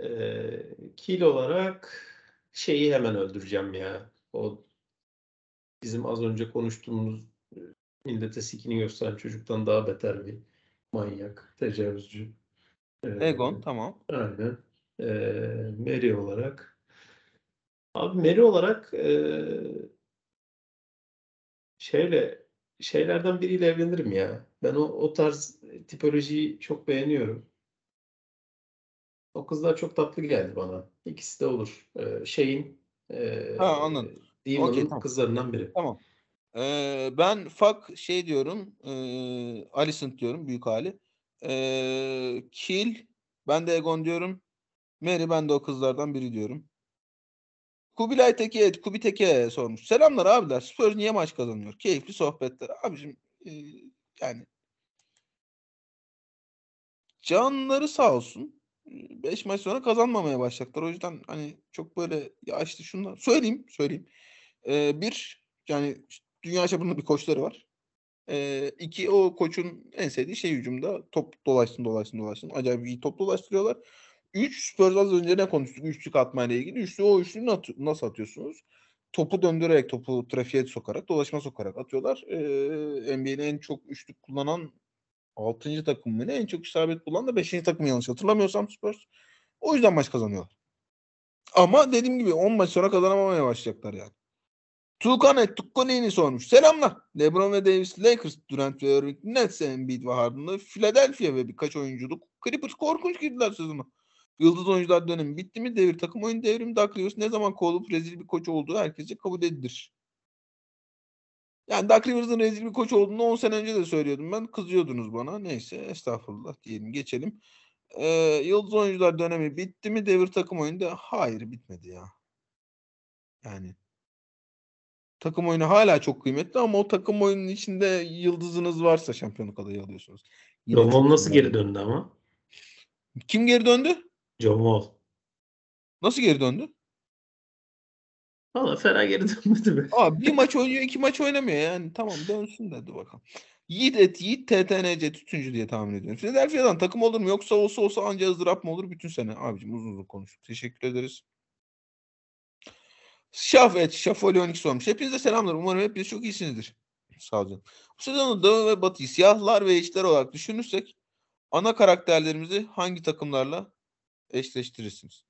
Ee, kill olarak şeyi hemen öldüreceğim ya. O bizim az önce konuştuğumuz e, millete sikini gösteren çocuktan daha beter bir manyak, tecavüzcü. Ee, Egon tamam. Aynen. Ee, Mary olarak. Abi Mary olarak ee, şeyle şeylerden biriyle evlenirim ya. Ben o, o tarz tipolojiyi çok beğeniyorum. O kızlar çok tatlı geldi bana. İkisi de olur. Ee, şeyin ee, Ha, anladım. Demon'un Okey, tamam. kızlarından biri. Tamam. Ee, ben fuck şey diyorum. E, Alicent diyorum büyük hali. Ee, kill ben de Egon diyorum. Mary ben de o kızlardan biri diyorum. Kubilay Teke, Kubi Teke sormuş. Selamlar abiler. Spurs niye maç kazanıyor? Keyifli sohbetler. Abicim e, yani canları sağ olsun. 5 maç sonra kazanmamaya başlayacaklar. O yüzden hani çok böyle ya işte şunlar söyleyeyim söyleyeyim. Ee, bir yani dünya çapında bir koçları var. Ee, iki o koçun en sevdiği şey hücumda top dolaşsın dolaşsın dolaşsın. Acayip iyi top dolaştırıyorlar. Üç Spurs az önce ne konuştuk üçlük atmayla ilgili. Üçlü o üçlüyü nasıl atıyorsunuz? Topu döndürerek, topu trafiğe sokarak, dolaşma sokarak atıyorlar. Ee, NBA'nin en çok üçlük kullanan 6. takım mı ne? En çok isabet bulan da 5. takım yanlış hatırlamıyorsam Spurs. O yüzden maç kazanıyorlar. Ama dediğim gibi 10 maç sonra kazanamamaya başlayacaklar yani. Tuğkan et Tukkanini sormuş. Selamlar. LeBron ve Davis, Lakers, Durant ve Irving, Nets, Embiid ve Harden'la Philadelphia ve birkaç oyunculuk. Clippers korkunç girdiler sezona. Yıldız oyuncular dönemi bitti mi? Devir takım oyun devrimi Doug ne zaman kovulup rezil bir koç olduğu herkese kabul edilir. Yani Doug Rivers'ın rezil bir koç olduğunu 10 sene önce de söylüyordum ben. Kızıyordunuz bana. Neyse estağfurullah diyelim geçelim. Ee, Yıldız oyuncular dönemi bitti mi? Devir takım oyunda hayır bitmedi ya. Yani takım oyunu hala çok kıymetli ama o takım oyunun içinde yıldızınız varsa şampiyonluk adayı alıyorsunuz. Yine John çok Wall nasıl geri döndü ama? Kim geri döndü? John Wall. Nasıl geri döndü? Valla fena geri dönmedi be. Aa bir maç oynuyor, iki maç oynamıyor yani. Tamam dönsün dedi bakalım. Yiğit et, Yiğit TTNC tütüncü diye tahmin ediyorum. Philadelphia'dan takım olur mu yoksa olsa olsa anca ızdırap mı olur bütün sene? Abicim uzun uzun konuştuk. Teşekkür ederiz. Şaf et, Şafoli 12 sormuş. Hepinize selamlar. Umarım hepiniz çok iyisinizdir. Sağ olun. Bu sezonu Doğu ve Batı'yı siyahlar ve eşler olarak düşünürsek ana karakterlerimizi hangi takımlarla eşleştirirsiniz?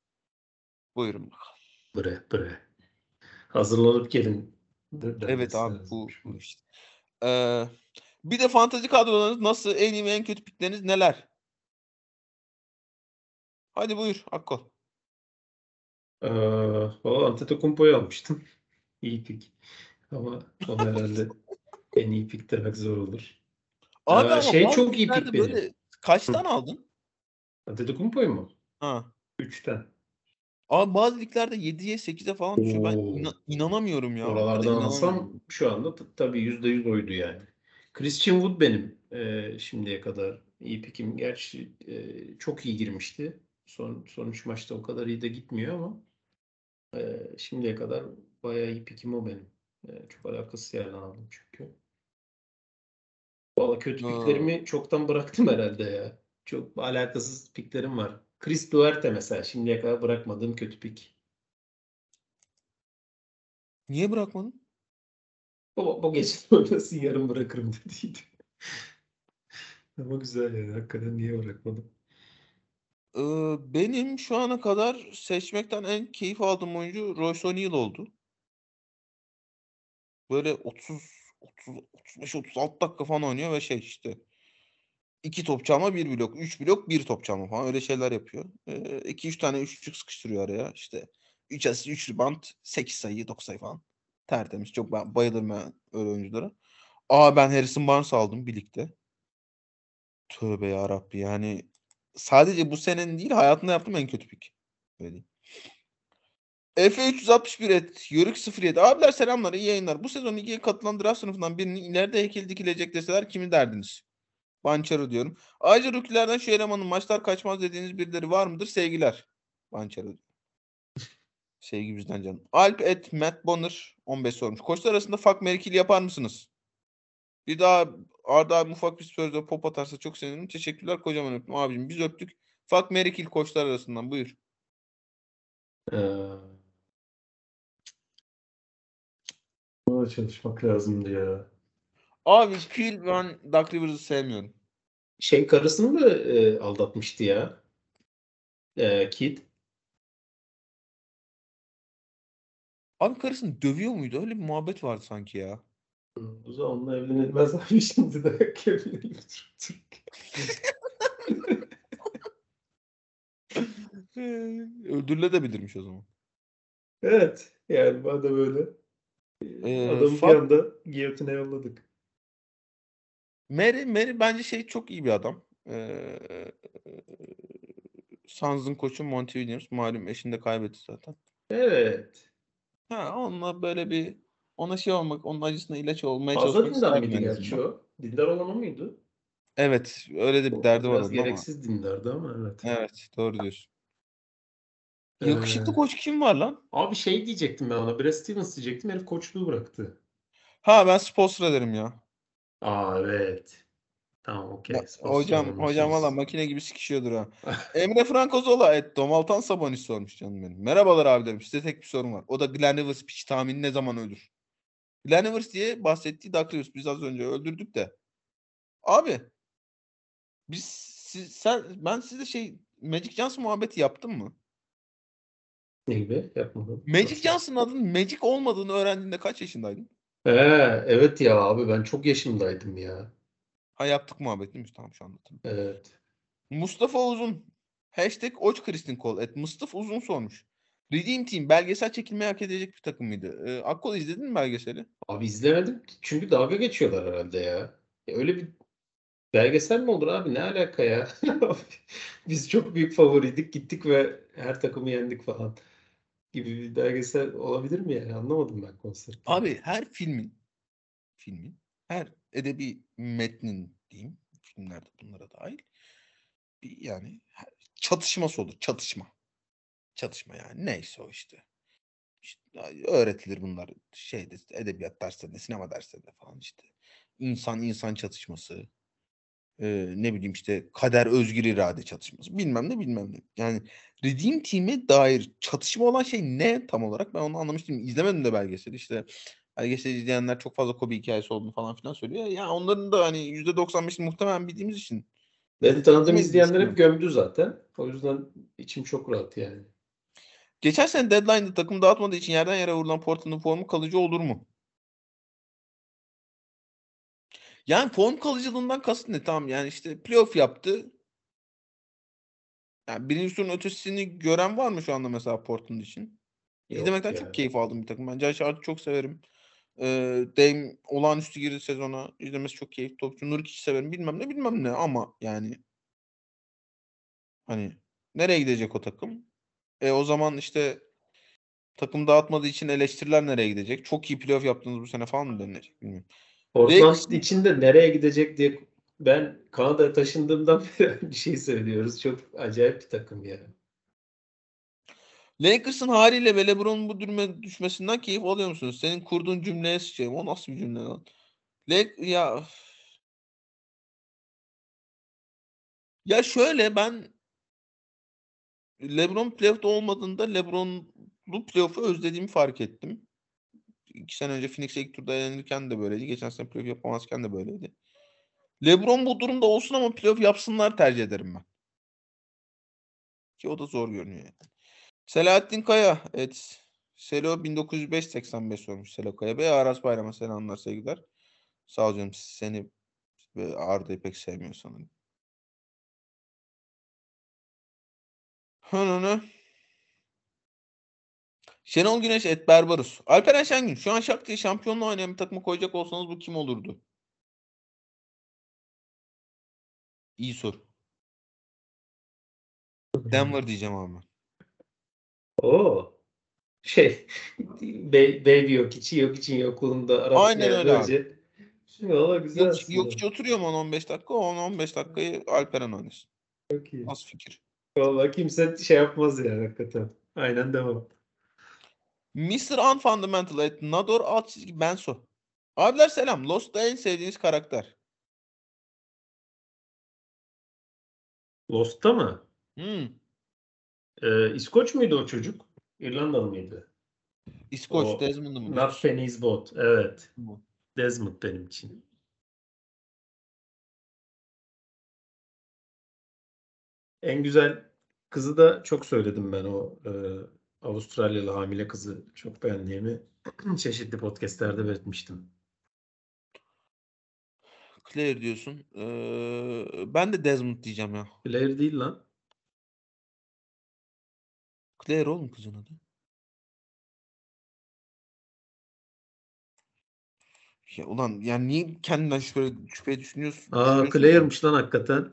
Buyurun bakalım. Bre bre. Hazırlanıp gelin. Evet abi bu, bu işte. Ee, bir de fantazi kadrolarınız nasıl? En iyi ve en kötü pikleriniz neler? Hadi buyur Akkol. Ee, valla Antetokounmpo'yu almıştım. İyi pik. Ama o herhalde en iyi pik demek zor olur. Abi Ee, ama şey çok iyi pik benim. böyle kaçtan aldın? Antetokounmpo'yu mu? Ha. 3'ten. Abi bazı liglerde 7'ye 8'e falan düşüyor. Ben Oo. ina- inanamıyorum ya. Oralardan Hakikaten alsam inanamıyorum. şu anda t- tabii %100 oydu yani. Christian Wood benim e, şimdiye kadar iyi pikim. Gerçi e, çok iyi girmişti. Son, son üç maçta o kadar iyi de gitmiyor ama e, şimdiye kadar bayağı iyi pikim o benim. E, çok alakasız yerden aldım çünkü. Valla kötü Aa. piklerimi çoktan bıraktım herhalde ya. Çok alakasız piklerim var. Chris Duarte mesela şimdiye kadar bırakmadığım kötü pik. Niye bırakmadın? Bu, bu gece oynasın yarın bırakırım dediydi. Ama güzel yani hakikaten niye bırakmadım? Ee, benim şu ana kadar seçmekten en keyif aldığım oyuncu Royce O'Neal oldu. Böyle 30 30 35 36 dakika falan oynuyor ve şey işte iki top çalma bir blok, üç blok bir top çalma falan öyle şeyler yapıyor. 2 3 tane üçlük sıkıştırıyor araya. İşte 3 asist, 3 rebound, 8 sayı, 9 sayı falan. Tertemiz. Çok ben bayılırım ben öyle oyunculara. Aa ben Harrison Barnes aldım birlikte. Tövbe ya Rabbi yani sadece bu senenin değil hayatımda yaptığım en kötü pik. Öyle. Efe 361 et. Yörük 07. Abiler selamlar. iyi yayınlar. Bu sezon ikiye katılan draft sınıfından birinin ileride heykel dikilecek deseler kimi derdiniz? Bançero diyorum. Ayrıca rookie'lerden şu elemanın maçlar kaçmaz dediğiniz birileri var mıdır? Sevgiler. Diyor. Sevgi bizden canım. Alp et Matt Bonner 15 sormuş. Koçlar arasında fuck Merkil yapar mısınız? Bir daha Arda abi ufak bir sözle pop atarsa çok sevinirim. Teşekkürler kocaman öptüm abicim. Biz öptük. Fuck Merkil koçlar arasından buyur. Ee, çalışmak lazımdı ya. Abi Phil ben Duck Rivers'ı sevmiyorum. Şey karısını mı e, aldatmıştı ya? E, Kid. Abi karısını dövüyor muydu? Öyle bir muhabbet vardı sanki ya. O zaman onunla evlenilmez abi şimdi de evlenelim. Öldürülebilirmiş o zaman. evet. Yani madem öyle. Ee, Adamı bir Fab- anda giyotine yolladık. Mary, Mary bence şey çok iyi bir adam. Ee, Suns'ın koçu Monty Williams. Malum eşini de kaybetti zaten. Evet. Ha, onunla böyle bir ona şey olmak, onun acısına ilaç olmaya Fazla çalışmak dindar isterdim mıydı gerçi o? Dindar olan o muydu? Evet, öyle de bir O derdi var Biraz ama. gereksiz dindardı ama evet. Evet, doğru diyorsun. Ee, Yakışıklı koç kim var lan? Abi şey diyecektim ben ona. Brad Stevens diyecektim. Herif koçluğu bıraktı. Ha ben Spolstra derim ya. Aa evet. Tamam okey. Hocam hocam valla makine gibi sikişiyordur ha. Emre Frankozola et Domaltan Sabonis sormuş canım benim. Merhabalar abilerim. Size tek bir sorum var. O da Glenn Rivers piç tahmini ne zaman ölür? Glenn Rivers diye bahsettiği Doug Rivers biz az önce öldürdük de. Abi biz siz, sen, ben size şey Magic Johnson muhabbeti yaptım mı? Ne gibi? Yapmadım. Magic? Johnson'ın adının Magic olmadığını öğrendiğinde kaç yaşındaydın? He, evet ya abi ben çok yaşındaydım ya. Ha yaptık muhabbet değil mi? Tamam şu an. Evet. Mustafa Uzun Hashtag Oç Kristin Kol. Et Mustaf uzun sormuş. Redeem Team belgesel çekilmeyi hak edecek bir takım mıydı? Ee, Akkol izledin mi belgeseli? Abi izlemedim çünkü dalga geçiyorlar herhalde ya. Ya öyle bir belgesel mi olur abi? Ne alaka ya? Biz çok büyük favoriydik. Gittik ve her takımı yendik falan. Gibi bir belgesel olabilir mi yani? Anlamadım ben konsepti. Abi her filmin filmin her edebi metnin diyeyim filmlerde bunlara dahil bir yani çatışması olur. Çatışma. Çatışma yani. Neyse o işte. İşte öğretilir bunlar şeyde edebiyat derslerinde, sinema derslerinde falan işte. İnsan insan çatışması. Ee, ne bileyim işte kader özgür irade çatışması. Bilmem ne bilmem ne. Yani Redeem Team'e dair çatışma olan şey ne tam olarak ben onu anlamış değilim. İzlemedim de belgeseli işte. Belgeseli izleyenler çok fazla Kobe hikayesi olduğunu falan filan söylüyor. Ya onların da hani %95'ini muhtemelen bildiğimiz için. Benim tanıdığım izleyenler hep gömdü zaten. O yüzden içim çok rahat yani. Geçen sene deadline'da takım dağıtmadığı için yerden yere vurulan Portland'ın formu kalıcı olur mu? Yani form kalıcılığından kasıt ne? Tamam yani işte playoff yaptı. Yani birinci turun ötesini gören var mı şu anda mesela Portland için? Yok İzlemekten yani. çok keyif aldım bir takım. Ben Josh Hart'ı çok severim. Ee, Dame olağanüstü girdi sezona. İzlemesi çok keyifli topçu. Nurkic'i severim. Bilmem ne bilmem ne ama yani hani nereye gidecek o takım? E o zaman işte takım dağıtmadığı için eleştiriler nereye gidecek? Çok iyi playoff yaptınız bu sene falan mı denilecek? Bilmiyorum. Portland Lakers- içinde nereye gidecek diye ben Kanada'ya taşındığımdan beri bir şey söylüyoruz. Çok acayip bir takım ya. Lakers'ın haliyle ve LeBron'un bu duruma düşmesinden keyif alıyor musunuz? Senin kurduğun cümleye sıçayım. O nasıl bir cümle lan? Lak ya ya şöyle ben LeBron playoff'ta olmadığında LeBron'lu playoff'u özlediğimi fark ettim. İki sene önce Phoenix'e ilk turda elenirken de böyleydi. Geçen sene playoff yapamazken de böyleydi. LeBron bu durumda olsun ama playoff yapsınlar tercih ederim ben. Ki o da zor görünüyor yani. Selahattin Kaya. Evet. Selo 1905-85 sormuş Selo Kaya Bey. Aras Bayram'a selamlar sevgiler. Sağ ol canım. Seni ve Arda'yı pek sevmiyor sanırım. Hınını. Şenol Güneş et Berbarus. Alperen Şengün. Şu an şak diye şampiyonluğa oynayan bir takıma koyacak olsanız bu kim olurdu? İyi soru. Denver diyeceğim abi. ben. Oo. Şey Be Baby yok içi yok için yokluğunda arasında Aynen öyle abi. böylece. Valla güzel Yok, aslında. yok hiç oturuyor mu 15 dakika? 10-15 dakikayı Alperen oynasın. Çok iyi. Nasıl fikir? Valla kimse şey yapmaz yani hakikaten. Aynen devam. Mr. Unfundamental et Nador alt çizgi Benso. Abiler selam. Lost'ta en sevdiğiniz karakter. Lost'ta mı? Hmm. Ee, İskoç muydu o çocuk? İrlandalı mıydı? İskoç O- Desmond'u mu? Not Penny's Boat. Evet. Bu. Desmond benim için. En güzel kızı da çok söyledim ben o e, Avustralyalı hamile kızı çok beğendiğimi çeşitli podcastlerde belirtmiştim. Claire diyorsun. Ee, ben de Desmond diyeceğim ya. Blair değil lan. Claire oğlum kızın adı. Ya ulan yani niye kendinden şüphe, şüphe düşünüyorsun? Aa? Claire'mış lan hakikaten.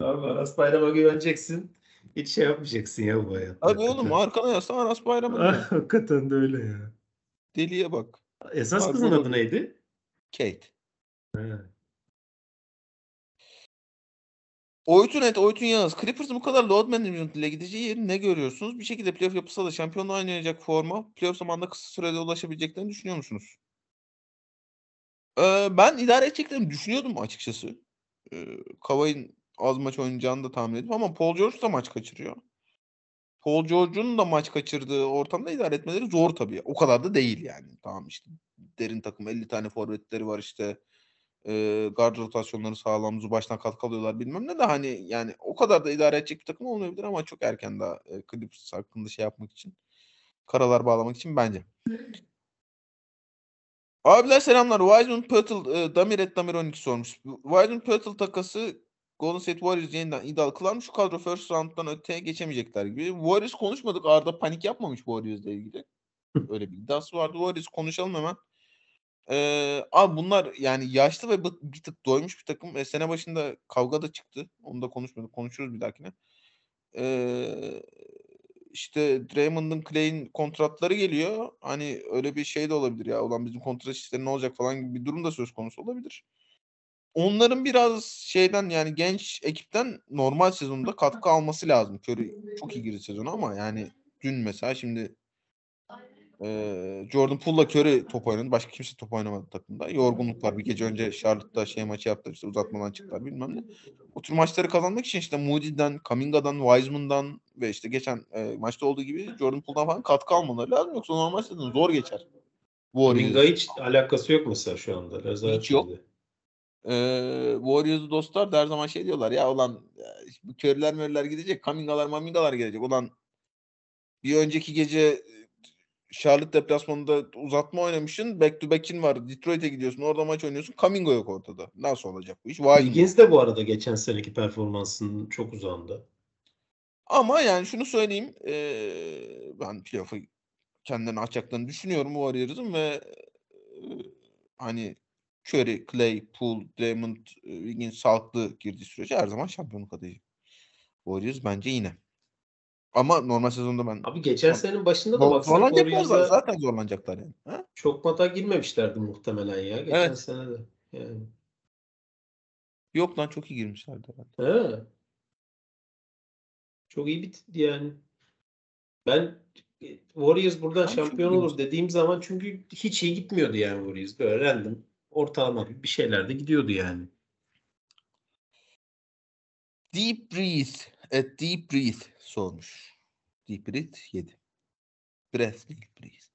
Abi Aras Bayram'a güveneceksin. Hiç şey yapmayacaksın ya bu hayatta. Abi oğlum hakikaten. arkana yaslan Aras Bayram'ın ya. hakikaten de öyle ya. Deliye bak. Esas Abi kızın adı neydi? Kate. He. Oytun et, Oytun Yağız. Clippers'ın bu kadar load management ile gideceği yeri ne görüyorsunuz? Bir şekilde playoff yapısa da şampiyonluğa oynayacak forma playoff zamanında kısa sürede ulaşabileceklerini düşünüyor musunuz? Ee, ben idare edeceklerini düşünüyordum açıkçası. Ee, Kawhi'nin az maç oynayacağını da tahmin edip ama Paul George da maç kaçırıyor. Paul George'un da maç kaçırdığı ortamda idare etmeleri zor tabii. O kadar da değil yani. Tamam işte derin takım 50 tane forvetleri var işte e, guard rotasyonları sağlam baştan katkı bilmem ne de hani yani o kadar da idare edecek bir takım olmayabilir ama çok erken daha e, Clippers hakkında şey yapmak için karalar bağlamak için bence. Abiler selamlar. Wiseman Pötl e, Damir et Damir 12 sormuş. Wiseman Pötl takası Golden State Warriors yeniden iddialı kılar mı? Şu kadro first round'dan öteye geçemeyecekler gibi. Warriors konuşmadık. Arda panik yapmamış Warriors'la ilgili. Öyle bir iddiası vardı. Warriors konuşalım hemen. Ee, abi bunlar yani yaşlı ve bir bir tık doymuş bir takım. E, sene başında kavga da çıktı. Onu da konuşmadık. Konuşuruz bir dahakine. Ee, işte Draymond'ın Clay'in kontratları geliyor. Hani öyle bir şey de olabilir ya. Ulan bizim kontrat işleri ne olacak falan gibi bir durum da söz konusu olabilir. Onların biraz şeyden yani genç ekipten normal sezonda katkı alması lazım. Curry çok iyi girdi sezona ama yani dün mesela şimdi eee, Jordan Poole'la Curry top oynadı. Başka kimse top oynamadı takımda. Yorgunluk var. Bir gece önce Charlotte'da şey maçı yaptılar. işte uzatmadan çıktılar bilmem ne. O tür maçları kazanmak için işte Moody'den, Kaminga'dan, Wiseman'dan ve işte geçen e, maçta olduğu gibi Jordan Poole'dan falan katkı almaları lazım. Yoksa normal sezon zor geçer. Minga Warriors. hiç alakası yok mesela şu anda. Rezalet Hiç yok. şimdi. Ee, Warriors'u dostlar da her zaman şey diyorlar ya ulan ya, bu körler mörler gidecek, Kamingalar mamingalar gelecek. Ulan bir önceki gece e, Charlotte deplasmanında uzatma oynamışsın. Back to back'in var. Detroit'e gidiyorsun. Orada maç oynuyorsun. Kamingo yok ortada. Nasıl olacak bu iş? Vay Wiggins de bu arada geçen seneki performansının çok uzağında. Ama yani şunu söyleyeyim. eee, ben playoff'u kendilerini açacaklarını düşünüyorum Warriors'ın ve eee, hani Curry, Clay, Poole, Draymond, e, Wiggins sağlıklı girdiği sürece her zaman şampiyonluk adayı. Warriors bence yine. Ama normal sezonda ben Abi geçen senenin başında da zaten, Warriors'a zaten zorlanacaklar yani. Ha? çok mata girmemişlerdi muhtemelen ya geçen Evet. sene de. Yani. Yok lan çok iyi girmişlerdi herhalde. He. Çok iyi bitti yani. Ben e, Warriors buradan Ben şampiyon olur dediğim zaman çünkü hiç iyi gitmiyordu yani Warriors. Böyle random ortalama bir şeyler de gidiyordu yani. Deep breathe. At deep breathe sormuş. Deep breathe 7. Breath deep breathe.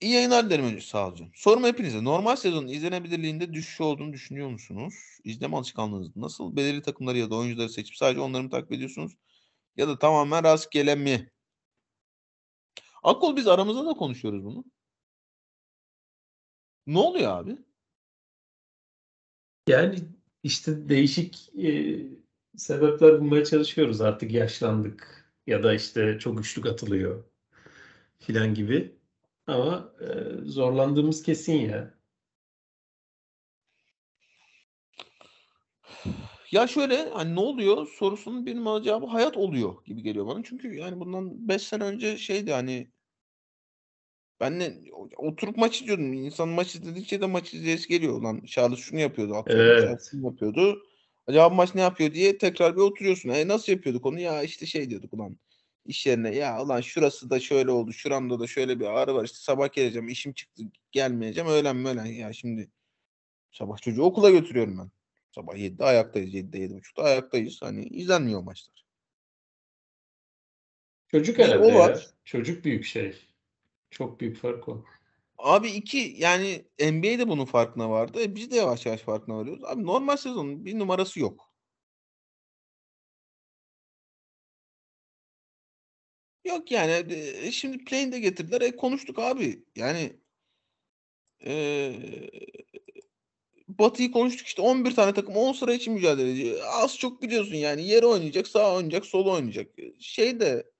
İyi yayınlar dilerim önce sağ olun. Sorum hepinize. Normal sezonun izlenebilirliğinde düşüş olduğunu düşünüyor musunuz? İzleme alışkanlığınız nasıl? Belirli takımları ya da oyuncuları seçip sadece onları mı takip ediyorsunuz? Ya da tamamen rastgele mi? Akol biz aramızda da konuşuyoruz bunu. Ne oluyor abi? Yani işte değişik e, sebepler bulmaya çalışıyoruz. Artık yaşlandık ya da işte çok üçlük atılıyor filan gibi. Ama e, zorlandığımız kesin ya. Ya şöyle hani ne oluyor sorusunun bir cevabı hayat oluyor gibi geliyor bana. Çünkü yani bundan 5 sene önce şeydi hani ben ne oturup maç izliyordum. İnsan maç izledikçe de maç izleyesi geliyor. Lan Charles şunu yapıyordu. Atıyorum. Evet. Şunu yapıyordu. Acaba maç ne yapıyor diye tekrar bir oturuyorsun. E nasıl yapıyorduk onu? Ya işte şey diyorduk ulan iş yerine ya ulan şurası da şöyle oldu. Şuramda da şöyle bir ağrı var. İşte sabah geleceğim. işim çıktı. Gelmeyeceğim. Öğlen mi öğlen. Ya şimdi sabah çocuğu okula götürüyorum ben. Sabah 7'de ayaktayız. 7'de 7.30'da ayaktayız. Hani izlenmiyor maçlar. Çocuk herhalde o var. Çocuk büyük şey. Çok büyük fark o. Abi iki yani NBA de bunun farkına vardı. E biz de yavaş yavaş farkına varıyoruz. Abi normal sezonun bir numarası yok. Yok yani e, şimdi play'ini de getirdiler. E konuştuk abi. Yani e, Batı'yı konuştuk işte 11 tane takım 10 sıra için mücadele edecek. Az çok biliyorsun yani. Yeri oynayacak, sağ oynayacak, sol oynayacak. Şey de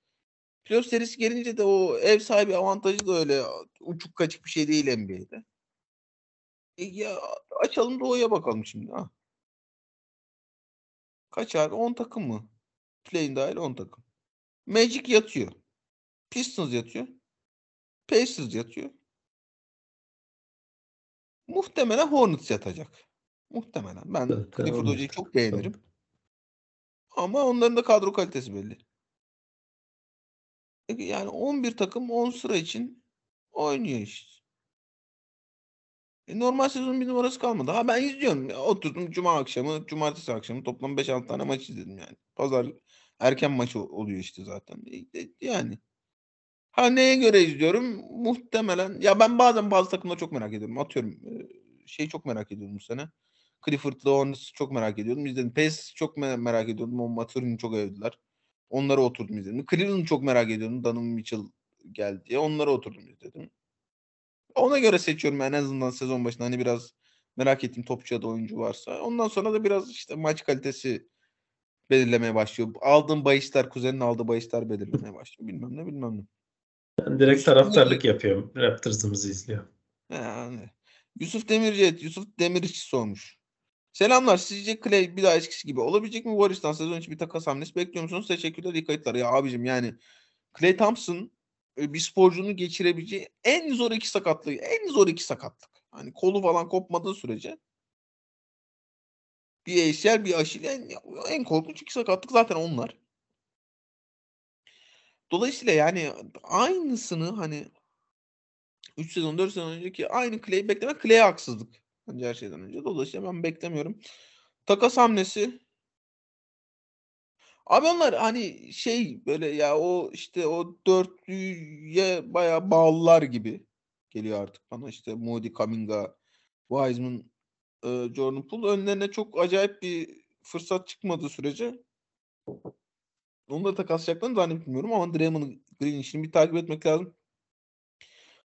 playoff serisi gelince de o ev sahibi avantajı da öyle uçuk kaçık bir şey değil NBA'de. E ya açalım doğuya bakalım şimdi ha. Kaç abi? 10 takım mı? Play'in dahil 10 takım. Magic yatıyor. Pistons yatıyor. Pacers yatıyor. Muhtemelen Hornets yatacak. Muhtemelen. Ben Clifford. Hoca'yı çok beğenirim. Ama onların da kadro kalitesi belli. E, Yani 11 takım 10 sıra için oynuyor işte. E normal sezonun bir numarası kalmadı. Ha ben izliyorum. Ya, oturdum cuma akşamı, cumartesi akşamı toplam 5-6 tane maç izledim yani. Pazar erken maç oluyor işte zaten. E, e, yani. Ha neye göre izliyorum? Muhtemelen. Ya ben bazen bazı takımları çok merak ediyorum. Atıyorum. Şey çok merak ediyorum bu sene. Clifford'la Hornets'ı çok merak ediyordum. İzledim. Pace çok me- merak ediyordum. O Maturin'i çok övdüler. Onları oturdum izledim. Cleveland'ı çok merak ediyordum. Donovan Mitchell geldi diye. Onları oturdum izledim. Ona göre seçiyorum en azından sezon başında. Hani biraz Merak ettiğim topçu ya da oyuncu varsa. Ondan sonra da biraz işte maç kalitesi belirlemeye başlıyor. Aldığım bahisler, kuzenin aldığı bahisler belirlemeye başlıyor. Bilmem ne bilmem ne. Ben direkt taraftarlık yapıyorum. Raptors'ımızı izliyorum. Yani. Yusuf Demirci, Yusuf Demirci sormuş. Selamlar. Sizce Clay bir daha eskisi gibi olabilecek mi? Warriors'tan sezon içi bir takas hamlesi bekliyor musunuz? Teşekkürler. iyi kayıtlar. Ya abicim yani Clay Thompson e, bir sporcunun geçirebileceği en zor iki sakatlığı. En zor iki sakatlık. Hani kolu falan kopmadığı sürece bir ACL bir Aşil en, en korkunç iki sakatlık zaten onlar. Dolayısıyla yani aynısını hani 3 sezon 4 sezon önceki aynı Clay'i beklemek Clay'e haksızlık. Bence her şeyden önce. Dolayısıyla ben beklemiyorum. Takas hamlesi Abi onlar hani şey böyle ya o işte o dörtlüye bayağı bağlılar gibi geliyor artık bana. işte Moody, Kaminga, Wiseman, e, Jordan Poole önlerine çok acayip bir fırsat çıkmadığı sürece onları takaslayacaklarını zannetmiyorum ama Draymond Green işini bir takip etmek lazım.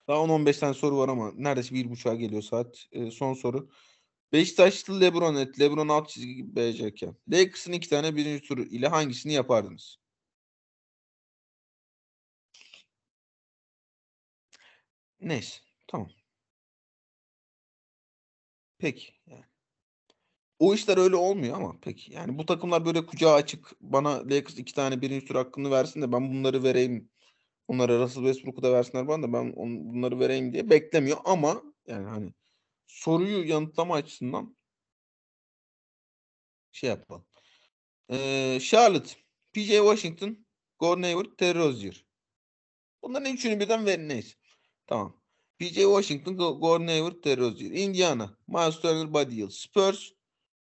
Daha 10-15 tane soru var ama neredeyse bir buçuğa geliyor saat. E, son soru. Beşiktaşlı Lebron et. Lebron alt çizgi gibi BCK. Lakers'ın iki tane birinci turu ile hangisini yapardınız? Neyse. Tamam. Peki. Yani. O işler öyle olmuyor ama peki. Yani bu takımlar böyle kucağı açık bana Lakers iki tane birinci tur hakkını versin de ben bunları vereyim. Onlara Russell Westbrook'u da versinler bana da ben on, bunları vereyim diye beklemiyor ama yani hani soruyu yanıtlama açısından şey yapalım. Ee, Charlotte, PJ Washington, Gordon Hayward, Terry Rozier. Bunların üçünü birden verin neyse. Tamam. PJ Washington, Gordon Hayward, Terry Rozier. Indiana, Miles Turner, Buddy Hield. Spurs,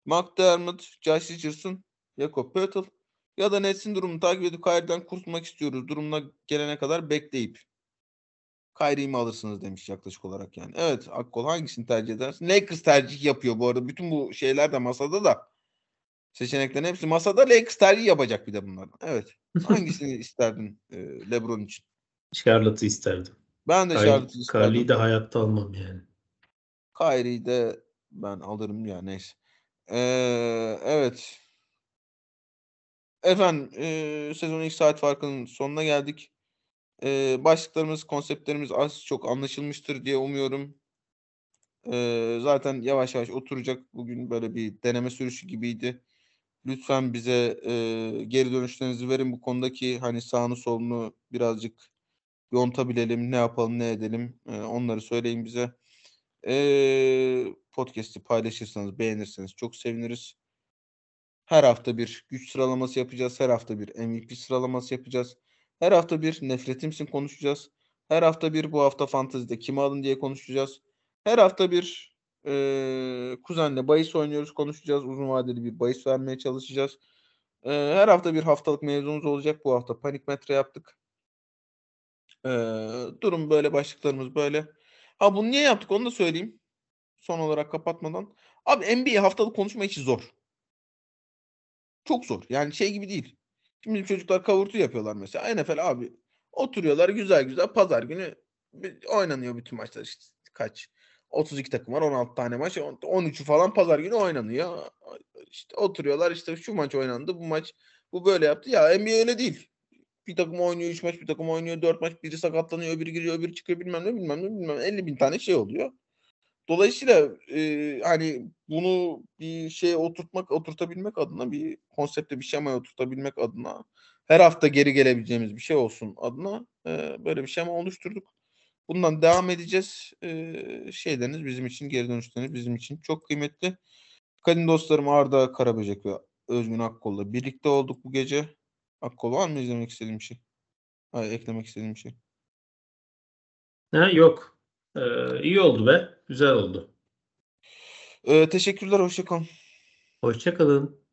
McDermott, Josh Richardson, Jakob Poeltl. Ya da Nets'in durumunu takip edip Kyrie'den kurtulmak istiyoruz. Durumuna gelene kadar bekleyip Kyrie'yi mi alırsınız demiş yaklaşık olarak yani. Evet Akkol hangisini tercih edersin? Lakers tercih yapıyor bu arada. Bütün bu şeyler de masada da. Seçeneklerin hepsi masada. Lakers tercih yapacak bir de bunlardan. Evet. Hangisini isterdin e, LeBron için? Charlotte'ı isterdim. Ben de Charlotte'ı isterdim. Kyrie'yi de hayatta almam yani. Kyrie'yi de ben alırım ya neyse. Ee, evet. Efendim e, sezonun ilk saat farkının sonuna geldik. E, başlıklarımız, konseptlerimiz az çok anlaşılmıştır diye umuyorum. E, zaten yavaş yavaş oturacak. Bugün böyle bir deneme sürüşü gibiydi. Lütfen bize e, geri dönüşlerinizi verin bu konudaki hani sağını solunu birazcık yontabilelim, ne yapalım, ne edelim e, onları söyleyin bize. E, podcast'i paylaşırsanız, beğenirseniz çok seviniriz. Her hafta bir güç sıralaması yapacağız. Her hafta bir MVP sıralaması yapacağız. Her hafta bir nefretimsin konuşacağız. Her hafta bir bu hafta fantezide kimi alın diye konuşacağız. Her hafta bir e, kuzenle bahis oynuyoruz konuşacağız. Uzun vadeli bir bahis vermeye çalışacağız. E, her hafta bir haftalık mevzumuz olacak. Bu hafta panik metre yaptık. E, durum böyle başlıklarımız böyle. Ha bunu niye yaptık onu da söyleyeyim. Son olarak kapatmadan. Abi NBA haftalık konuşma işi zor. Çok zor. Yani şey gibi değil. Şimdi çocuklar kavurtu yapıyorlar mesela. NFL abi oturuyorlar güzel güzel pazar günü oynanıyor bütün maçlar işte kaç 32 takım var 16 tane maç 13'ü falan pazar günü oynanıyor. İşte oturuyorlar işte şu maç oynandı bu maç bu böyle yaptı. Ya NBA öyle değil. Bir takım oynuyor 3 maç bir takım oynuyor 4 maç biri sakatlanıyor öbürü giriyor öbürü çıkıyor bilmem ne bilmem ne bilmem ne 50 bin tane şey oluyor. Dolayısıyla e, hani bunu bir şeye oturtmak, oturtabilmek adına bir konsepte bir şemaya oturtabilmek adına her hafta geri gelebileceğimiz bir şey olsun adına e, böyle bir şema oluşturduk. Bundan devam edeceğiz. E, şeyleriniz bizim için, geri dönüşleriniz bizim için çok kıymetli. Kadim dostlarım Arda Karaböcek ve Özgün Akkol'la birlikte olduk bu gece. Akkol var mı izlemek istediğim bir şey? Hayır, eklemek istediğim bir şey. Ha, yok. Ee, iyi oldu be. Güzel oldu. Ee, teşekkürler. Hoşçakalın. Hoşçakalın.